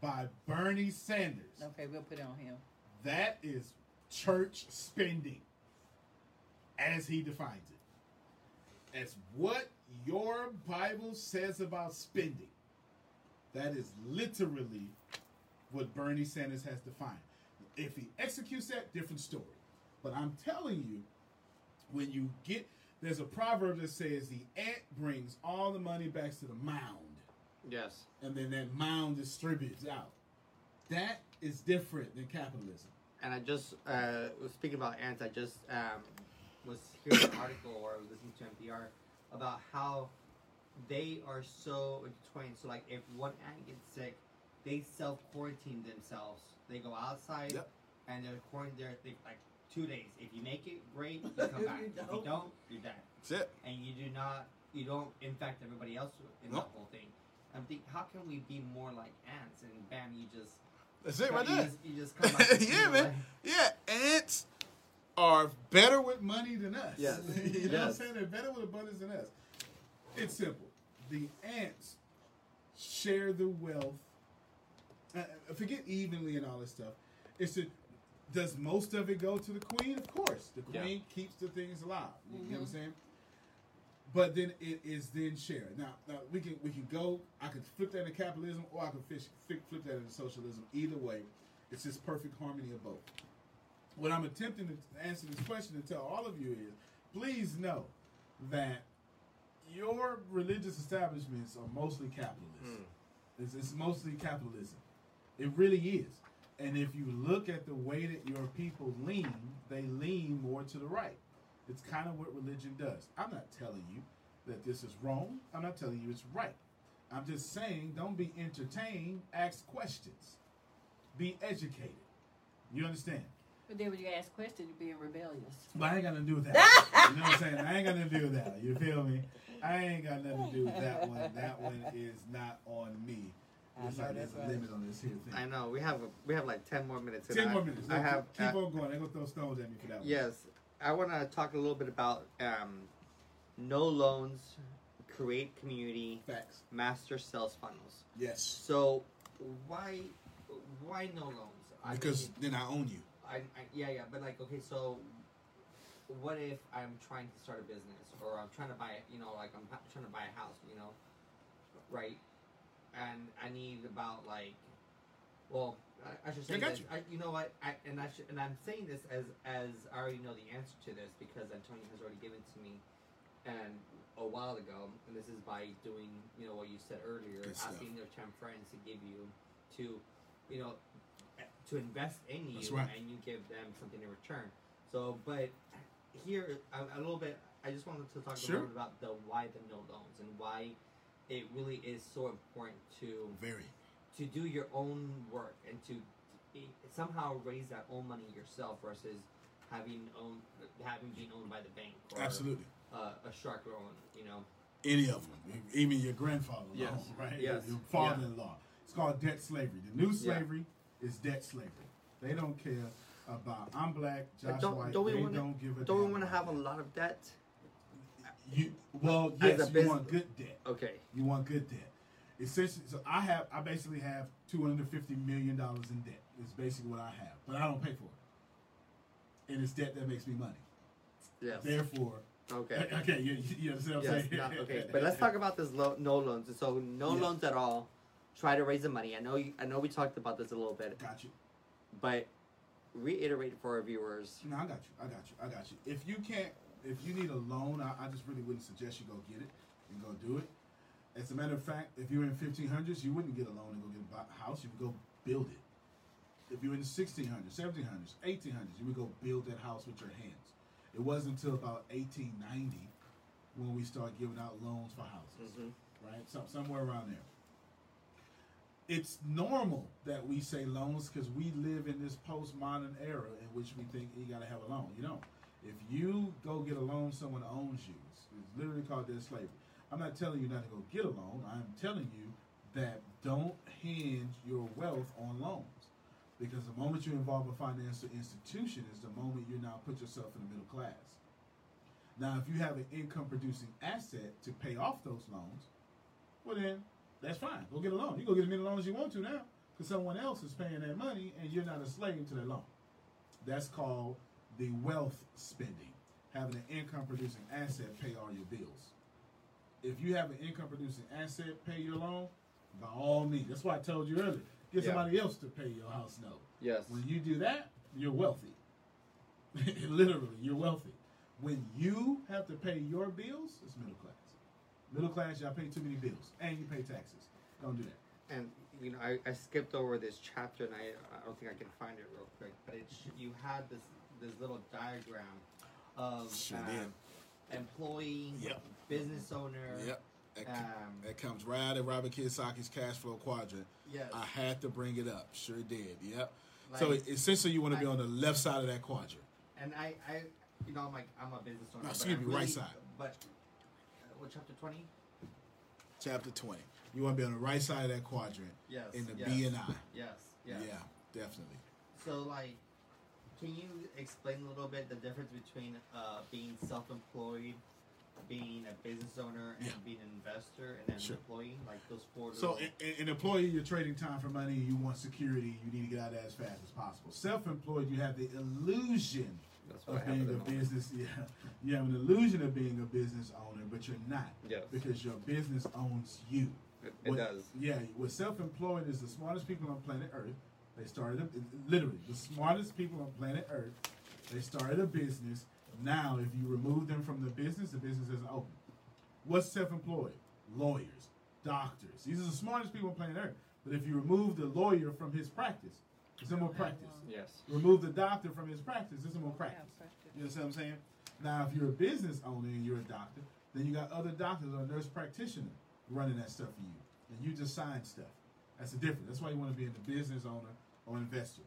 by Bernie Sanders, Okay, we'll put it on him. that is church spending, as he defines it. As what your Bible says about spending. That is literally what Bernie Sanders has defined. If he executes that, different story. But I'm telling you, when you get there's a proverb that says the ant brings all the money back to the mound, Yes. and then that mound distributes out. That is different than capitalism. And I just uh, was speaking about ants. I just um, was hearing an article or listening to NPR about how they are so intertwined. So, like, if one ant gets sick, they self quarantine themselves. They go outside Yep. and they're quarantined there they, like two days. If you make it, great. You come back. You If you don't. don't, you're dead. That's it. And you do not, you don't infect everybody else in Nope. the whole thing. I'm thinking, how can we be more like ants? And bam, you just That's it right you there. Just, you just come out. yeah, man. Yeah, ants are better with money than us. Yes. you know what I'm saying? They're better with abundance than us. It's simple. The ants share the wealth. Uh, uh, forget evenly and all this stuff. It's a, does most of it go to the queen? Of course. The Yeah. queen keeps the things alive. You know what I'm saying? But then it is then shared. Now, now we can we can go. I could flip that into capitalism, or I could fish, flip, flip that into socialism. Either way, it's this perfect harmony of both. What I'm attempting to answer this question and tell all of you is, please know that your religious establishments are mostly capitalist. Mm. It's, it's mostly capitalism. It really is. And if you look at the way that your people lean, they lean more to the right. It's kind of what religion does. I'm not telling you that this is wrong. I'm not telling you it's right. I'm just saying don't be entertained, ask questions. Be educated. You understand? But then when you ask questions, you're being rebellious. But I ain't got nothing to do with that. you know what I'm saying? I ain't got nothing to do with that. You feel me? I ain't got nothing to do with that one. That one is not on me. I know like there's a limit on this here thing. I know we have a, we have like ten more minutes. Ten I- more minutes. I have keep uh, on going. They're gonna throw stones at me for that one. Yes, I want to talk a little bit about um, no loans, create community, Facts. master sales funnels. Yes. So why why no loans? I Because mean, then I own you. I, I yeah yeah, but like okay, so what if I'm trying to start a business or I'm trying to buy you know like I'm trying to buy a house, you know, right? And I need about like, well, I, I should say I this. you. I, you know what? I and I should, and I'm saying this as as I already know the answer to this because Antonio has already given to me, and a while ago, and this is by doing you know what you said earlier, Good asking their ten friends to give you to, you know, eh, to invest in you, right. and you give them something in return. So, but here a, a little bit, I just wanted to talk Sure. a little bit about the why the no loans and why it really is so important to Very. to do your own work and to somehow raise that own money yourself versus having own having been owned by the bank or Absolutely. uh, a shark loan. You know, Any of them. Even your grandfather Yes. law, right? Yes. Your father-in-law. It's called debt slavery. The new slavery is debt slavery. They don't care about I'm black, Josh don't- White. don't we they wanna- don't give a don't we want to have a lot of debt? You well, yes, you want good debt. Okay. You want good debt. Essentially, so I have, I basically have two hundred fifty million dollars in debt. It's basically what I have, but I don't pay for it, and it's debt that makes me money. Yes. Therefore, Okay. okay, you, you understand what I'm Yes, saying? not- okay, but let's talk about this lo- no loans. So no Yeah. loans at all. Try to raise the money. I know. You, I know we talked about this a little bit, Got you. but reiterate for our viewers. No, I got you. I got you. I got you. If you can't, if you need a loan, I, I just really wouldn't suggest you go get it and go do it. As a matter of fact, if you're in 1500s, you wouldn't get a loan and go get a house. You would go build it. If you're in the 1600s, 1700s, 1800s, you would go build that house with your hands. It wasn't until about 1890 when we started giving out loans for houses, Mhm. right? So, somewhere around there. It's normal that we say loans because we live in this postmodern era in which we think you got to have a loan. You don't. If you go get a loan, someone owns you. It's, it's literally called debt slavery. I'm not telling you not to go get a loan. I'm telling you that don't hinge your wealth on loans. Because the moment you involve a financial institution is the moment you now put yourself in the middle class. Now, if you have an income producing asset to pay off those loans, well then that's fine. Go get a loan. You go get as many loans as you want to now, because someone else is paying that money and you're not a slave to that loan. That's called the wealth spending. Having an income producing asset pay all your bills. If you have an income producing asset, pay your loan, by all means. That's why I told you earlier. Get Yeah. somebody else to pay your house note. Yes. When you do that, you're wealthy. Literally, you're wealthy. When you have to pay your bills, it's middle class. Middle class, y'all pay too many bills, and you pay taxes. Don't do that. And you know, I, I skipped over this chapter, and I I don't think I can find it real quick. But it sh- you had this this little diagram of Sure um, employee, Yep. business owner. That, Um, that comes right out of Robert Kiyosaki's cash flow quadrant. Yes. I had to bring it up. Sure did. Yep. so essentially, you want to be I- on the left side of that quadrant. and I, I, you know, I'm like I'm a business owner. No, excuse I'm me, right side. But what chapter twenty? Chapter twenty. You want to be on the right side of that quadrant Yes. in the yes, B and I. Yes. Yes. Yeah, definitely. So, like, can you explain a little bit the difference between uh, being self-employed, being a business owner, and Yeah. being an investor, and then Sure. an employee? Like those four. So, an, an employee, you're trading time for money. You want security. You need to get out of that as fast as possible. Self-employed, you have the illusion That's of what have being a business. Yeah, you have an illusion of being a business owner, but you're not Yes. because your business owns you. It, it What- does. Yeah, what self-employed is the smartest people on planet Earth. They started a, literally the smartest people on planet Earth. They started a business. Now, if you remove them from the business, the business isn't open. What's self-employed? Lawyers, doctors. These are the smartest people on planet Earth. But if you remove the lawyer from his practice, it's no more practice. Yes. Remove the doctor from his practice, it's no more practice. You know what I'm saying? Now, if you're a business owner and you're a doctor, then you got other doctors or nurse practitioner running that stuff for you, and you just sign stuff. That's the difference. That's why you want to be in the business owner or investor.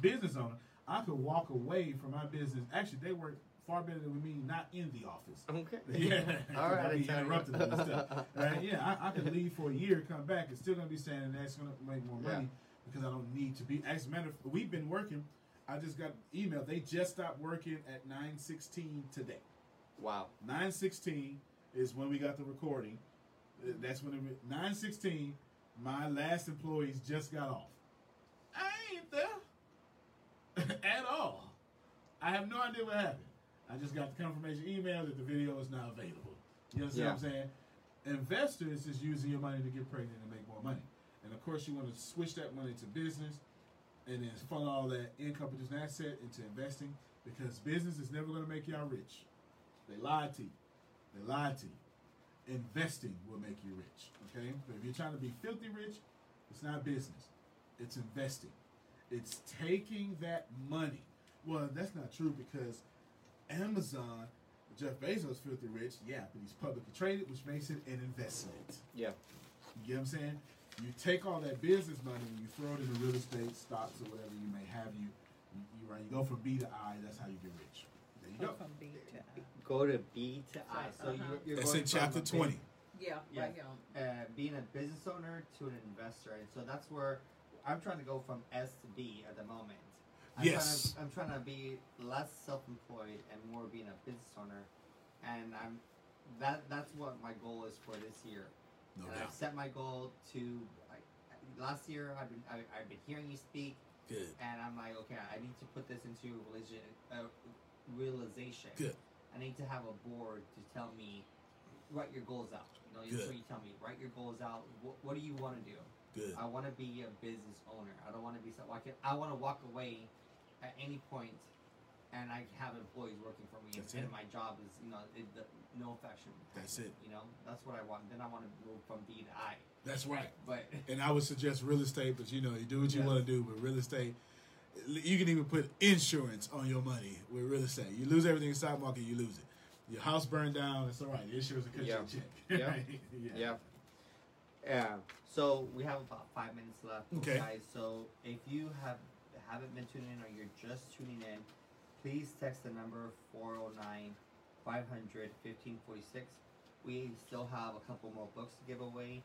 Business owner, I could walk away from my business. Actually, they work far better than me not in the office. Okay. Yeah, All right. I be Antonio. interrupted with stuff. Right? Yeah, I, I could leave for a year, come back, and still gonna be standing there. It's gonna make more money because I don't need to be. As a matter of we've been working. I just got email. They just stopped working at nine sixteen today. Wow. Nine sixteen is when we got the recording. That's when it nine sixteen. My last employees just got off. I ain't there at all. I have no idea what happened. I just got the confirmation email that the video is now available. You understand what I'm saying? Investors is using your money to get pregnant and make more money. And of course, you want to switch that money to business and then funnel all that income producing asset into investing because business is never going to make y'all rich. They lied to you. They lied to you. Investing will make you rich. Okay? But if you're trying to be filthy rich, it's not business. It's investing. It's taking that money. Well, that's not true because Amazon, Jeff Bezos filthy rich, yeah, but he's publicly traded, which makes it an investment. Yeah. You get what I'm saying? You take all that business money and you throw it into real estate, stocks, or whatever you may have. You, you, you right. You go from B to I. That's how you get rich. There you go. From B to I. Go to B to I. So Uh-huh. you're, you're That's going in chapter twenty. Yeah, Yeah. right here. uh, being a business owner to an investor, and so that's where I'm trying to go from S to B at the moment. I'm Yes. Trying to, I'm trying to be less self-employed and more being a business owner, and I'm that that's what my goal is for this year. No and doubt. I've set my goal to. I, last year, I've been I, I've been hearing you speak, Good. and I'm like, okay, I need to put this into religion, uh, realization. Good. I need to have a board to tell me write your goals out. You know, Good. so you tell me write your goals out. What, what do you want to do? Good. I want to be a business owner. I don't want to be so. I, can, I want to walk away at any point, and I have employees working for me, That's and it. my job is you know it, the, no affection. That's it. You know, that's what I want. Then I want to move from B to I. That's right. But And I would suggest real estate, but you know, you do what you Yes. want to do. But real estate, you can even put insurance on your money with real estate. You lose everything in the stock market, you lose it. Your house burned down, it's all right. The insurance will cut Yeah. you a check. Yeah. Yeah. Yeah. Yeah. So we have about five minutes left, Okay. guys. So if you have haven't been tuning in or you're just tuning in, please text the number 409 500 1546. We still have a couple more books to give away.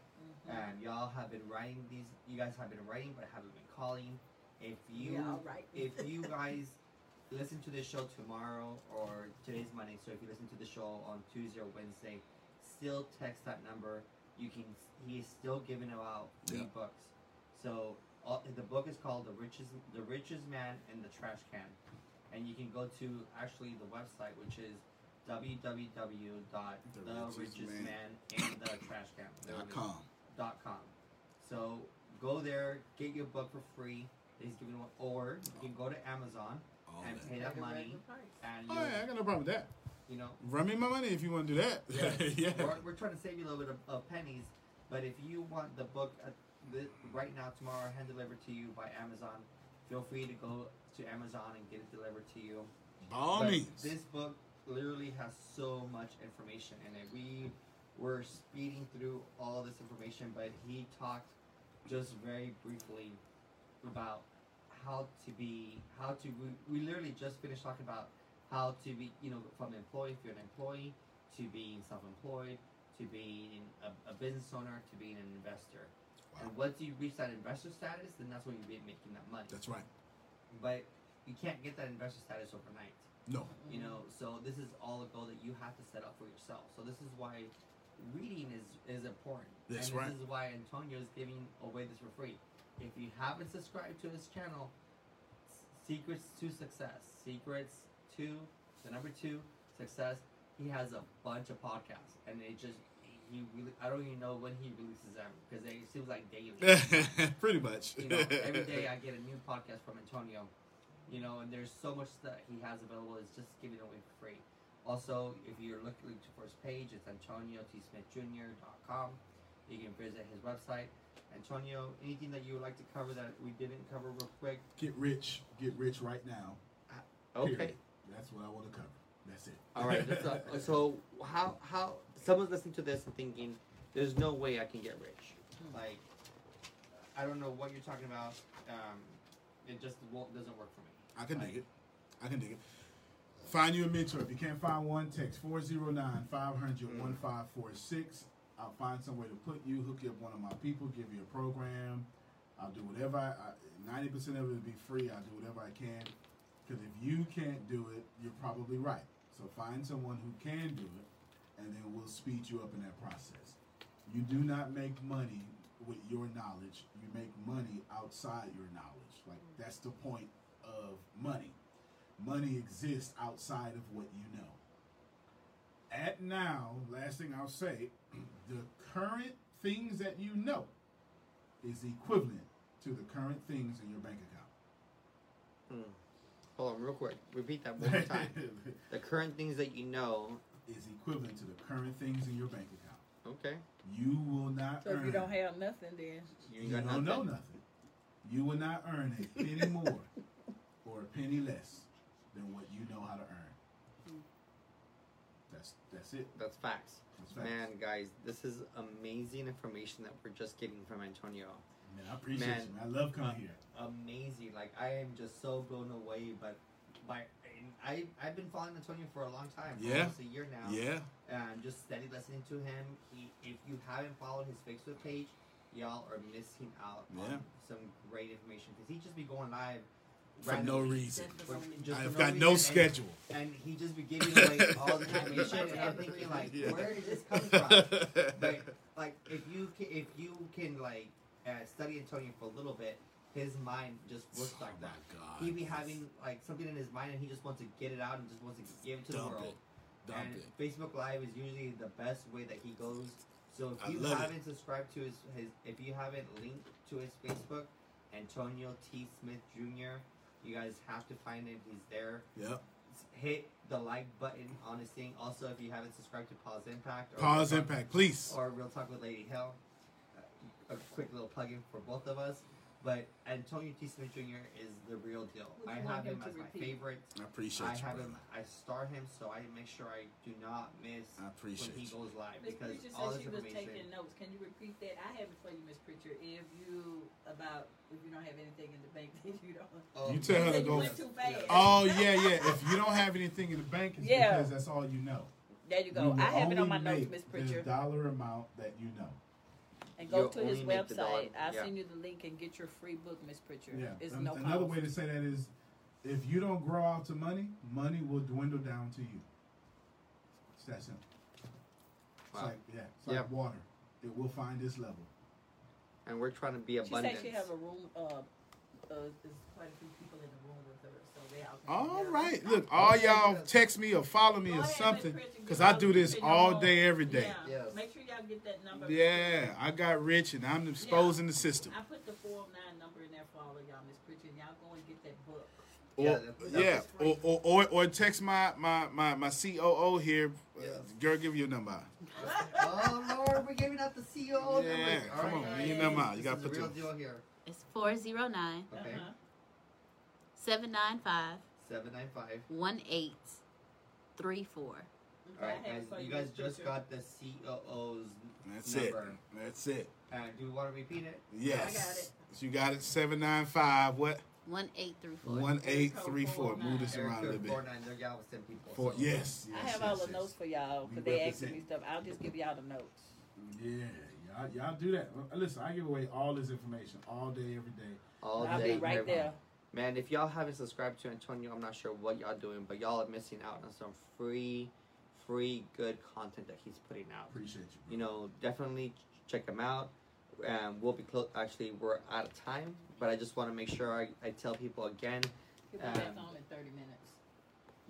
Mm-hmm. And y'all have been writing these. You guys have been writing, but haven't been calling. If you Yeah, all right. if you guys listen to this show tomorrow or today's Monday, so if you listen to the show on Tuesday or Wednesday, still text that number. You can. He is still giving out free Yeah. books. So all, the book is called the richest the richest man in the trash can, and you can go to actually the website which is www.therichestmaninthetrashcan Dot com. dot com. So go there, get your book for free. He's giving one, or you can go to Amazon All and that. pay that money, regular price. and Oh yeah, I got no problem with that. you know, Run me my money if you want to do that. yeah. we're, we're trying to save you a little bit of, of pennies. But if you want the book uh, the, right now, tomorrow, hand delivered to you by Amazon, feel free to go to Amazon and get it delivered to you. By But means. This book literally has so much information in it. We were speeding through all this information, but he talked just very briefly about how to be, how to. We, we literally just finished talking about how to be, you know, from an employee, if you're an employee, to being self-employed, to being a, a business owner, to being an investor. And once you reach that investor status, then that's when you'll be making that money. That's right. But you can't get that investor status overnight. No. You know, so this is all a goal that you have to set up for yourself. So this is why reading is is important. That's and right. this is why Antonio is giving away this for free. If you haven't subscribed to his channel, Secrets to Success, Secrets to the number two success. He has a bunch of podcasts, and it just he really I don't even know when he releases them because it seems like daily. Pretty much. you know, every day I get a new podcast from Antonio. You know, and there's so much that he has available. It's just giving away for free. Also, if you're looking for his page, it's AntonioTSmithJr.com. You can visit his website. Antonio, anything that you would like to cover that we didn't cover real quick? Get rich, get rich right now. Ah, okay. Period. That's what I want to cover. That's it. All right. That's a, so how how someone's listening to this and thinking, "There's no way I can get rich." Like, I don't know what you're talking about. Um, it just won't, doesn't work for me. I can Like, dig it. I can dig it. Find you a mentor. If you can't find one, text 409 500 1546. I'll find some way to put you, hook you up one of my people, give you a program. I'll do whatever I, I 90% of it will be free. I'll do whatever I can. Because if you can't do it, you're probably right. So find someone who can do it, and then we'll speed you up in that process. You do not make money with your knowledge. You make money outside your knowledge. Like that's the point of money. Money exists outside of what you know. At now, last thing I'll say, the current things that you know is equivalent to the current things in your bank account. Hmm. Hold on, real quick. Repeat that one more time. the current things that you know. Is equivalent to the current things in your bank account. Okay. You will not So earn. if you don't have nothing, then You, you got don't know nothing. nothing. You will not earn a penny more or a penny less than what you know how to earn. That's that's it. That's facts. That's facts. Man, guys, this is amazing information that we're just getting from Antonio. Man, I appreciate Man, you. Man. I love coming uh, here. Amazing. Like I am just so blown away. But by and I I've been following Antonio for a long time. For Yeah. Almost a year now. Yeah. And just steady listening to him. He, if you haven't followed his Facebook page, y'all are missing out Yeah. on some great information because he just be going live For no reason. For- just for I've got no reason, and- schedule. and he just be giving away all the information, and I'm thinking like, Yeah. where is this coming from? But like, if you can, if you can like uh, study Antonio for a little bit, his mind just works Oh like that. God. He be having like something in his mind, and he just wants to get it out and just wants to give it to Dump the world. it. And it. Facebook Live is usually the best way that he goes. So if I you haven't subscribed to his, his, if you haven't linked to his Facebook, Antonio T Smith Jr., you guys have to find him. He's there Yep. hit the like button on his thing. Also, if you haven't subscribed to Pause Impact, or Pause Real Talk- impact, please. or Real Talk with Lady Hale, uh, a quick little plug-in for both of us. But Antonio T. Smith Jr. is the real deal. Would I you have him him to as my repeat? favorite. I appreciate I you. have brother. him. I star him, so I make sure I do not miss I appreciate when he you. goes live Miss because Pritchard all said this she was information. taking notes. Can you repeat that? I have it for you, Miss Pritchard. If you about if you don't have anything in the bank, then you don't. Oh, You tell her to you go. went too fast. Oh yeah, yeah. If you don't have anything in the bank, it's Yeah. because that's all you know. There you You go. will I have it on only my notes, make Miss the Pritchard. dollar amount that you know. And go You'll to his only make the dollar- website. I'll yeah. send you the link and get your free book, Miss Pritchard. Yeah. It's An- no Another cost. way to say that is, if you don't grow out to money, money will dwindle down to you. It's that simple. It's Wow. like yeah, it's like water. It will find its level. and we're trying to be She abundant. said she have a room. Uh, uh, there's quite a few people in the room with her, so they all. can All together. right, look, all y'all text me or follow me or something, cause I do this all day, every day. Yeah. Make sure y'all get that number. Yeah, I got rich and I'm exposing the system. I put the 409 number in there for all of y'all, Miss Pritchard. Y'all go and get that book. Or, Yeah, that- that yeah, or, or, or or text my my my my COO here. Uh, yeah. Girl, give you a number. oh Lord, we're giving out the CEO. Yeah, numbers. come All on, right, give your guys. number. You This gotta put your- deal here. It's 409 Okay, uh-huh. Uh-huh. 795 seven nine five. 1834. All Okay, right, I have guys, you guys just got the COO's That's number. it. That's it. Uh, do we want to repeat it? Yes. I got it. You got it. Seven nine five. What? 1834. One eight three four. Move this around a little bit. four nine. There, y'all with ten people. Four. so- Yes. I yes, have all yes, the yes. notes for y'all We because they asking me stuff. I'll just give y'all the notes. Yeah, y'all, y'all do that. Listen, I give away all this information all day, every day. All I'll day, be right every- there. Man, if y'all haven't subscribed to Antonio, I'm not sure what y'all doing, but y'all are missing out on some free, free good content that he's putting out. Appreciate you. You know, definitely check him out. Um, we'll be close. Actually, we're out of time, but I just want to make sure I, I tell people again. He'll be back Um, on in 30 minutes.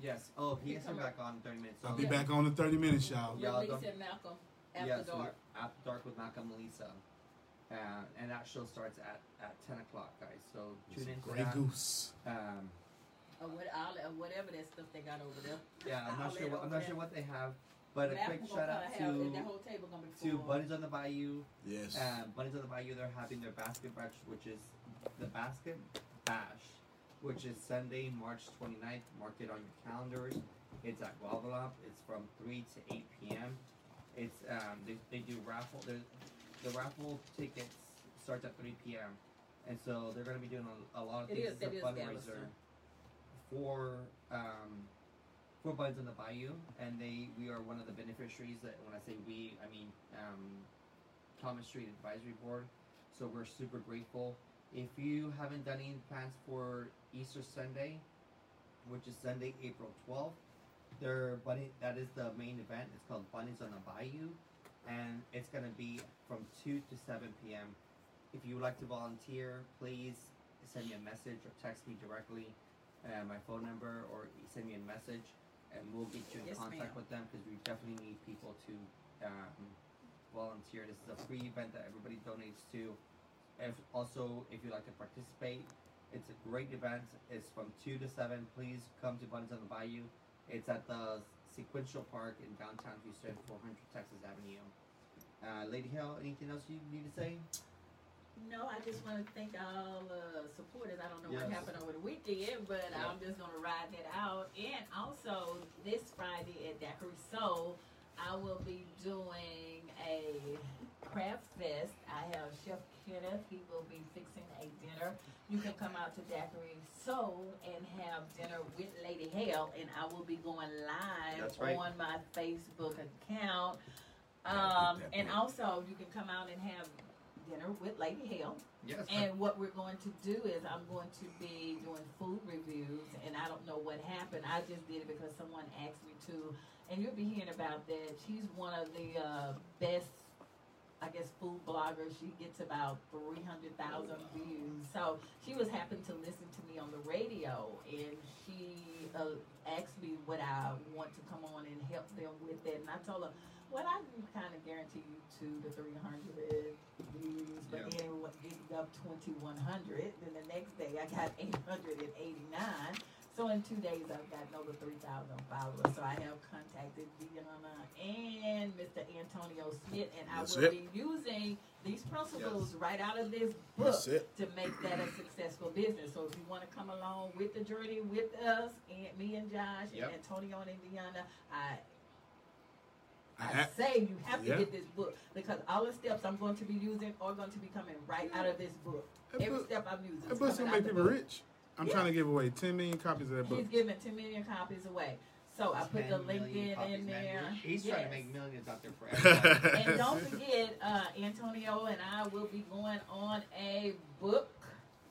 Yes. Oh, he He's is coming coming. back on in 30 minutes. So I'll be Yeah. back on in thirty minutes, y'all. Yeah. y'all Release don't- and Malcolm after yes, dark. After dark with Malcolm and Lisa. Uh, and that show starts at, at 10 o'clock, guys. So tune a in to Grey that. Goose. Um, or what, all, or whatever that stuff they got over there. Yeah, I'm not sure. What, I'm not sure what they have, but a quick shout out gonna to that whole table gonna be to full. Bunnies on the Bayou. Yes. Um, Bunnies on the Bayou, they're having their basket bash, which is the basket bash, which is Sunday, March 29th. Mark it on your calendars. It's at Guavalop. It's from 3 to 8 p.m. It's um, they, they do raffle. The the raffle tickets starts at 3 p.m. And so they're going to be doing a, a lot of It things is- as a is fundraiser for um, for Bunnies on the Bayou, and they we are one of the beneficiaries. That when I say we, I mean um, Thomas Street Advisory Board. So we're super grateful. If you haven't done any plans for Easter Sunday, which is Sunday, April twelfth, their bunny that is the main event. It's called Bunnies on the Bayou, and it's gonna be from two to seven p.m. If you would like to volunteer, please send me a message or text me directly, uh, my phone number, or send me a message, and we'll get you in Yes, contact ma'am. with them because we definitely need people to um, volunteer. This is a free event that everybody donates to. If also, if you'd like to participate, it's a great event. It's from two to seven. Please come to Bunnies on the Bayou. It's at the Sesquicentennial Park in downtown Houston, 400 Texas Avenue. Uh, Lady Hill, anything else you need to say? No, I just want to thank all uh, supporters. I don't know what happened over the weekend, but Yeah. I'm just going to ride that out. And also, this Friday at Daiquiri Soul, I will be doing a craft fest. I have Chef Kenneth. He will be fixing a dinner. You can come out to Daiquiri Soul and have dinner with Lady Hale, and I will be going live That's right. on my Facebook account. Um, and also, you can come out and have dinner with Lady Hale. Yes. And what we're going to do is I'm going to be doing food reviews, and I don't know what happened. I just did it because someone asked me to, and you'll be hearing about that. She's one of the uh, best, I guess, food blogger. She gets about three hundred thousand views. So she was happy to listen to me on the radio, and she uh, asked me would I want to come on and help them with that, and I told her. Well, I can kind of guarantee you two to three hundred views, but Yeah. then it wa- it got twenty one hundred. Then the next day I got eight hundred and eighty nine. So in two days I've gotten over three thousand followers. So I have contacted Deanna and Mr. Antonio Smith, and I That's will it. be using these principles right out of this book to make that a successful business. So if you want to come along with the journey with us and me and Josh Yep. and Antonio and Deanna, I I I say you have to Yeah. get this book because all the steps I'm going to be using are going to be coming right out of this book. Every step I'm using. That book's gonna make people book. rich. I'm Yeah. trying to give away 10 million copies of that book. He's giving 10 million copies away. So I put the 10 million LinkedIn copies, in man. there. He's trying to make millions out there for everybody. And don't forget, uh, Antonio and I will be going on a book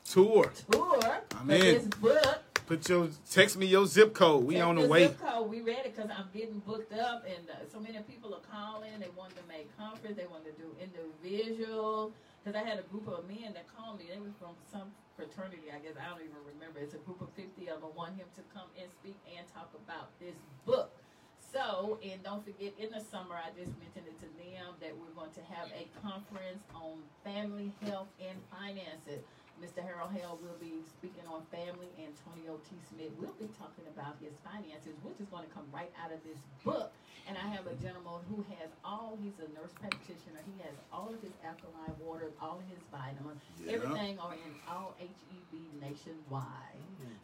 Tour. tour I'm for in. this book. Put your text me your zip code. We Check on the way. Zip code. We ready because I'm getting booked up, and uh, so many people are calling. They want to make conference. They want to do individual. Because I had a group of men that called me. They were from some fraternity. I guess I don't even remember. It's a group of fifty of them. Want him to come and speak and talk about this book. So, and don't forget, in the summer, I just mentioned it to them that we're going to have a conference on family health and finances. Mr. Harold Hale will be speaking on family. Antonio T. Smith will be talking about his finances, which is going to come right out of this book. And I have a gentleman who has all, he's a nurse practitioner. He has all of his alkaline water, all of his vitamins. Yeah. Everything are in all HEB nationwide.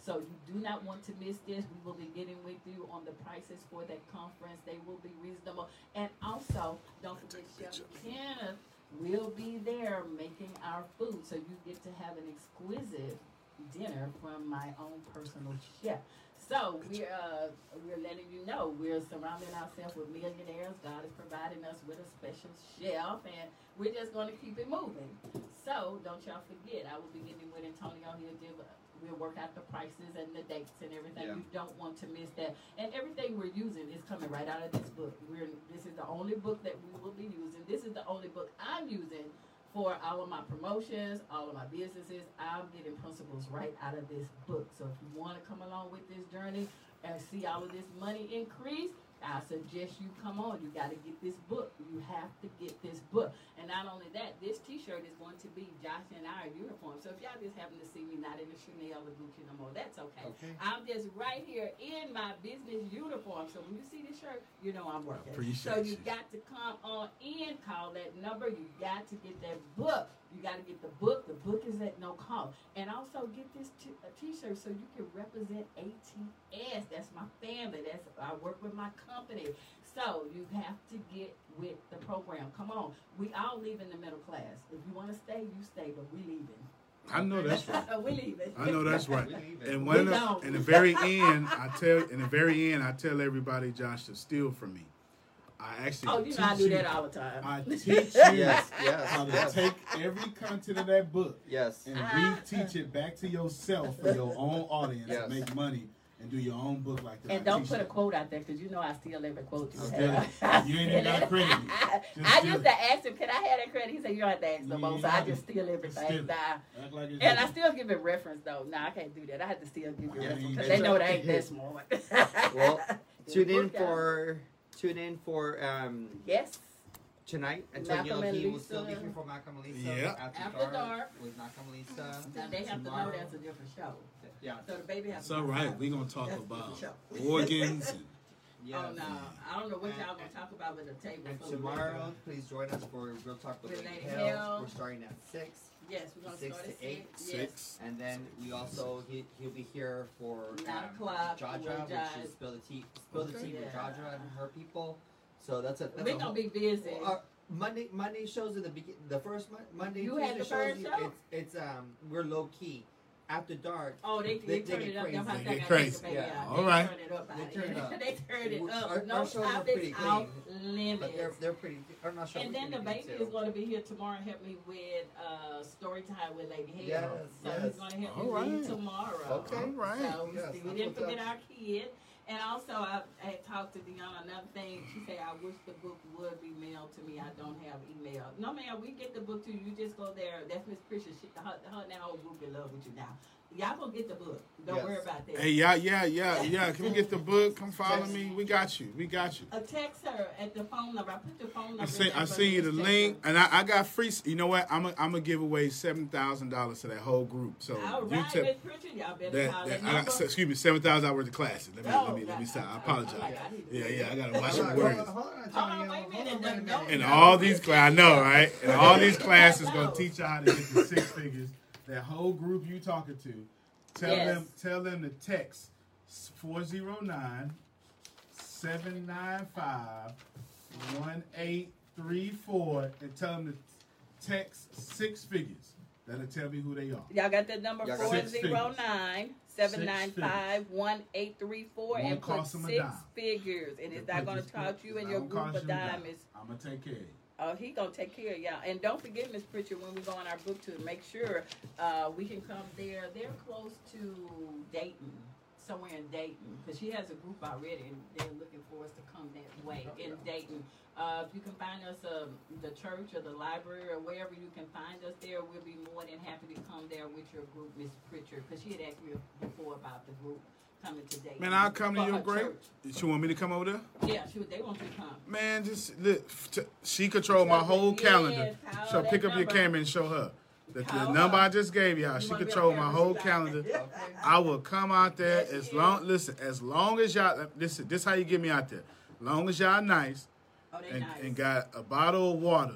So you do not want to miss this. We will be getting with you on the prices for that conference. They will be reasonable. And also, don't forget Chef Kenneth will be there making our food. So you get to have an exquisite dinner from my own personal chef. So we're uh, we're letting you know we're surrounding ourselves with millionaires. God is providing us with a special chef, and we're just going to keep it moving. So don't y'all forget, I will be getting with Antonio. He'll give. We'll work out the prices and the dates and everything. Yeah. You don't want to miss that. And everything we're using is coming right out of this book. We're this is the only book that we will be using. This is the only book I'm using for all of my promotions, all of my businesses. I'm getting principles right out of this book. So if you want to come along with this journey and see all of this money increase, I suggest you come on. You got to get this book. You have to get this book. And not only that, this T-shirt is going to be Josh and I uniform. So if y'all just happen to see me not in the Chanel or Gucci no more, that's okay. Okay. I'm just right here in my business uniform. So when you see this shirt, you know I'm working. Appreciate so you you. got to come on in, call that number. You got to get that book. You got to get the book. The book is at no cost. And also get this t- a t-shirt so you can represent ATS. That's my family. That's I work with my company. So you have to get with the program. Come on. We all leave in the middle class. If you want to stay, you stay, but we leaving. I know that's right. we leaving. I know that's right. We leave. And We one of the, don't. in the very end, I tell in the very end, I tell everybody, Josh, to steal from me. I actually Oh, you know I do you- that all the time. I teach you Yes, yes, how to yes. take every content of that book Yes. and Ah. reteach it back to yourself for your own audience Yes. and make money and do your own book like that. And don't put a quote out there because you know I steal every quote you Steal have. it. You ain't even gotta credit. I, Just I used it. to ask him, "Can I have that credit?" He said, "You don't have to ask no You more." So I just steal everything. Steal. Nah. Like it's And I still give it reference though. Nah, I can't do that. I had to still give you Yeah, reference because they know they ain't that smart. Well, tune in Book out. for tune in for um yes. tonight. Malcolm Antonio, and he will still be Lisa. here for Malcolm and Lisa. Yeah. After, After dark, dark. with Malcolm and Lisa. Now they have to know that's a different show. Yeah. So the baby has It's to all right. We're gonna talk That's about organs and Yes. Oh no, I don't know what y'all gonna talk about with the table. And tomorrow, please join us for Real Talk with, With Lady Lady Hale. Hale. We're starting at six, Yes, we're gonna Six start to at eight. six. Yes. six. and then we also he he'll be here for Nine um, o'clock Jaja, with which is spill the tea, spill the Okay. tea with Yeah. Jaja and her people. So that's a that's We're a gonna whole- be busy. Well, our Monday Monday shows in the begin the first Mon- Monday You Tuesday had the shows first show? it's it's um we're low key after dark Oh, they, They- they, they turn get it up. crazy. They dog get crazy. the baby Yeah. out. All They right. Turn it up. They turn it up. they turn it up. Our- no our shows are topics pretty off clean, limits. but they're they're pretty are not sure and then the baby is going to be here tomorrow and help me with uh, story time with Lady Hale. Yes, so yes. he's going to help All me right. tomorrow. Okay. All right. So Yes, we didn't forget our kid. And also, I, I had talked to Deanna. Another thing, she said, "I wish the book would be mailed to me. I don't have email. No, ma'am, we get the book to you. You just go there. That's Miss Pritchard. She, her, her and that whole group in love with you now. Y'all gonna get the book. Don't Yes. worry about that. Hey, yeah, yeah, yeah, yeah. Can we get the book? Come follow me. We got you. We got you. Uh, text her at the phone number. I put the phone number. I in see. I see you the just link, her. and I, I got free. You know what? I'm gonna I'm gonna give away seven thousand dollars to that whole group. So All you right, tell Miss Pritchard, y'all better that, call that that I got, excuse me, seven thousand dollars worth of classes. Let me Oh, let me let me God. stop. I I- I apologize. like- I need Yeah, yeah. I gotta watch on, my words. hold on, Hold on, wait a minute, on, wait don't- And all these classes, I know, right? And all these classes gonna teach you how to get the six figures. That whole group you talking to, tell Yes. them tell them to text 409 795 1834 and tell them to text six figures. That'll tell me who they are. Y'all got that number Y'all got four Six zero nine seven nine five one eight three four Won't and put cost 'em a six figures. And it's They not gonna this- cost you and your group of a dime. diamonds. I'm gonna take care of you. Oh, he gonna take care of y'all. And don't forget, Miss Pritchard, when we go on our book tour, make sure uh, we can come there. They're close to Dayton, somewhere in Dayton, because she has a group already, and they're looking for us to come that way in Dayton. Uh, if you can find us um, the church or the library or wherever you can find us there, we'll be more than happy to come there with your group, Miss Pritchard, because she had asked me before about the group coming to Dayton. Man, I'll come to for your her great. church. You want me to come over there? Yeah, she, they want you to come. Man, just look. t- She control my whole Yes, calendar. call So that pick up your number. camera and show her. The, the Call number her. I just gave y'all, You she wanna be on control my camera, whole she calendar. I will come out there Yes, as she long. is. Listen, as long as y'all. Listen, this how you get me out there. Long as y'all nice Oh, they and, nice. and got a bottle of water.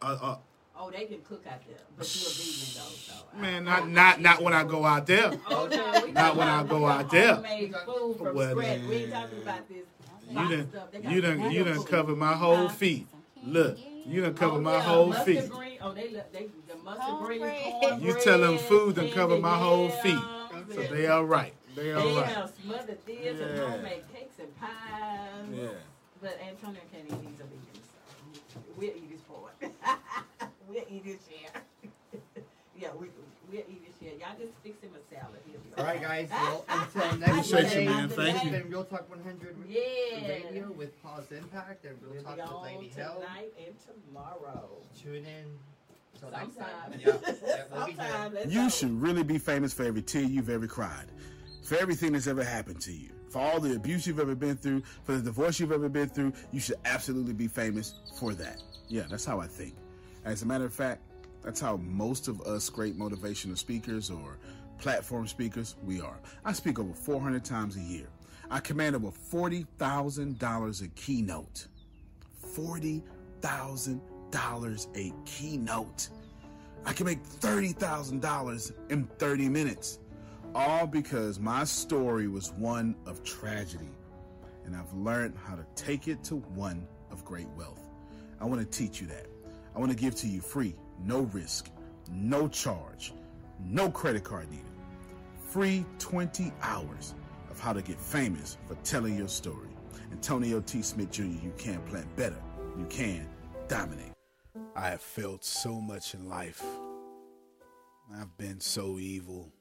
Uh, uh, Oh, they can cook out there, but you're a vegan though, so. I- man, not not not when I go out there. Oh, no, Not when I go out there. Homemade food from Well, scratch. We ain't talking about this. You box done stuff. You done real you done food. covered my whole Huh? feet. Look, you done covered Oh, my yeah, whole feet. Green. Oh, they look- they the mustard Cornbread. green. You tell them food done candy cover my whole feet. yams, So and they all right. They all They right. have smothered this and Yeah. homemade cakes and pies. Yeah. But Antonio can't eat these are vegan, so we'll eat his part. we'll eat his share. yeah, we we'll eat his share. Y'all just fix him a salad. He'll All right, guys. Well, until I next Appreciate you, man. Thank you. has Real Talk 100 Yeah. Radio with Pause Impact and Real We'll Talk be with on Lady Hale. tonight and tomorrow. Tune in. Till next time. Sometime. Yeah, yeah, we'll be here. Sometime. Let's You go. should really be famous for every tear you've ever cried. for everything that's ever happened to you, for all the abuse you've ever been through, for the divorce you've ever been through. You should absolutely be famous for that. Yeah, that's how I think. As a matter of fact, that's how most of us great motivational speakers or platform speakers we are. I speak over 400 times a year. I command over $40,000 a keynote. $40,000 a keynote. I can make $30,000 in 30 minutes. All because my story was one of tragedy. And I've learned how to take it to one of great wealth. I want to teach you that. I want to give to you free, no risk, no charge, no credit card needed. Free 20 hours of how to get famous for telling your story. Antonio T. Smith Jr., you can plan better. You can dominate. I have felt so much in life. I've been so evil.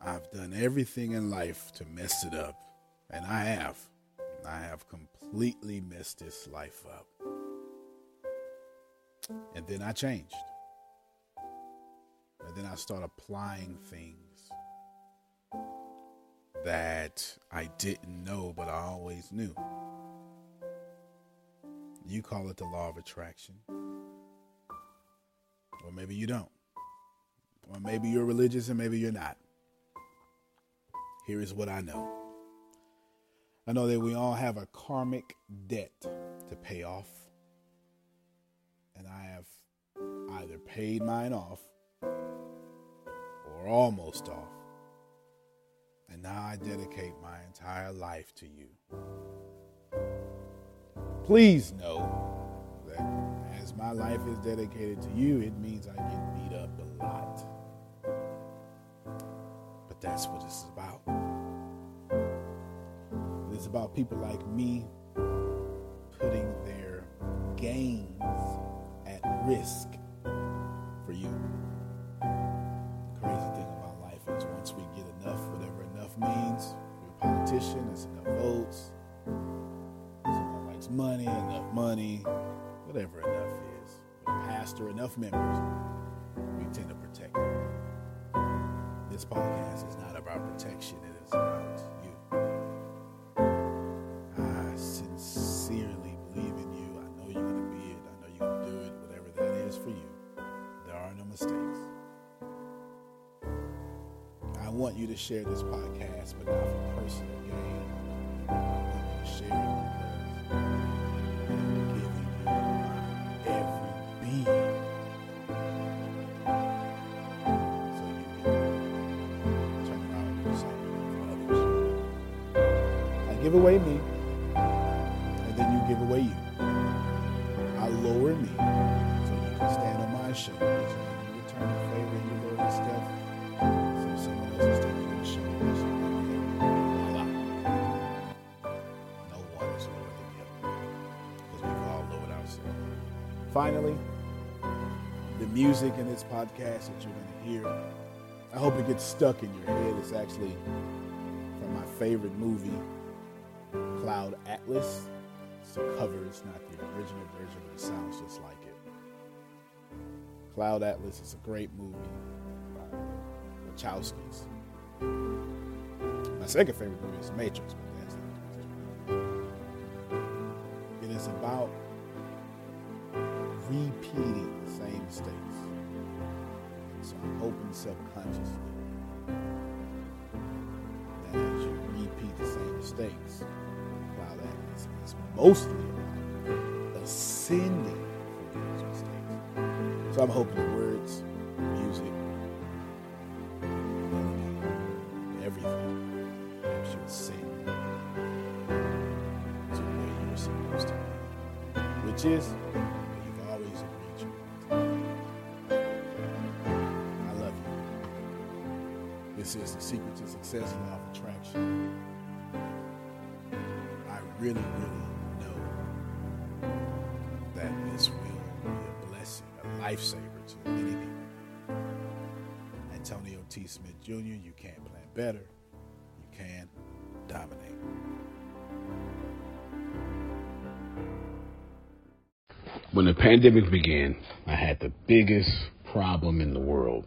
I've done everything in life to mess it up. And I have. I have completely messed this life up. And then I changed. And then I started applying things that I didn't know, but I always knew. You call it the law of attraction. Or maybe you don't. Or maybe you're religious and maybe you're not. Here is what I know I know that we all have a karmic debt to pay off. I have either paid mine off or almost off. And now I dedicate my entire life to you. Please know that as my life is dedicated to you, it means I get beat up a lot. But that's what this is about. It is about people like me putting their gains risk for you. The crazy thing about life is once we get enough, whatever enough means, we're a politician, it's enough votes, someone likes money, enough money, whatever enough is. A pastor, enough members, we tend to protect. This podcast is not about protection, it is about want you to share this podcast, but not for personal gain. I want you to share it because I'm giving you every being. So you can turn around and do something for others. I give away me, and then you give away you. I lower me so you can stand on my shoulders. And you return the favor and you lower your stuff No one is lower than because we've all lowered ourselves. Finally, the music in this podcast that you're going to hear, I hope it gets stuck in your head. It's actually from my favorite movie, Cloud Atlas. It's the cover, it's not the original version, but it sounds just like it. Cloud Atlas is a great movie by the Wachowskis. My second favorite movie is Matrix, It is about repeating the same mistakes. So I'm hoping subconsciously that as you repeat the same mistakes, Cloud Atlas is mostly about ascending from those mistakes. So I'm hoping This is the secret to success, law of attraction. I really, really know that this will be a blessing, a lifesaver to many people. Antonio T. Smith Jr., you can't plan better. You can dominate. When the pandemic began, I had the biggest problem in the world.